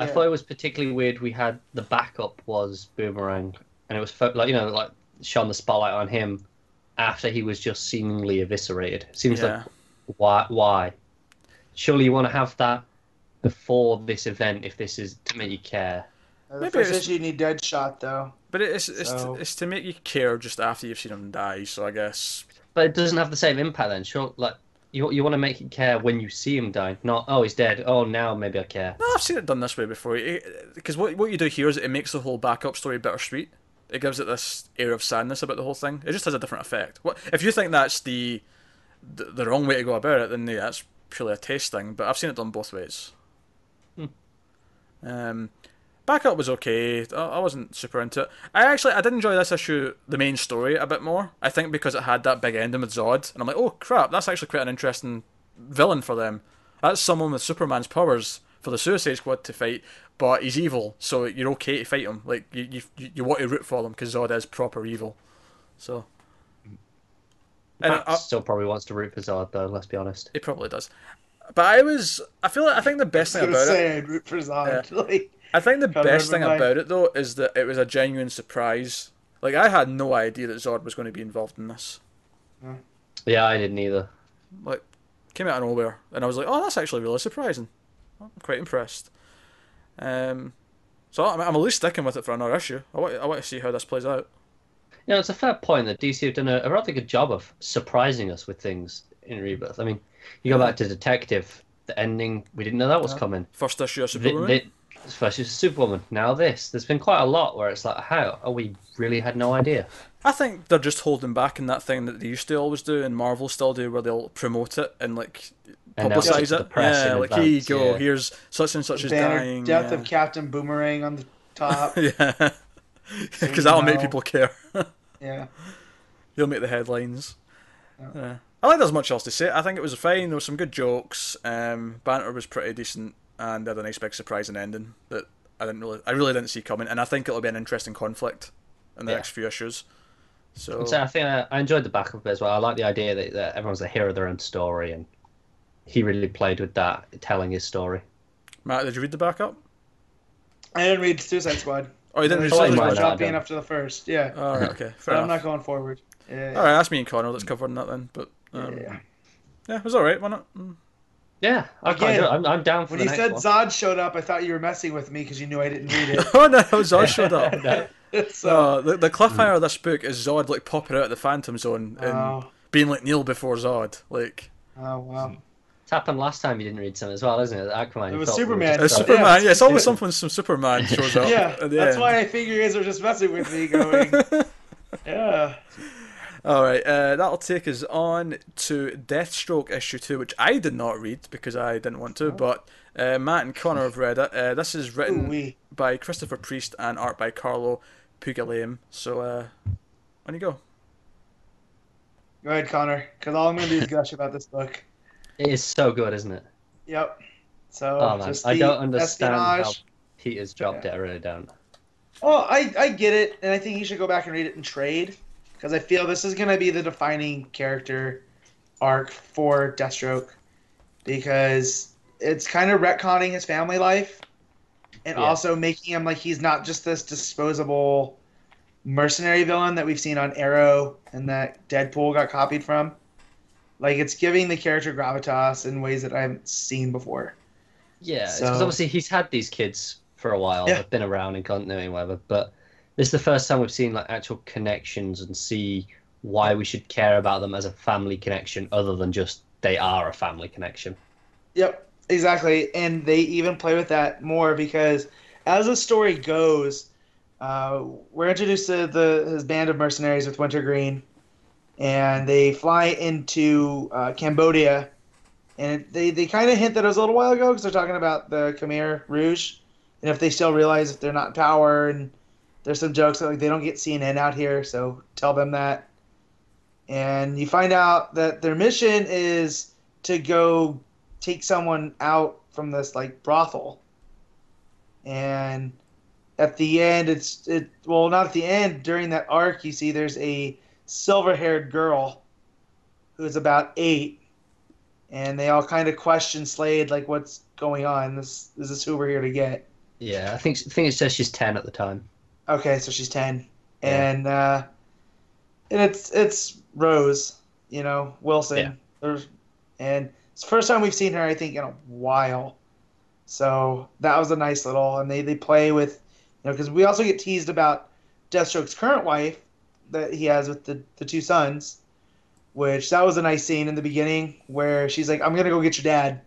I thought it was particularly weird. We had the backup was Boomerang, and it was fo- like you know like shone the spotlight on him after he was just seemingly eviscerated. Seems Yeah. like why why? Surely you want to have that before this event if this is to make you care. Uh, the Maybe first it's- issue you need Deadshot though. But it's it's, So- it's to make you care just after you've seen him die. So I guess But it doesn't have the same impact then. Sure, like you you want to make you care when you see him die, not oh he's dead. Oh now maybe I care. No, I've seen it done this way before. Because what what you do here is it makes the whole backup story bittersweet. It gives it this air of sadness about the whole thing. It just has a different effect. What if you think that's the the, the wrong way to go about it? Then yeah, that's purely a taste thing. But I've seen it done both ways. Hmm. Um, backup was okay. I, I wasn't super into it. I actually I did enjoy this issue, the main story, a bit more. I think because it had that big ending with Zod, and I'm like, oh crap, that's actually quite an interesting villain for them. That's someone with Superman's powers for the Suicide Squad to fight, but he's evil, so you're okay to fight him. Like you, you, you- you want to root for them because Zod is proper evil. So, and Matt I, still probably wants to root for Zod though. Let's be honest. he probably does. But I was, I feel like I think the best thing about gonna it, say I'd root for Zod. [LAUGHS] Like, I think the best thing my- about it though is that it was a genuine surprise. Like I had no idea that Zod was going to be involved in this. Yeah, I didn't either. Like, came out of nowhere, and I was like, oh, that's actually really surprising. I'm quite impressed. Um, so I'm, I'm at least sticking with it for another issue. I want, I want to see how this plays out. You know, it's a fair point that DC have done a, a rather good job of surprising us with things in Rebirth. I mean, you go back to Detective, the ending, we didn't know that was Yeah. coming. First issue of The, Superwoman. the, first is Superwoman, now this. There's been quite a lot where it's like, how? Oh, we really had no idea. I think they're just holding back in that thing that they used to always do, and Marvel still do, where they'll promote it and like publicize it. yeah, in like here you go. yeah. Here's such and such is dying. death yeah. of Captain Boomerang on the top. [LAUGHS] yeah, [LAUGHS] because you that'll make people care. [LAUGHS] yeah. He'll make the headlines. Yeah. Yeah. I like there's much else to say. I think it was fine. There were some good jokes. Um, banter was pretty decent, and they had a nice big surprise surprising ending that I didn't really, I really didn't see coming. And I think it'll be an interesting conflict in the Yeah. next few issues. So, so I think I, I enjoyed the backup as well. I like the idea that, that everyone's a hero of their own story, and he really played with that, telling his story. Matt, did you read the backup? I didn't read Suicide Squad. Oh, you didn't read Suicide you Squad Squad? not dropped in done. after the first. Yeah. All right, okay, but fair I'm not going forward. Yeah. All right, that's me and Connor that's covering that then. But um, yeah. yeah, it was all right. Why not? Mm. Yeah, I Again, Again, I'm, I'm down for When the you next said one. Zod showed up, I thought you were messing with me because you knew I didn't read it. [LAUGHS] oh no, Zod showed up. [LAUGHS] No. [LAUGHS] so, No, the, the cliffhanger of this book is Zod like popping out of the Phantom Zone and oh, being like Kneel before Zod. Like oh wow. It's happened last time you didn't read some as well, isn't it? Aquaman. It you was thought we were Superman. it's Superman. yeah. Yeah, it's always something. Some Superman [LAUGHS] shows up. Yeah, that's end. why I figure you guys are just messing with me. Going, [LAUGHS] yeah. All right, uh, that'll take us on to Deathstroke issue two, which I did not read because I didn't want to, but uh, Matt and Connor have read it. Uh, this is written We. by Christopher Priest and art by Carlo Pagulayan. So, uh, on you go. Go ahead, Connor, because all I'm going to do is gush about this book. It is so good, isn't it? Yep. So Oh just I don't understand how espionage. Peter's dropped it. I really don't. Well, I, I get it, and I think you should go back and read it in trade because I feel this is going to be the defining character arc for Deathstroke because it's kind of retconning his family life and Yeah. also making him like he's not just this disposable mercenary villain that we've seen on Arrow and that Deadpool got copied from. Like it's giving the character gravitas in ways that I haven't seen before. Yeah, because So- obviously he's had these kids for a while. Yeah. They've been around in continuity whatever, but this is the first time we've seen like actual connections and see why we should care about them as a family connection, other than just they are a family connection. Yep, exactly. And they even play with that more because as the story goes, uh, we're introduced to the his band of mercenaries with Wintergreen, and they fly into uh, Cambodia. And they, they kind of hint that it was a little while ago because they're talking about the Khmer Rouge, and if they still realize if they're not in power, and there's some jokes that like they don't get CNN out here, so tell them that. And you find out that their mission is to go take someone out from this like brothel and at the end it's it well not at the end during that arc you see there's a silver haired girl who's about eight and they all kind of question slade like what's going on this is this who we're here to get Yeah, I think I think it says she's ten at the time. okay so she's 10 Yeah. and uh and it's it's rose you know wilson Yeah. There's, and it's the first time we've seen her i think in a while so that was a nice little and they they play with you know because we also get teased about deathstroke's current wife that he has with the the two sons which that was a nice scene in the beginning where she's like i'm gonna go get your dad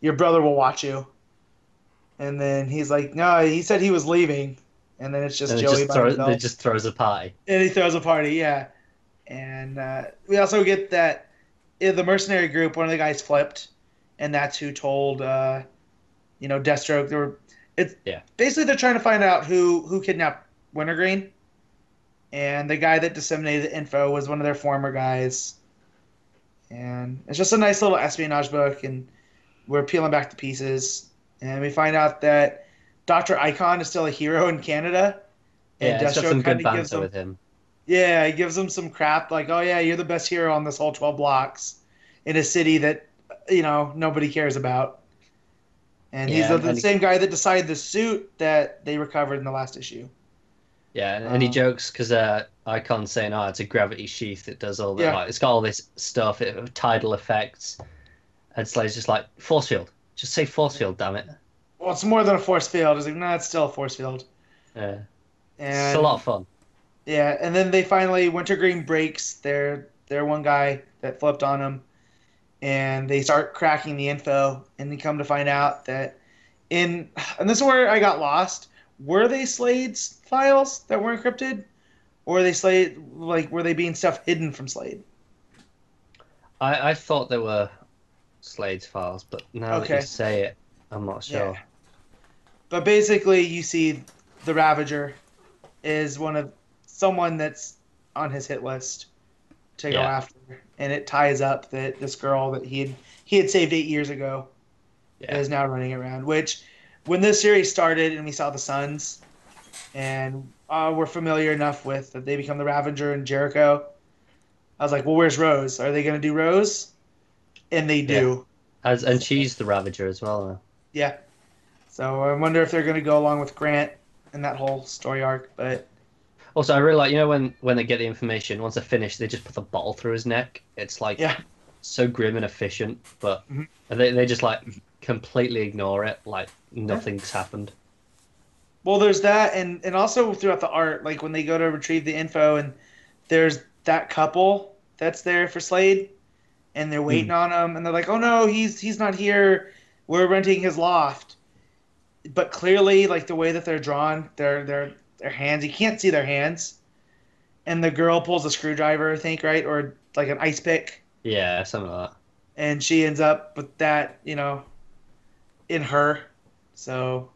your brother will watch you and then he's like no he said he was leaving and then it's just And it joey just, by throw, himself. it just throws a party. And he throws a party, yeah. And uh, we also get that in the mercenary group, one of the guys flipped, and that's who told, uh, you know, Deathstroke. They were, it's Yeah. basically they're trying to find out who who kidnapped Wintergreen, and the guy that disseminated the info was one of their former guys. And it's just a nice little espionage book, and we're peeling back the pieces, and we find out that Doctor Icon is still a hero in Canada. Yeah, it's some good kinda gives him- with him. yeah, he gives him some crap like, "Oh yeah, you're the best hero on this whole 12 blocks in a city that you know nobody cares about." And he's the, the same guy that decided the suit that they recovered in the last issue. Yeah, and, he Um, jokes because uh, Icon's saying, "Oh, it's a gravity sheath that does all that. Yeah. Like, it's got all this stuff, it, tidal effects." And Slade's just like, "Force field. Just say force field, damn it." Well, it's more than a force field. He's like, "No, it's still a force field." Yeah, And it's a lot of fun. Yeah, and then they finally Wintergreen breaks their their one guy that flipped on him, and they start cracking the info, and they come to find out that in and this is where I got lost. Were they Slade's files that were encrypted, or were they Slade like were they being stuff hidden from Slade? I, I thought they were Slade's files, but now that you say it, I'm not sure. Yeah. But basically, you see the Ravager is one of someone that's on his hit list to go after, and it ties up that this girl that he had he had saved eight years ago Yeah. is now running around. Which, when this series started and we saw the Sons, and uh, we're familiar enough with that they become the Ravager and Jericho, I was like, well, where's Rose? Are they going to do Rose? And they do. As, and she's the Ravager as well. Now. Yeah. So I wonder if they're going to go along with Grant and that whole story arc. But Also, I really like you know when when they get the information once they're finished, they just put the bottle through his neck. It's like Yeah. so grim and efficient, but Mhm. and they they just like completely ignore it, like nothing's happened. well, there's that, and and also throughout the art, like when they go to retrieve the info, and there's that couple that's there for Slade, and they're waiting hmm. on him, and they're like, oh no, he's he's not here. We're renting his loft. But clearly, like the way that they're drawn, their their their hands, you can't see their hands. And the girl pulls a screwdriver, I think, right, or like an ice pick. Yeah, something like that. and she ends up with that, you know, in her. So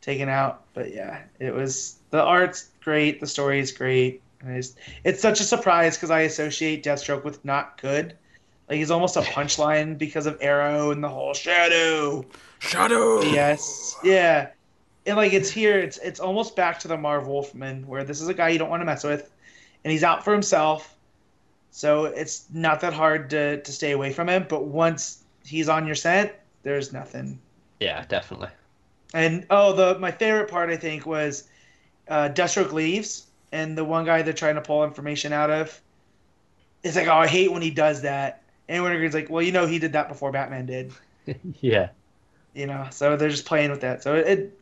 taken out. But yeah, it was the art's great, the story is great. And it's, it's such a surprise because I associate Deathstroke with not good. Like he's almost a [LAUGHS] punchline because of Arrow and the whole shadow. Shadow. Yes, yeah, and like it's here. It's it's almost back to the Marv Wolfman, where this is a guy you don't want to mess with, and he's out for himself. So it's not that hard to to stay away from him. But once he's on your scent, there's nothing. Yeah, definitely. And oh, the my favorite part I think was uh, Deathstroke leaves, and the one guy they're trying to pull information out of is like, "Oh, I hate when he does that." And Wintergreen's like, "Well, you know, he did that before Batman did." [LAUGHS] yeah. you know so they're just playing with that so it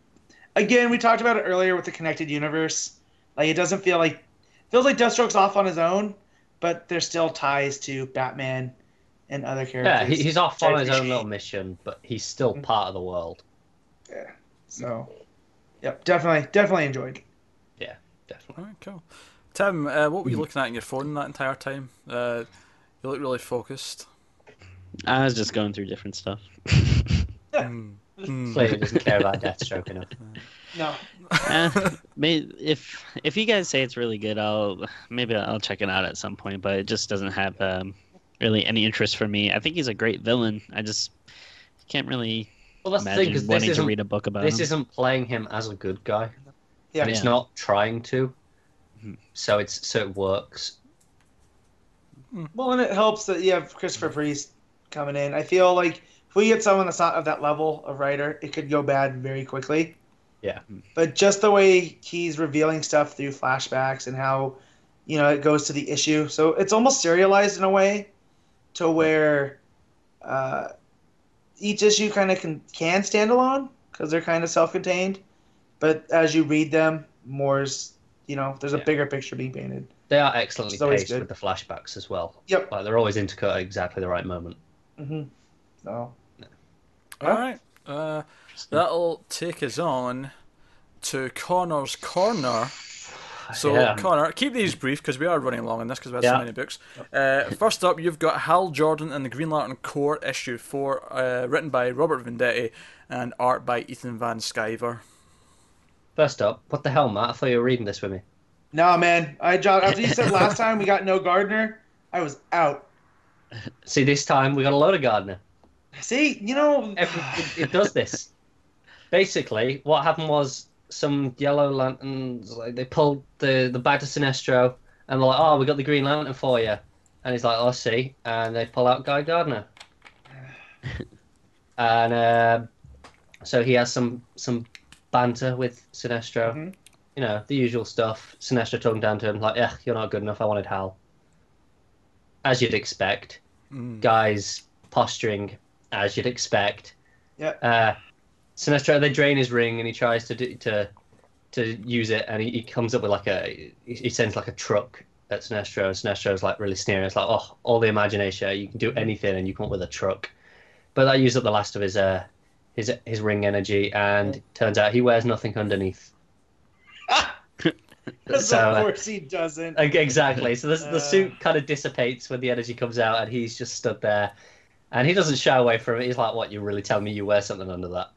again we talked about it earlier with the connected universe like it doesn't feel like feels like deathstroke's off on his own but there's still ties to batman and other characters Yeah, he's off on his own little mission, but he's still Mhm. part of the world. Yeah. So yep definitely definitely enjoyed Yeah, Definitely. Alright, cool. Tim, uh, what were Mm-hmm. you looking at in your phone that entire time? Uh, you look really focused. I was just going through different stuff. [LAUGHS] Mm. Mm. Clearly doesn't care about Deathstroke enough. [LAUGHS] no uh, [LAUGHS] may, if if you guys say it's really good, I'll maybe I'll check it out at some point. But it just doesn't have um, really any interest for me. I think he's a great villain. I just can't really Well, that's the thing imagine because this wanting to isn't read a book about this him. isn't playing him as a good guy, yeah and it's Yeah. not trying to. Mhm. So it's so it works. Hmm. well and it helps that you have christopher mm-hmm. priest coming in i feel like if we get someone that's not of that level of writer it could go bad very quickly Yeah. Mm-hmm. but just the way he's revealing stuff through flashbacks and how you know it goes to the issue so it's almost serialized in a way to where uh, each issue kind of can can stand alone because they're kind of self-contained but as you read them more's you know there's a Yeah. bigger picture being painted They are excellently It's paced good. with the flashbacks as well. Yep. Like they're always intercut at exactly the right moment. hmm so Alright. Uh, that'll take us on to Connor's Corner. [SIGHS] So, Yeah. Connor, keep these brief because we are running long on this because we have so many books. Uh, first up, you've got Hal Jordan and the Green Lantern Corps, issue 4, uh, written by Robert Venditti and art by Ethan Van Sciver. First up, what the hell, Matt? I thought you were reading this with me. no man i dropped after you said last [LAUGHS] time we got no gardner i was out See, this time we got a load of Gardner. see you know Every, it, it does this. [SIGHS] Basically, what happened was some yellow lanterns, like they pulled the the bag to Sinestro, and they're like, "Oh, we got the Green Lantern for you," and he's like, "Oh, I see," and they pull out Guy Gardner, [SIGHS] and uh, so he has some some banter with Sinestro, Mhm. you know, the usual stuff. Sinestro talking down to him like, "Yeah, you're not good enough. I wanted Hal." As you'd expect, Mm. guys posturing as you'd expect. Yeah. Uh, Sinestro, they drain his ring, and he tries to do, to to use it, and he, he comes up with like a he, sends like a truck at Sinestro, and Sinestro's like really sneering. It's like, oh, all the imagination, you can do anything, and you come up with a truck. But that used up the last of his uh his his ring energy, and turns out he wears nothing underneath. [LAUGHS] So, of uh, course he doesn't. Exactly. So the, Uh. the suit kind of dissipates when the energy comes out, and he's just stood there, and he doesn't shy away from it. He's like, "What? You really tell me you wear something under that?"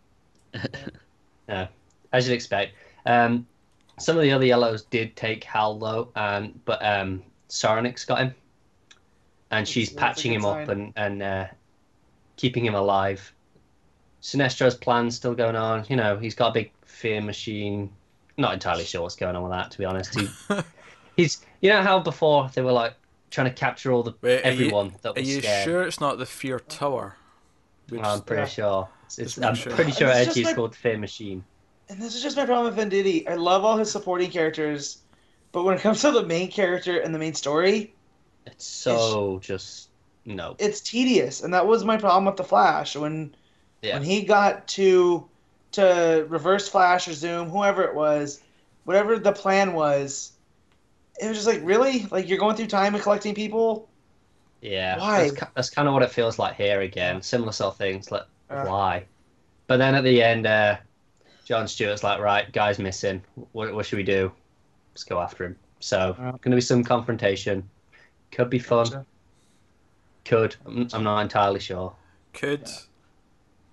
Yeah, as you'd expect. Um, some of the other yellows did take Hal though, and but um, Soranik's got him, and she's That's- that's patching good him up and and uh, keeping him alive. Sinestro's plan's still going on. You know, he's got a big fear machine. Not entirely sure what's going on with that, to be honest. He, [LAUGHS] he's, you know how before they were like trying to capture all the Wait, are you- everyone that Are you scared. sure it's not the Fear Tower? Which, I'm pretty Yeah. sure. It's, it's, I'm sure. pretty sure It's Edgy is like- called Fair Machine. And this is just my problem with Venditti. I love all his supporting characters, but when it comes to the main character and the main story, It's so just no. it's tedious, and that was my problem with the Flash. When Yeah. when he got to to reverse Flash or Zoom, whoever it was, whatever the plan was, it was just like really like you're going through time and collecting people. Yeah, Why? That's, that's kind of what it feels like here again. Similar sort of things. Like Uh. why? But then at the end, uh, John Stewart's like, right, guy's missing. What, what should we do? Let's go after him. So, Yeah. going to be some confrontation. Could be fun. Gotcha. Could. I'm, I'm not entirely sure. could.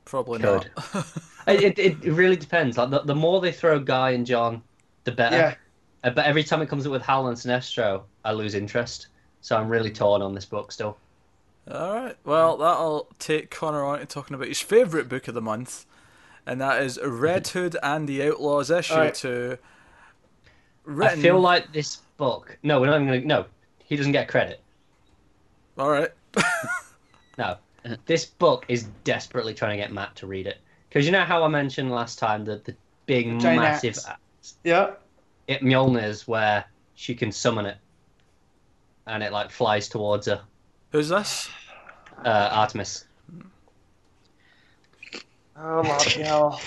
Probably Could. not. [LAUGHS] It, it, it really depends. Like the, the more they throw Guy and John, the better. Yeah, Uh, But every time it comes up with Hal and Sinestro, I lose interest. So I'm really torn on this book still. All right. Well, that'll take Connor on to talking about his favourite book of the month, and that is Red Hood and the Outlaws issue All right. two. I feel like this book. No, we're not even gonna. No, he doesn't get credit. All right. [LAUGHS] No, this book is desperately trying to get Matt to read it because you know how I mentioned last time that the big Giant massive axe. yeah. it Mjolnir's where she can summon it, and it like flies towards her. Who's this? Uh, Artemis. Oh, Lobdell.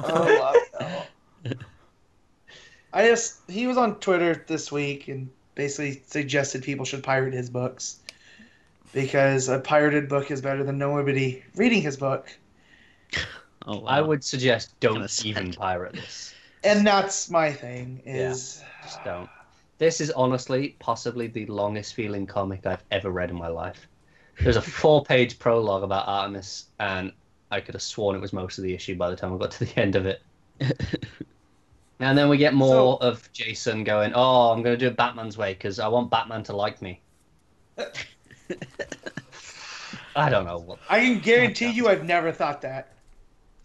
oh, Lobdell. I just he was on Twitter this week and basically suggested people should pirate his books because a pirated book is better than nobody reading his book, Oh, wow. I would suggest don't even pirate this. and that's my thing. Is Just don't. This is honestly possibly the longest feeling comic I've ever read in my life. There's a four page prologue about Artemis, and I could have sworn it was most of the issue by the time I got to the end of it. [LAUGHS] And then we get more of Jason going, Oh, I'm going to do it Batman's way because I want Batman to like me. [LAUGHS] I don't know what. I can guarantee you, I've never thought that.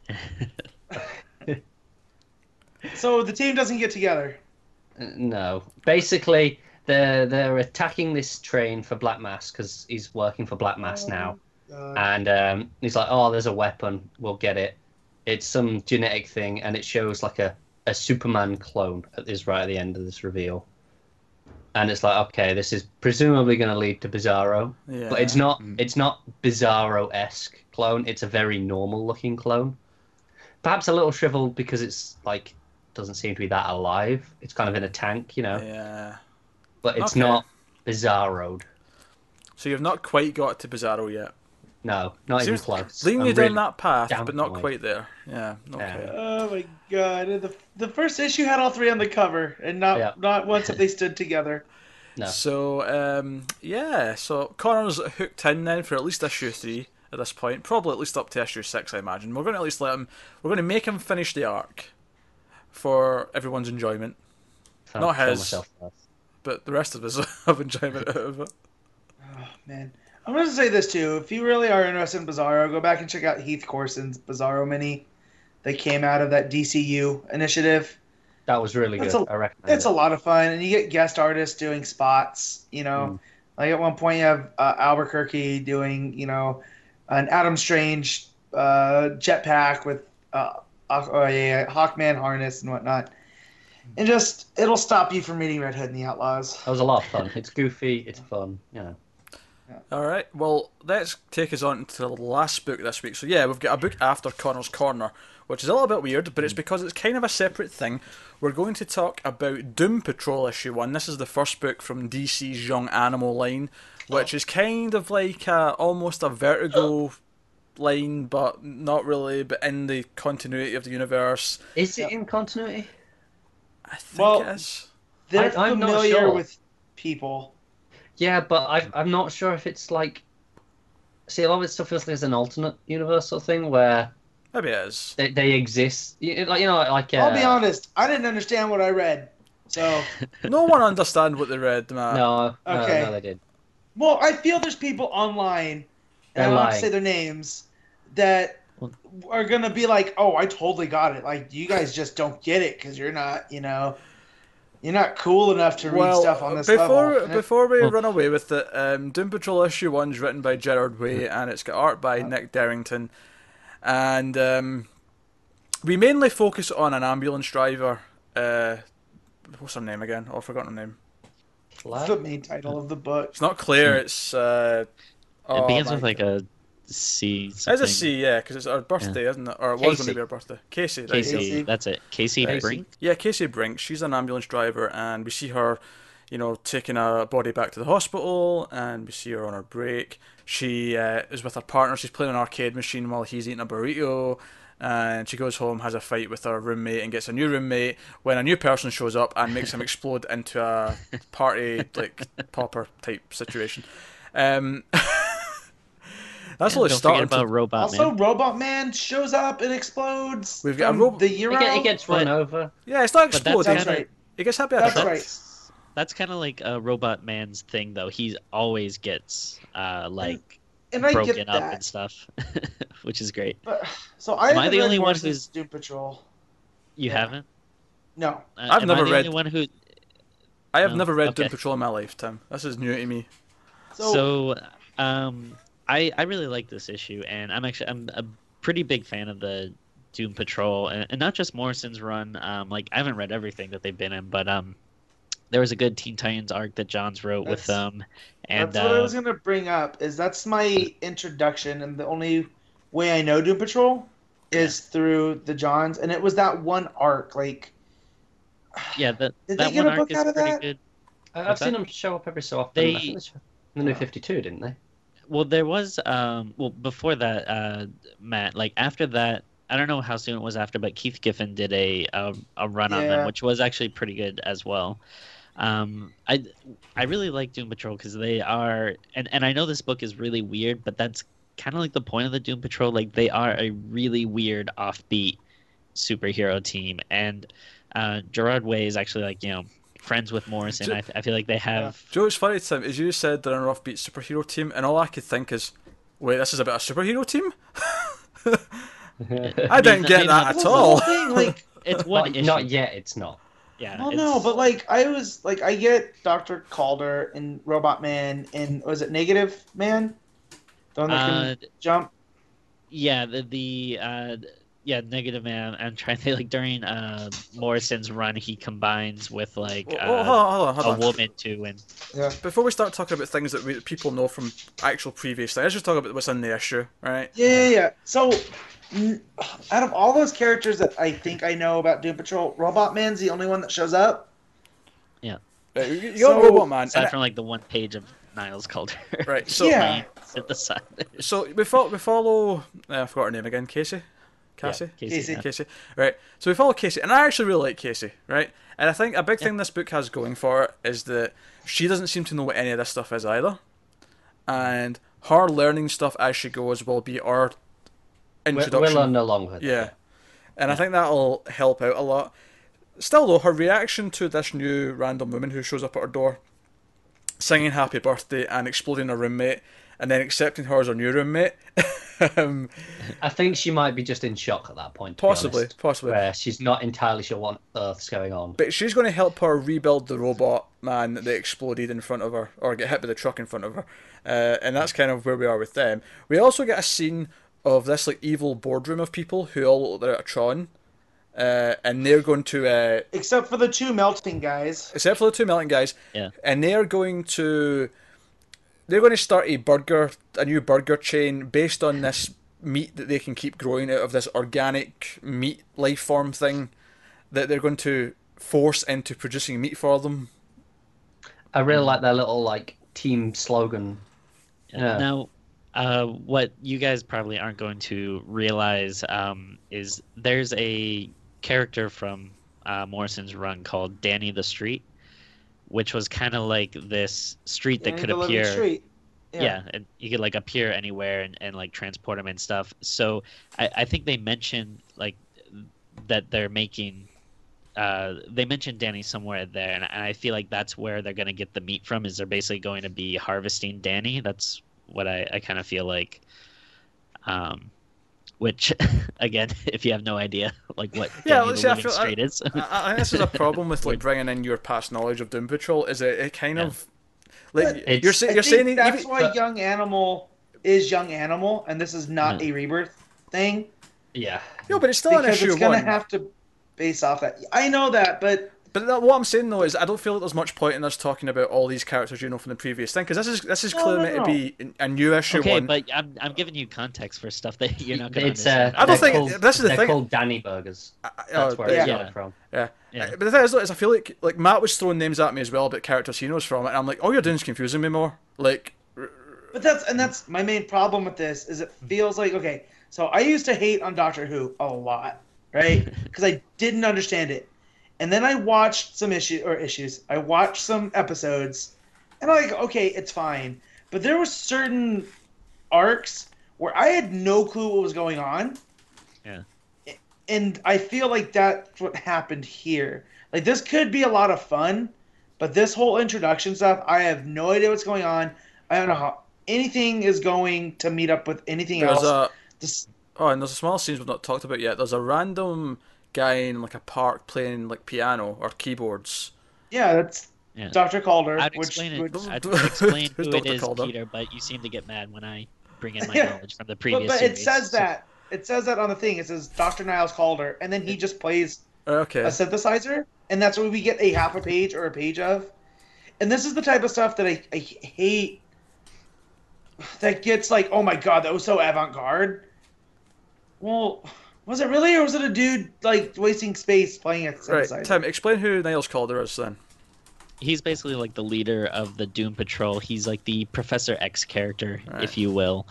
[LAUGHS] so the team doesn't get together. No. Basically, they're, they're attacking this train for Black Mask because he's working for Black Mask now. Uh, and um, he's like, "Oh, there's a weapon. We'll get it. It's some genetic thing, and it shows like a, a Superman clone at is right at the end of this reveal." And it's like, okay, this is presumably going to lead to Bizarro, Yeah. but it's not. Mm. It's not Bizarro esque clone. It's a very normal looking clone. Perhaps a little shriveled because it's like doesn't seem to be that alive. It's kind of in a tank, you know, Yeah. but it's Okay. not Bizarroed. So you've not quite got to Bizarro yet. No, not even Seems- close. Leading I'm you down really- that path, but not annoyed. quite there. Yeah. Okay. Oh my god! The the first issue had all three on the cover, and not Yeah. not once have they [LAUGHS] stood together. No. So um, yeah, so Connor's hooked in then for at least issue three at this point, probably at least up to issue six, I imagine. We're going to at least let him. We're going to make him finish the arc for everyone's enjoyment, Found- Not found his. but the rest of us [LAUGHS] have enjoyment out of it. Oh man, I'm gonna say this too. If you really are interested in Bizarro, go back and check out Heath Corson's Bizarro mini. That came out of that DCU initiative. That was really That's good. a- I recommend It's it. a lot of fun, and you get guest artists doing spots. You know, like at one point you have uh, Albuquerque doing, you know, an Adam Strange uh, jetpack with, uh, uh, oh, yeah, Hawkman harness and whatnot, and just it'll stop you from meeting Red Hood and the Outlaws. That was a lot of fun. It's goofy. It's fun. You know. All right. Well, let's take us on to the last book this week. So yeah, we've got a book after Connor's Corner, which is a little bit weird, but it's because it's kind of a separate thing. We're going to talk about Doom Patrol issue one. This is the first book from DC's Young Animal line, which is kind of like a, almost a Vertigo line, but not really, but in the continuity of the universe. Is it in continuity? I think Well, it is. They're I- I'm not familiar sure. with people. Yeah, but I, I'm not sure if it's like. See, a lot of it stuff feels like it's an alternate universe sort of thing where Maybe it is. they, they exist. You- Like you know, like uh, I'll be honest, I didn't understand what I read. So, [LAUGHS] no one understand what they read, man. No, no, Okay. no, they did. well, I feel there's people online, They're and I don't have to say their names, that Well- are gonna be like, "Oh, I totally got it." Like, you guys just don't get it because you're not, you know, you're not cool enough to read well, stuff on this before level. before we Well- run away with it, um, Doom Patrol issue one's written by Gerard Way and it's got art by Nick Derington, and um, we mainly focus on an ambulance driver. Uh, what's her name again? Oh, I've forgotten her name. It's the main title of the book. It's not clear. It's uh, oh it begins with like a C. It's a C, yeah, because it's our birthday, isn't it? Or it was going to be our birthday. Casey, right? Casey, Casey. that's it. Casey Right. Brink. Yeah, Casey Brink. She's an ambulance driver, and we see her, you know, taking a body back to the hospital, and we see her on her break. She uh, is with her partner. She's playing an arcade machine while he's eating a burrito. And she goes home, has a fight with her roommate, and gets a new roommate. When a new person shows up and makes him [LAUGHS] explode into a party like popper type situation. Um, [LAUGHS] that's Yeah, all it don't started. forget about Robot also, Man. Robot Man shows up and explodes. We've got a from rob- the It, Euro. get, it gets run But- over. Yeah, it's not But that's exploding. That's right. It gets hit by That's right. That's kind of like a Robot Man's thing, though. He always gets uh, like And I broken up that. and stuff, [LAUGHS] which is great. But so I Am I the read only one who's- Doom Patrol. You Yeah. haven't? No, Uh, I've am never I the read- Only one who I have No, never read Doom. Patrol in my lifetime. This is new to me. so, So, um, I I really like this issue, and I'm actually I'm a pretty big fan of the Doom Patrol, and, and not just Morrison's run. Um, like I haven't read everything that they've been in, but um, there was a good Teen Titans arc that Johns wrote with That's- them, and that's what I uh, was gonna bring up. Is that's my introduction, and the only way I know Doom Patrol is through the Johns, and it was that one arc. Like, yeah, that [SIGHS] Did they get one a arc book is out of pretty that? good. I- I've What's seen that? them show up every so often. They- I think they show- in the New 52, didn't they? Well, there was um well before that uh Matt like after that I don't know how soon it was after but Keith Giffen did a a, a run on them which was actually pretty good as well. Um I I really like Doom Patrol cuz they are and and I know this book is really weird but that's kind of like the point of the Doom Patrol like they are a really weird offbeat superhero team and uh Gerard Way is actually like you know friends with Morrison. I, I feel like they have Joe, it's funny, Tim, as you said they're an offbeat superhero team, and all I could think is, wait, this is about a superhero team? [LAUGHS] I didn't Maybe get not- that at Well, all. like, it's one not, not yet, it's not. Yeah. well, it's- no, but like, I was like, I get Doctor Calder and Robot Man, and was it Negative Man? The one that Uh, can jump. yeah the the uh yeah negative man i'm trying to like during uh morrison's run he combines with like uh, oh, hold on, hold on, a hold on. woman too and Yeah. Before we start talking about things that we, people know from actual previous things, let's just talk about what's in the issue, right? Yeah, yeah, yeah. So, n- out of all those characters that I think I know about Doom Patrol, Robot Man's the only one that shows up. Right, you, you So- got Robot Man. aside and- from like the one page of niles Calder. Right, [LAUGHS] so Yeah. synthesize so we follow, we follow uh, I forgot her name again, Casey? Cassie? Casey, Casey. yeah. Casey. Right. So we follow Casey, and I actually really like Casey, right? And I think a big thing this book has going for it is that she doesn't seem to know what any of this stuff is either. And her learning stuff as she goes will be our introduction. we're learning along with yeah. And I think that'll help out a lot. Still, though, her reaction to this new random woman who shows up at her door, singing happy birthday and exploding her roommate, and then accepting her as her new roommate, [LAUGHS] um, I think she might be just in shock at that point. possibly, honest, possibly. Where she's not entirely sure what on earth's going on. But she's going to help her rebuild the robot man that exploded in front of her, or get hit by the truck in front of her. Uh, and that's kind of where we are with them. We also get a scene of this like evil boardroom of people who all look like they're a Tron. Uh, and they're going to, uh, Except for the two melting guys. except for the two melting guys, Yeah. and they're going to they're going to start a burger, a new burger chain based on this meat that they can keep growing out of this organic meat life form thing that they're going to force into producing meat for them. I really like their little like team slogan. Yeah. Now, uh, what you guys probably aren't going to realize um, is there's a character from uh, Morrison's run called Danny the Street, which was kind of like this street that could appear. Yeah. and you could like appear anywhere and, and like transport them and stuff. So I, I think they mentioned like that they're making. Uh, they mentioned Danny somewhere there, and I feel like that's where they're gonna get the meat from. Is they're basically going to be harvesting Danny. That's what I, I kind of feel like. Um, which [LAUGHS] again, [LAUGHS] if you have no idea like what [LAUGHS] Yeah, Danny let's the say I Living feel- I- is, I, I think this is a problem with like bringing in your past knowledge of Doom Patrol. Is it, it kind Yeah. of like But It's- you're saying I you're saying that's even, why but- Young Animal is Young Animal, and this is not Yeah. a rebirth thing Yeah. no, but it's still an because issue it's gonna one. have to base off that. I know that, but But what I'm saying though is I don't feel like there's much point in us talking about all these characters you know from the previous thing because this is this is No, clearly no, meant to be a new issue okay, one. but I'm I'm giving you context for stuff that you're not gonna It's uh. I don't think- called, this is the they're thing- called Danny burgers. I- I- That's oh, where yeah. it's Yeah. coming from. Yeah. Yeah. Uh, But the thing is, though, is I feel like like Matt was throwing names at me as well about characters he knows from and I'm like, all you're doing is confusing me more. Like, But that's and that's my main problem with this is it feels like okay. So I used to hate on Doctor Who a lot, right? [LAUGHS] Because I didn't understand it, and then I watched some issue or issues. I watched some episodes, and I'm like, okay, it's fine. But there were certain arcs where I had no clue what was going on. Yeah. And I feel like that's what happened here. Like this could be a lot of fun, but this whole introduction stuff, I have no idea what's going on. I don't know how anything is going to meet up with anything there's else. a This- oh, and there's a small scenes we've not talked about yet. There's a random guy in like a park playing like piano or keyboards. yeah, that's Yeah. Dr. Calder, I'd which, explain which it. I'd [LAUGHS] explain Who's who it Dr. is, Calder? Peter, but you seem to get mad when I bring in my [LAUGHS] Yeah. knowledge from the previous. but it series. says So- that. It says that on the thing. It says Dr. Niles Calder, and then he just plays Okay. a synthesizer, and that's what we get a half a page or a page of. And this is the type of stuff that I, I hate. That gets like, oh my god, that was so avant-garde. Well, was it really, or was it a dude like wasting space playing a Right, synthesizer? Tim, explain who Niles Calder is then. he's basically like the leader of the Doom Patrol. He's like the Professor X character, Right. if you will.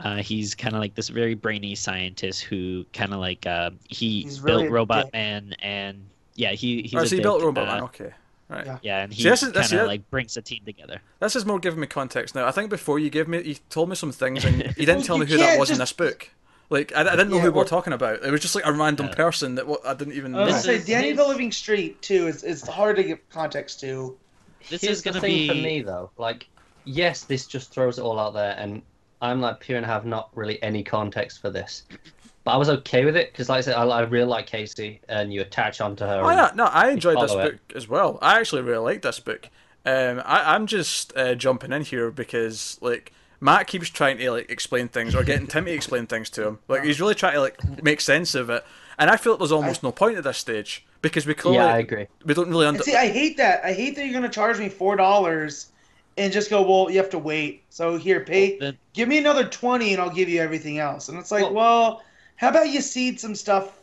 Uh, he's kind of like this very brainy scientist who kind of like uh, he He's built really Robot dick. Man, and yeah, he he's oh, a so he dick, built Robot uh, Man. Okay. Right. Yeah. Yeah, and he See, this is- this kind of like brings the team together. This is more giving me context now. I think before you gave me, you told me some things, and [LAUGHS] you didn't Well, tell me who that can't was in this book. Like, I, I didn't know Yeah, who we well- were talking about. It was just like a random Yeah. person that what, I didn't even. I know. was This gonna say is- Danny the Living Street too is is hard to give context to. This Here's is gonna the thing for me though. Like, yes, this just throws it all out there, and I'm like pure and have not really any context for this. But I was okay with it because, like I said, I, I really like Casey, and you attach onto her. Oh yeah, no, I enjoyed this follow it. book as well. I actually really like this book. Um, I, I'm just uh, jumping in here because like Matt keeps trying to like explain things or getting Tim to explain things to him. Like he's really trying to like make sense of it, and I feel like there's almost no point at this stage because we clearly yeah, I agree. we don't really And under. see, I hate that. I hate that you're gonna charge me four dollars and just go, well, you have to wait. So here, pay. Then- Give me another twenty, and I'll give you everything else. And it's like, Well- well, how about you seed some stuff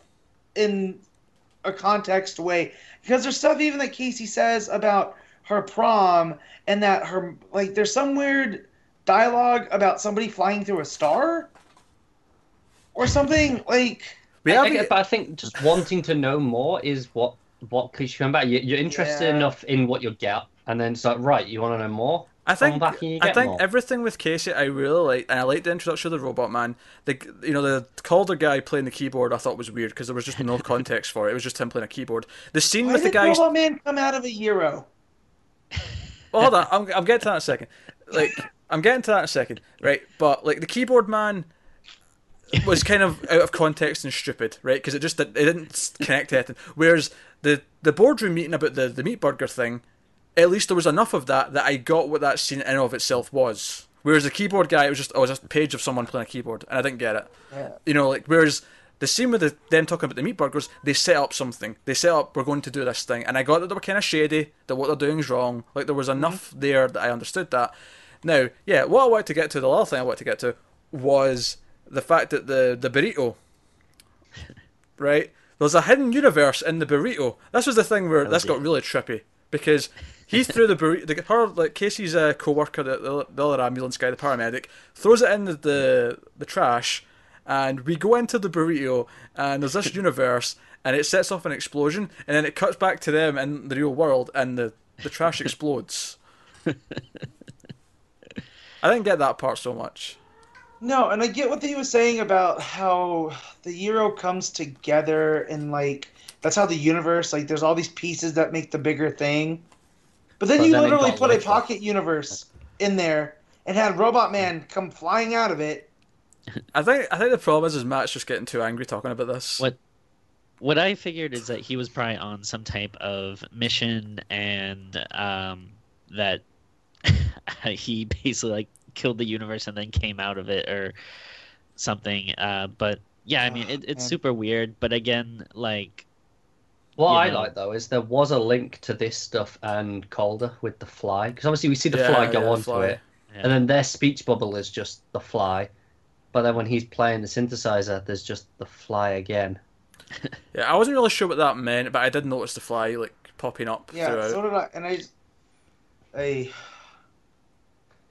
in a context way? Because there's stuff even that Casey says about her prom, and that her like there's some weird dialogue about somebody flying through a star or something like. We I, I but I think just wanting to know more is what what keeps you coming back. You, you're interested Yeah. enough in what you get, and then it's like, right, you want to know more. I think Come back and you I think more. everything with Casey I really like, and I like the introduction of the robot man. The you know the Calder guy playing the keyboard I thought was weird because there was just no [LAUGHS] context for it. It was just him playing a keyboard. The scene Why with the guy guys. Robot Man come out of a euro? Well, hold on, I'm, I'm getting to that in a second. Like, I'm getting to that in a second, right? But like the keyboard man was kind of out of context and stupid, right? Because it just did, it didn't connect to anything. Whereas the the boardroom meeting about the the meat burger thing, at least there was enough of that that I got what that scene in and of itself was. Whereas the keyboard guy, it was just oh, it was just a page of someone playing a keyboard, and I didn't get it. Yeah. You know, like whereas the scene with the, them talking about the meat burgers, they set up something. They set up we're going to do this thing, and I got that they were kind of shady. That what they're doing is wrong. Like there was enough mm-hmm. there that I understood that. Now, yeah, what I wanted to get to, the last thing I wanted to get to, was the fact that the the burrito, [LAUGHS] right? There's a hidden universe in the burrito. This was the thing where Oh, this dear. got really trippy because he [LAUGHS] threw the burrito. The, her like Casey's uh, co-worker, the, the, the other ambulance guy, the paramedic, throws it in the, the the trash, and we go into the burrito, and there's this [LAUGHS] universe, and it sets off an explosion, and then it cuts back to them in the real world, and the the trash explodes. I didn't get that part so much. No, and I get what he was saying about how the Euro comes together and like that's how the universe like there's all these pieces that make the bigger thing. But then But you then literally got put a literal. pocket universe in there and had Robot Man come flying out of it. I think I think the problem is, is Matt's just getting too angry talking about this. What what I figured is that he was probably on some type of mission and um, that [LAUGHS] he basically like killed the universe and then came out of it or something. Uh, but yeah, I mean it, it's [SIGHS] super weird. But again, like What I know. like though is there was a link to this stuff and Calder with the fly because obviously we see the Yeah, fly go yeah, onto fly. it, Yeah. and then their speech bubble is just the fly, but then when he's playing the synthesizer, there's just the fly again. [LAUGHS] Yeah, I wasn't really sure what that meant, but I did notice the fly like popping up Yeah, throughout. so did I. And I, I.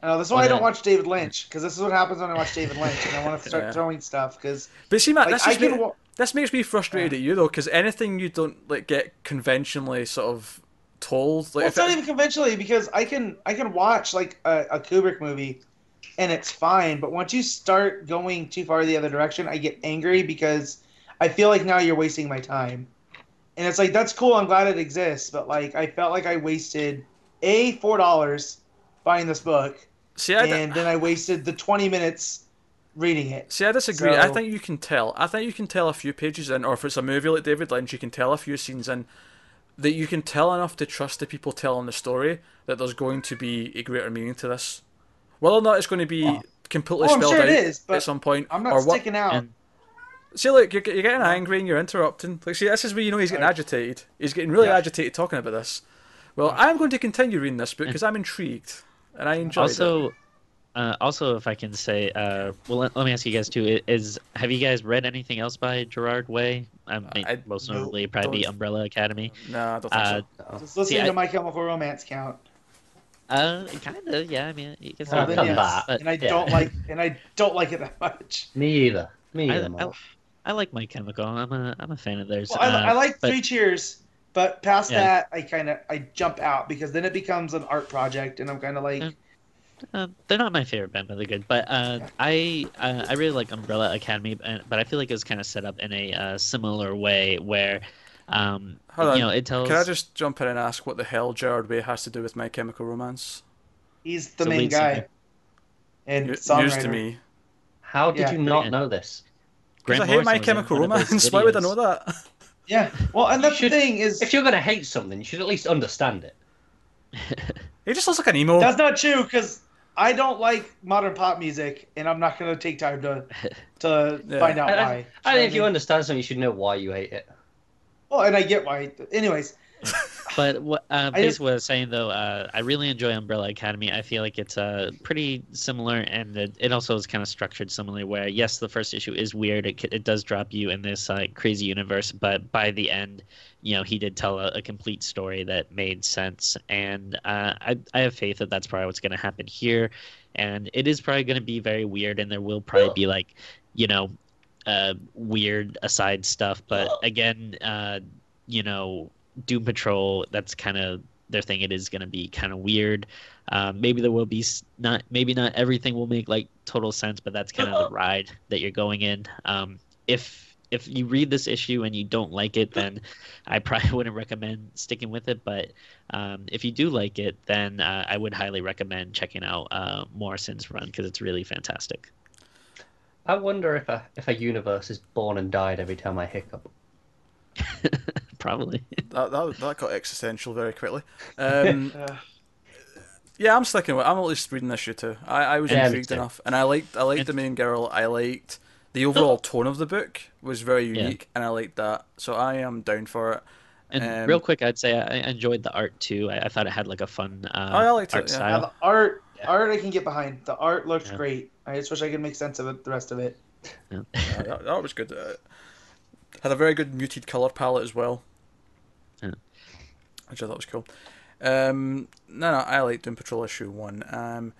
Uh, that's why I don't watch David Lynch because this is what happens when I watch David Lynch and I want to start Yeah. throwing stuff because But see, Matt, like this, I is can. ma- Wa- this makes me frustrated at you though, because anything you don't like get conventionally sort of told, like well, it's not it- even conventionally because I can I can watch like a, a Kubrick movie, and it's fine. But once you start going too far the other direction, I get angry because I feel like now you're wasting my time. And it's like that's cool. I'm glad it exists, but like I felt like I wasted a four dollars buying this book, see, I, and then I wasted the twenty minutes reading it. see, I disagree. I think you can tell. I think you can tell a few pages in, or if it's a movie like David Lynch, you can tell a few scenes in that you can tell enough to trust the people telling the story that there's going to be a greater meaning to this. Whether or not it's going to be completely Oh, spelled sure out is, at some point, I'm not or what, sticking out. and See, look, you're, you're getting angry and you're interrupting. Like, see, this is where you know he's getting Right. agitated. He's getting really Yeah. agitated talking about this. Well, I'm going to continue reading this book because I'm intrigued and I enjoyed it. also uh, also if I can say, uh, well, let, let me ask you guys too: is have you guys read anything else by Gerard Way? Um, may- I- most Nope, notably, probably don't- Umbrella Academy. No, I don't think Uh, so. Just listening See, I- My Chemical Romance count. uh, kind of, yeah. I mean, you can say Well, then yes. that. But- and I yeah. don't like and I don't like it that much. Me either. Me I, either. I, Mark. I like My Chemical. I'm a I'm a fan of theirs. Well, I, Uh, I like but- Three Cheers, but past Yeah. that, I kind of I jump out because then it becomes an art project, and I'm kind of like, Yeah. Uh, they're not my favorite band, but they're good. But uh, I uh, I really like Umbrella Academy, uh, but I feel like it was kind of set up in a uh, similar way where, um, Hold on. you know, it tells. Can I just jump in and ask what the hell Gerard Way has to do with My Chemical Romance? he's the So main guy singer. and New- songwriter. News to me. How did yeah, you not know this? Because I hate My Morrison was in Chemical one of those Romance. [LAUGHS] Why would I know that? Yeah, well, and that's should- the thing is If you're gonna hate something, you should at least understand it. [LAUGHS] He just looks like an emo. that's not true because I don't like modern pop music, and I'm not gonna take time to [LAUGHS] to Yeah. find out I, why. I, I think if you understand something, you should know why you hate it. well, and I get why. Anyways, [LAUGHS] But what, uh, just- was saying though, uh, I really enjoy Umbrella Academy. I feel like it's uh, pretty similar, and it, it also is kind of structured similarly. Where yes, the first issue is weird; it it does drop you in this like crazy universe, but by the end, you know, he did tell a, a complete story that made sense, and uh, I I have faith that that's probably what's going to happen here, and it is probably going to be very weird, and there will probably be like, you know, uh, weird aside stuff, but again, uh, you know, Doom Patrol, that's kind of their thing. It is going to be kind of weird. Um, maybe there will be not, maybe not everything will make like total sense, but that's kind of the ride that you're going in. Um, if if you read this issue and you don't like it, then I probably [LAUGHS] wouldn't recommend sticking with it. But um, if you do like it, then uh, I would highly recommend checking out uh, Morrison's run because it's really fantastic. I wonder if a if a universe is born and died every time I hiccup. [LAUGHS] Probably. That, that, that got existential very quickly. [LAUGHS] Um, yeah, I'm sticking with. I'm at least reading this issue too. I, I was Yeah, intrigued too. enough, and I liked I liked the main girl. I liked the overall tone of the book was very Yeah. unique, and I liked that. So I am down for it. And Um, real quick, I'd say I I enjoyed the art too. I, I thought it had like a fun uh, Oh, I liked art it, yeah. now style. the art art I can get behind. The art looks Yeah. great. I just wish I could make sense of it, the rest of it. Yeah, that, that was good. Uh, had a very good muted color palette as well, Yeah. which I thought was cool. Um, no, no, I like Doom Patrol issue one. Um,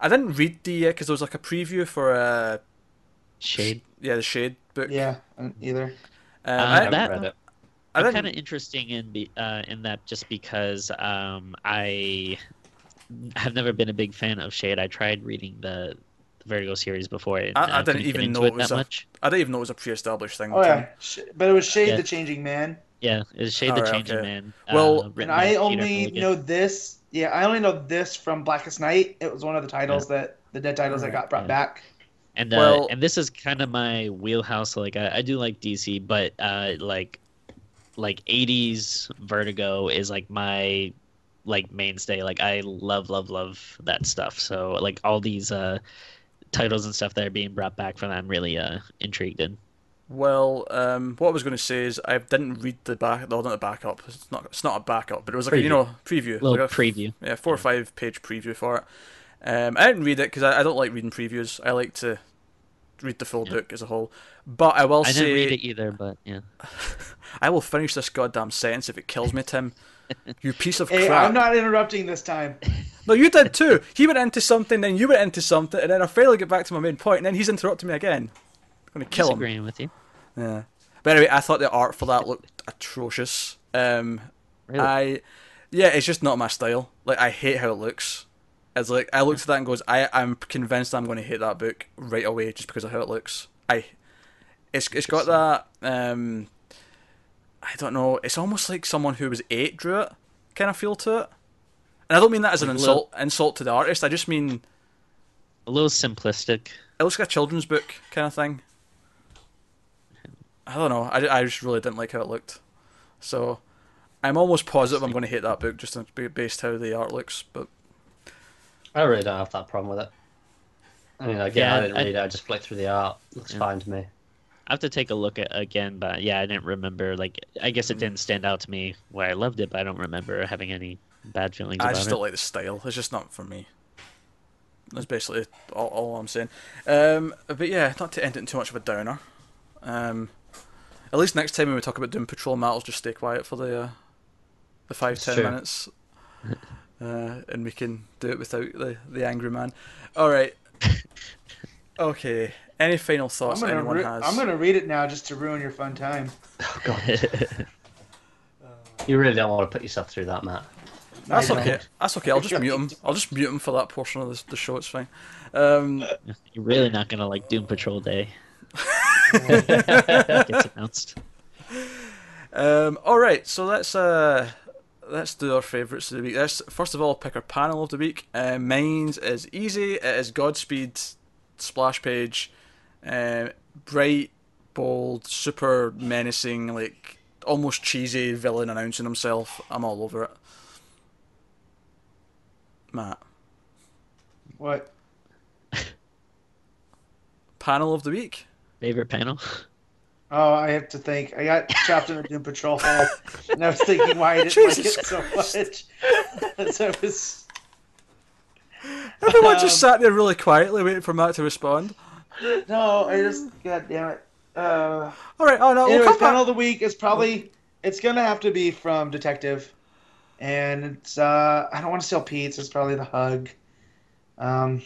I didn't read the because there was like a preview for uh, Shade. yeah, the Shade book. Yeah, either. Um, Uh, I, I haven't that- read it. I I'm kind of interesting in be, uh, in that just because um, I have never been a big fan of Shade. I tried reading the, the Vertigo series before. And, I- I uh, didn't even know it it was that a- much. I didn't even know it was a pre-established thing. Oh yeah, Sh- but it was Shade Yeah. the Changing Man, Yeah, it's Shade the Alright, Changing okay. Man. Well- uh, and I only Milligan. know this. Yeah, I only know this from Blackest Night. It was one of the titles that the dead titles that got brought Yeah. back. And uh, Well- and this is kind of my wheelhouse. Like I, I do like DC, but uh, like like '80s Vertigo is like my like mainstay. Like I love love love that stuff. So like all these uh, titles and stuff that are being brought back from that, I'm really uh, intrigued in. Well, um, what I was going to say is I didn't read the back. No, not the backup. It's not. It's not a backup, but it was like a, you know preview. Little like a, preview. Yeah, four or five page preview for it. Um, I didn't read it because I, I don't like reading previews. I like to read the full Yeah. book as a whole. But I will I say didn't read it either, but yeah. [LAUGHS] I will finish this goddamn sentence if it kills me, Tim. You piece of Hey, crap. I'm not interrupting this time. No, you did too. He went into something, then you went into something, and then I finally get back to my main point, and then he's interrupting me again. I'm gonna kill him. Disagreeing with you. Yeah. But anyway, I thought the art for that looked atrocious. Um, Really? I, yeah, it's just not my style. Like I hate how it looks. It's like I looked at that and goes, I I'm convinced I'm going to hate that book right away just because of how it looks. I, it's it's got that um, I don't know. It's almost like someone who was eight drew it, kind of feel to it. And I don't mean that as an Like a insult insult to the artist. I just mean a little simplistic. it looks like a children's book kind of thing. I don't know. I, I just really didn't like how it looked. So I'm almost positive I'm going to hate that book just based how the art looks. But I really don't have that problem with it. I mean, again, Yeah, I didn't I- read it. I just flicked through the art. Looks Yeah. fine to me. I have to take a look at again, but yeah, I didn't remember. Like, I guess it didn't stand out to me where I loved it, but I don't remember having any bad feelings I about just it. don't like the style. It's just not for me. That's basically all, all I'm saying. Um, but yeah, not to end it in too much of a downer. Um, at least next time when we talk about Doom Patrol, Matt will just stay quiet for the uh, the five It's ten true. minutes, [LAUGHS] uh, and we can do it without the the angry man. All right. [LAUGHS] Okay. Any final I'm thoughts anyone re- has? I'm gonna read it now just to ruin your fun time. Oh, God. [LAUGHS] You really don't want to put yourself through that, Matt. That's I don't. okay. That's okay. I'll just mute him. I'll just mute him for that portion of the, the show. It's fine. Um, You're really not gonna like Doom Patrol Day. [LAUGHS] Gets announced. Um, all right, so let's uh, let's do our favourites of the week. Let's first of all pick our panel of the week. Uh, mine's is easy. It is Godspeed splash page, uh, bright, bold, super menacing, like almost cheesy villain announcing himself. I'm all over it. Matt, What? [LAUGHS] panel of the week. Favorite panel? Oh, I have to think. I got trapped in a Doom Patrol hole, and I was thinking why I didn't like [LAUGHS] Jesus it so much. [LAUGHS] so it was. Everyone just Um, sat there really quietly waiting for Matt to respond. No, I just. God damn it. Uh, All right, oh no, we'll come panel back. of the week is probably. It's gonna have to be from Detective, and it's. uh I don't want to steal Pete's. It's probably the hug. Um,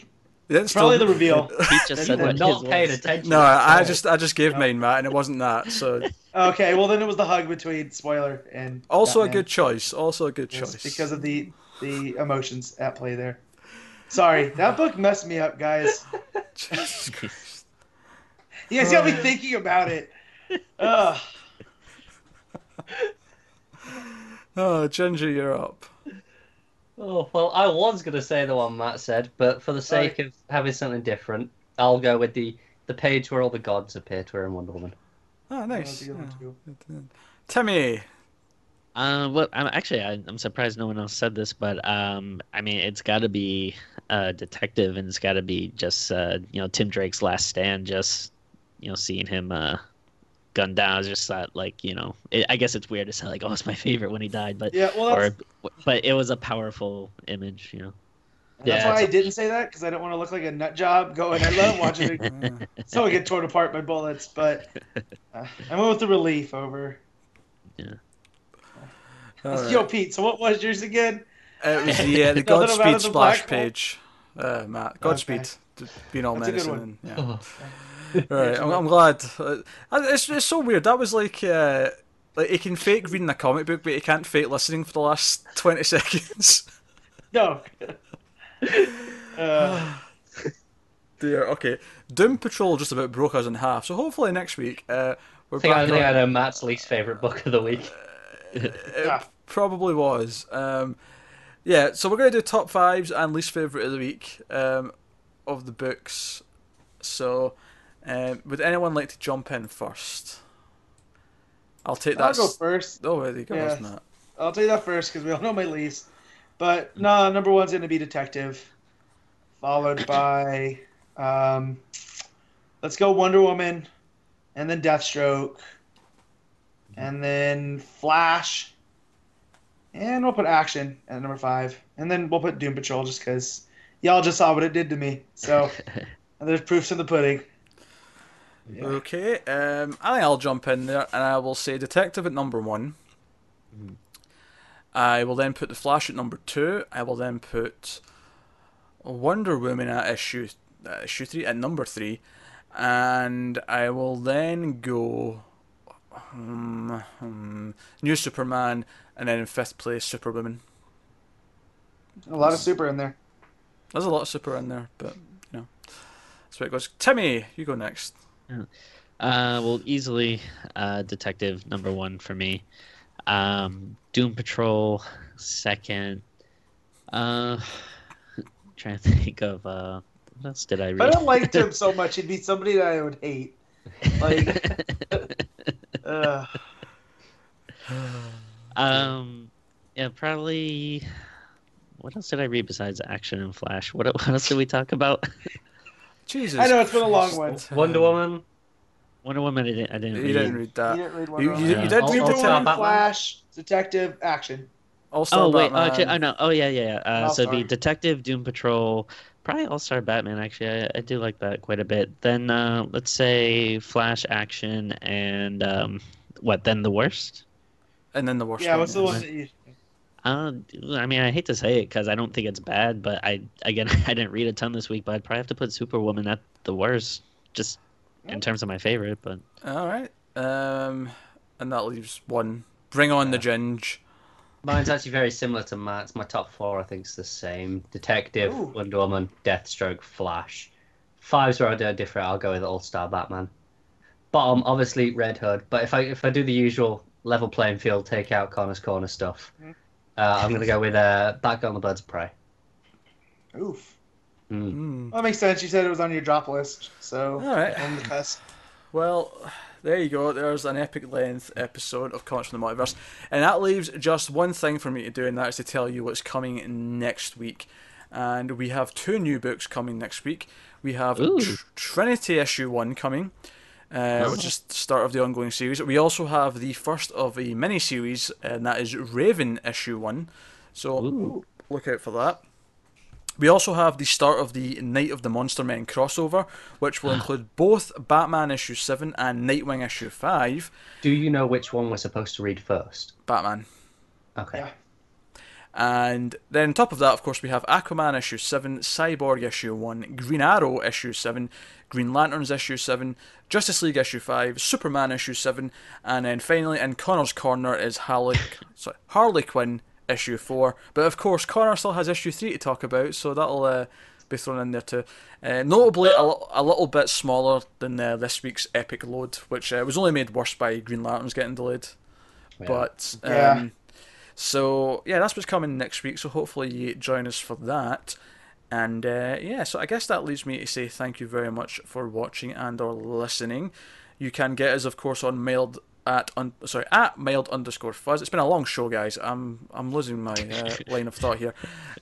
Yeah, it's probably still- the reveal. [LAUGHS] Pete just said We're what [LAUGHS] Not his paying attention. No, I I [LAUGHS] just I just gave mine, Matt, and it wasn't that. So Okay, well then it was the hug between spoiler and. also a good choice. Also a good choice. because of the the emotions at play there. Sorry, that book messed me up, guys. Jesus Christ. You guys got me thinking about it. [LAUGHS] Ugh. Oh, Ginger, you're up. Oh, well, I was going to say the one Matt said, but for the sake of having something different, I'll go with the, the page where all the gods appear to her in Wonder Woman. Oh, nice. That's a good one, Yeah. too. Timmy. Uh, well, I'm actually I, I'm surprised no one else said this, but um, I mean it's got to be a detective, and it's got to be just uh, you know Tim Drake's last stand. Just you know seeing him uh, gunned down, is just that like you know it, I guess it's weird to say like oh it's my favorite when he died, but Yeah, well, or but it was a powerful image, you know. And Yeah, that's why I didn't say that because I don't want to look like a nut job going. I love watching it. [LAUGHS] so I get torn apart by bullets, but uh, I went with the relief over. Alright. [LAUGHS] Yo, Pete. So what was yours again? It was [LAUGHS] the, uh, the Godspeed splash page, uh, Matt. Godspeed. to Being all That's a good medicine. one. And, yeah. Oh, [LAUGHS] Right, I'm, I'm glad. Uh, it's, it's so weird. That was like, uh, like he can fake reading a comic book, but he can't fake listening for the last twenty seconds. No. uh, [SIGHS] Dear. Okay, Doom Patrol just about broke us in half. So hopefully next week, uh, we're I think, I, back. think I know Matt's least favorite book of the week. It probably was. Um, yeah, so we're going to do top fives and least favourite of the week um, of the books. So, um, would anyone like to jump in first? I'll take that. I'll go first. Oh, there you go, Yeah. it? I'll you that first because we all know my least. But no, number one's going to be Detective, followed [COUGHS] by, um, let's go Wonder Woman, and then Deathstroke, and then Flash, and we'll put Action at number five, and then we'll put Doom Patrol just because y'all just saw what it did to me. So and [LAUGHS] there's proofs in the pudding. Yeah. Okay, um, I think I'll jump in there and I will say Detective at number one. I will then put The Flash at number two. I will then put Wonder Woman at issue uh, issue three at number three, and I will then go um, um, New Superman, and then in fifth place Superwoman. A lot of super in there. There's a lot of super in there, but you know that's where it goes. Timmy, you go next. Uh, well, easily uh, Detective number one for me. Um, Doom Patrol second. Uh, [SIGHS] trying to think of uh, what else did I If I don't like him [LAUGHS] so much, he'd be somebody that I would hate. Like, [LAUGHS] uh, [SIGHS] um, yeah, probably. What else did I read besides Action and Flash? What, what else did we talk about? [LAUGHS] Jesus, I know, it's been a long one. Wonder Woman. Wonder Woman. I didn't. I didn't You read. didn't read that. you didn't read Wonder you, Woman. you Yeah. did All- read all Wonder Woman, Detective. Batman. Flash, Detective, Action. All Star Oh wait, Batman. oh, j- I know. Oh yeah, yeah, yeah. Uh, so it'd be Detective, Doom Patrol, probably All Star Batman. Actually, I, I do like that quite a bit. Then uh, let's say Flash, Action, and um, what? Then the worst. and then the worst. Yeah, one, what's the yes. one that you? Uh, I mean, I hate to say it because I don't think it's bad, but I again [LAUGHS] I didn't read a ton this week, but I'd probably have to put Superwoman at the worst, just in terms of my favorite. But All right. Um, and that leaves one. Bring on the ginge. Mine's actually very similar to Matt's. My top four, I think, is the same: Detective, Ooh. Wonder Woman, Deathstroke, Flash. Five's where I do a different. I'll go with All Star Batman. Bottom, obviously, Red Hood. But if I if I do the usual level playing field, take out corners corner stuff, Mhm. uh, I'm gonna go with uh, Batgirl and the Birds of Prey. Oof. Mm. Well, that makes sense. You said it was on your drop list, so All right. on the cusp. Well, there you go. There's an epic length episode of Comics from the Multiverse. And that leaves just one thing for me to do, and that is to tell you what's coming next week. And we have two new books coming next week. We have Tr- Trinity issue 1 coming, uh, Oh. which is the start of the ongoing series. We also have the first of a mini series, and that is Raven issue 1. So Ooh. look out for that. We also have the start of the Night of the Monster Men crossover, which will ah. include both Batman issue 7 and Nightwing issue 5. Do you know which one we're supposed to read first? Batman. Okay. Yeah. And then on top of that, of course, we have Aquaman issue 7, Cyborg issue 1, Green Arrow issue 7, Green Lanterns issue 7, Justice League issue 5, Superman issue 7, and then finally in Connor's Corner is Harley, sorry, Harley Quinn issue 4. But of course, Connor still has issue 3 to talk about, so that'll uh, be thrown in there too. Uh, notably, a, a little bit smaller than uh, this week's epic load, which uh, was only made worse by Green Lanterns getting delayed. Yeah. But um, Yeah. so yeah, that's what's coming next week. So hopefully you join us for that. And uh, yeah, so I guess that leaves me to say thank you very much for watching and or listening. You can get us, of course, on mailed at un- sorry at mailed underscore fuzz. It's been a long show, guys. I'm I'm losing my uh, [LAUGHS] line of thought here.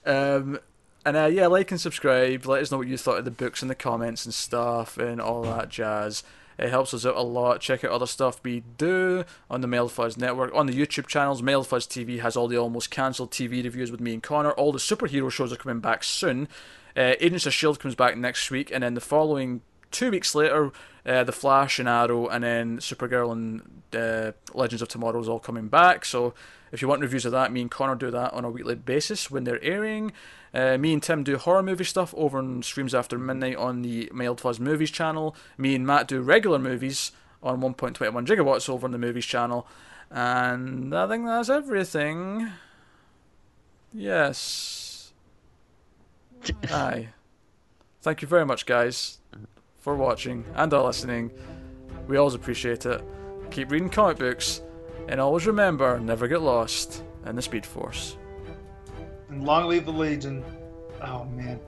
Um, And uh, yeah, like and subscribe. Let us know what you thought of the books in the comments and stuff and all that jazz. It helps us out a lot. Check out other stuff we do on the Mailed Fuzz Network. On the YouTube channels, Mailed Fuzz TV has all the almost cancelled TV reviews with me and Connor. All the superhero shows are coming back soon. Uh, Agents of S.H.I.E.L.D. comes back next week, and then the following two weeks later, uh, The Flash and Arrow, and then Supergirl and uh, Legends of Tomorrow is all coming back. So if you want reviews of that, me and Connor do that on a weekly basis when they're airing. Uh, me and Tim do horror movie stuff over on streams after midnight on the Mailed Fuzz Movies channel. Me and Matt do regular movies on 1.21 gigawatts over on the Movies channel. And I think that's everything. Yes. [LAUGHS] Aye. Thank you very much, guys, for watching and are listening. We always appreciate it. Keep reading comic books, and always remember never get lost in the Speed Force. And long live the Legion. Oh, man.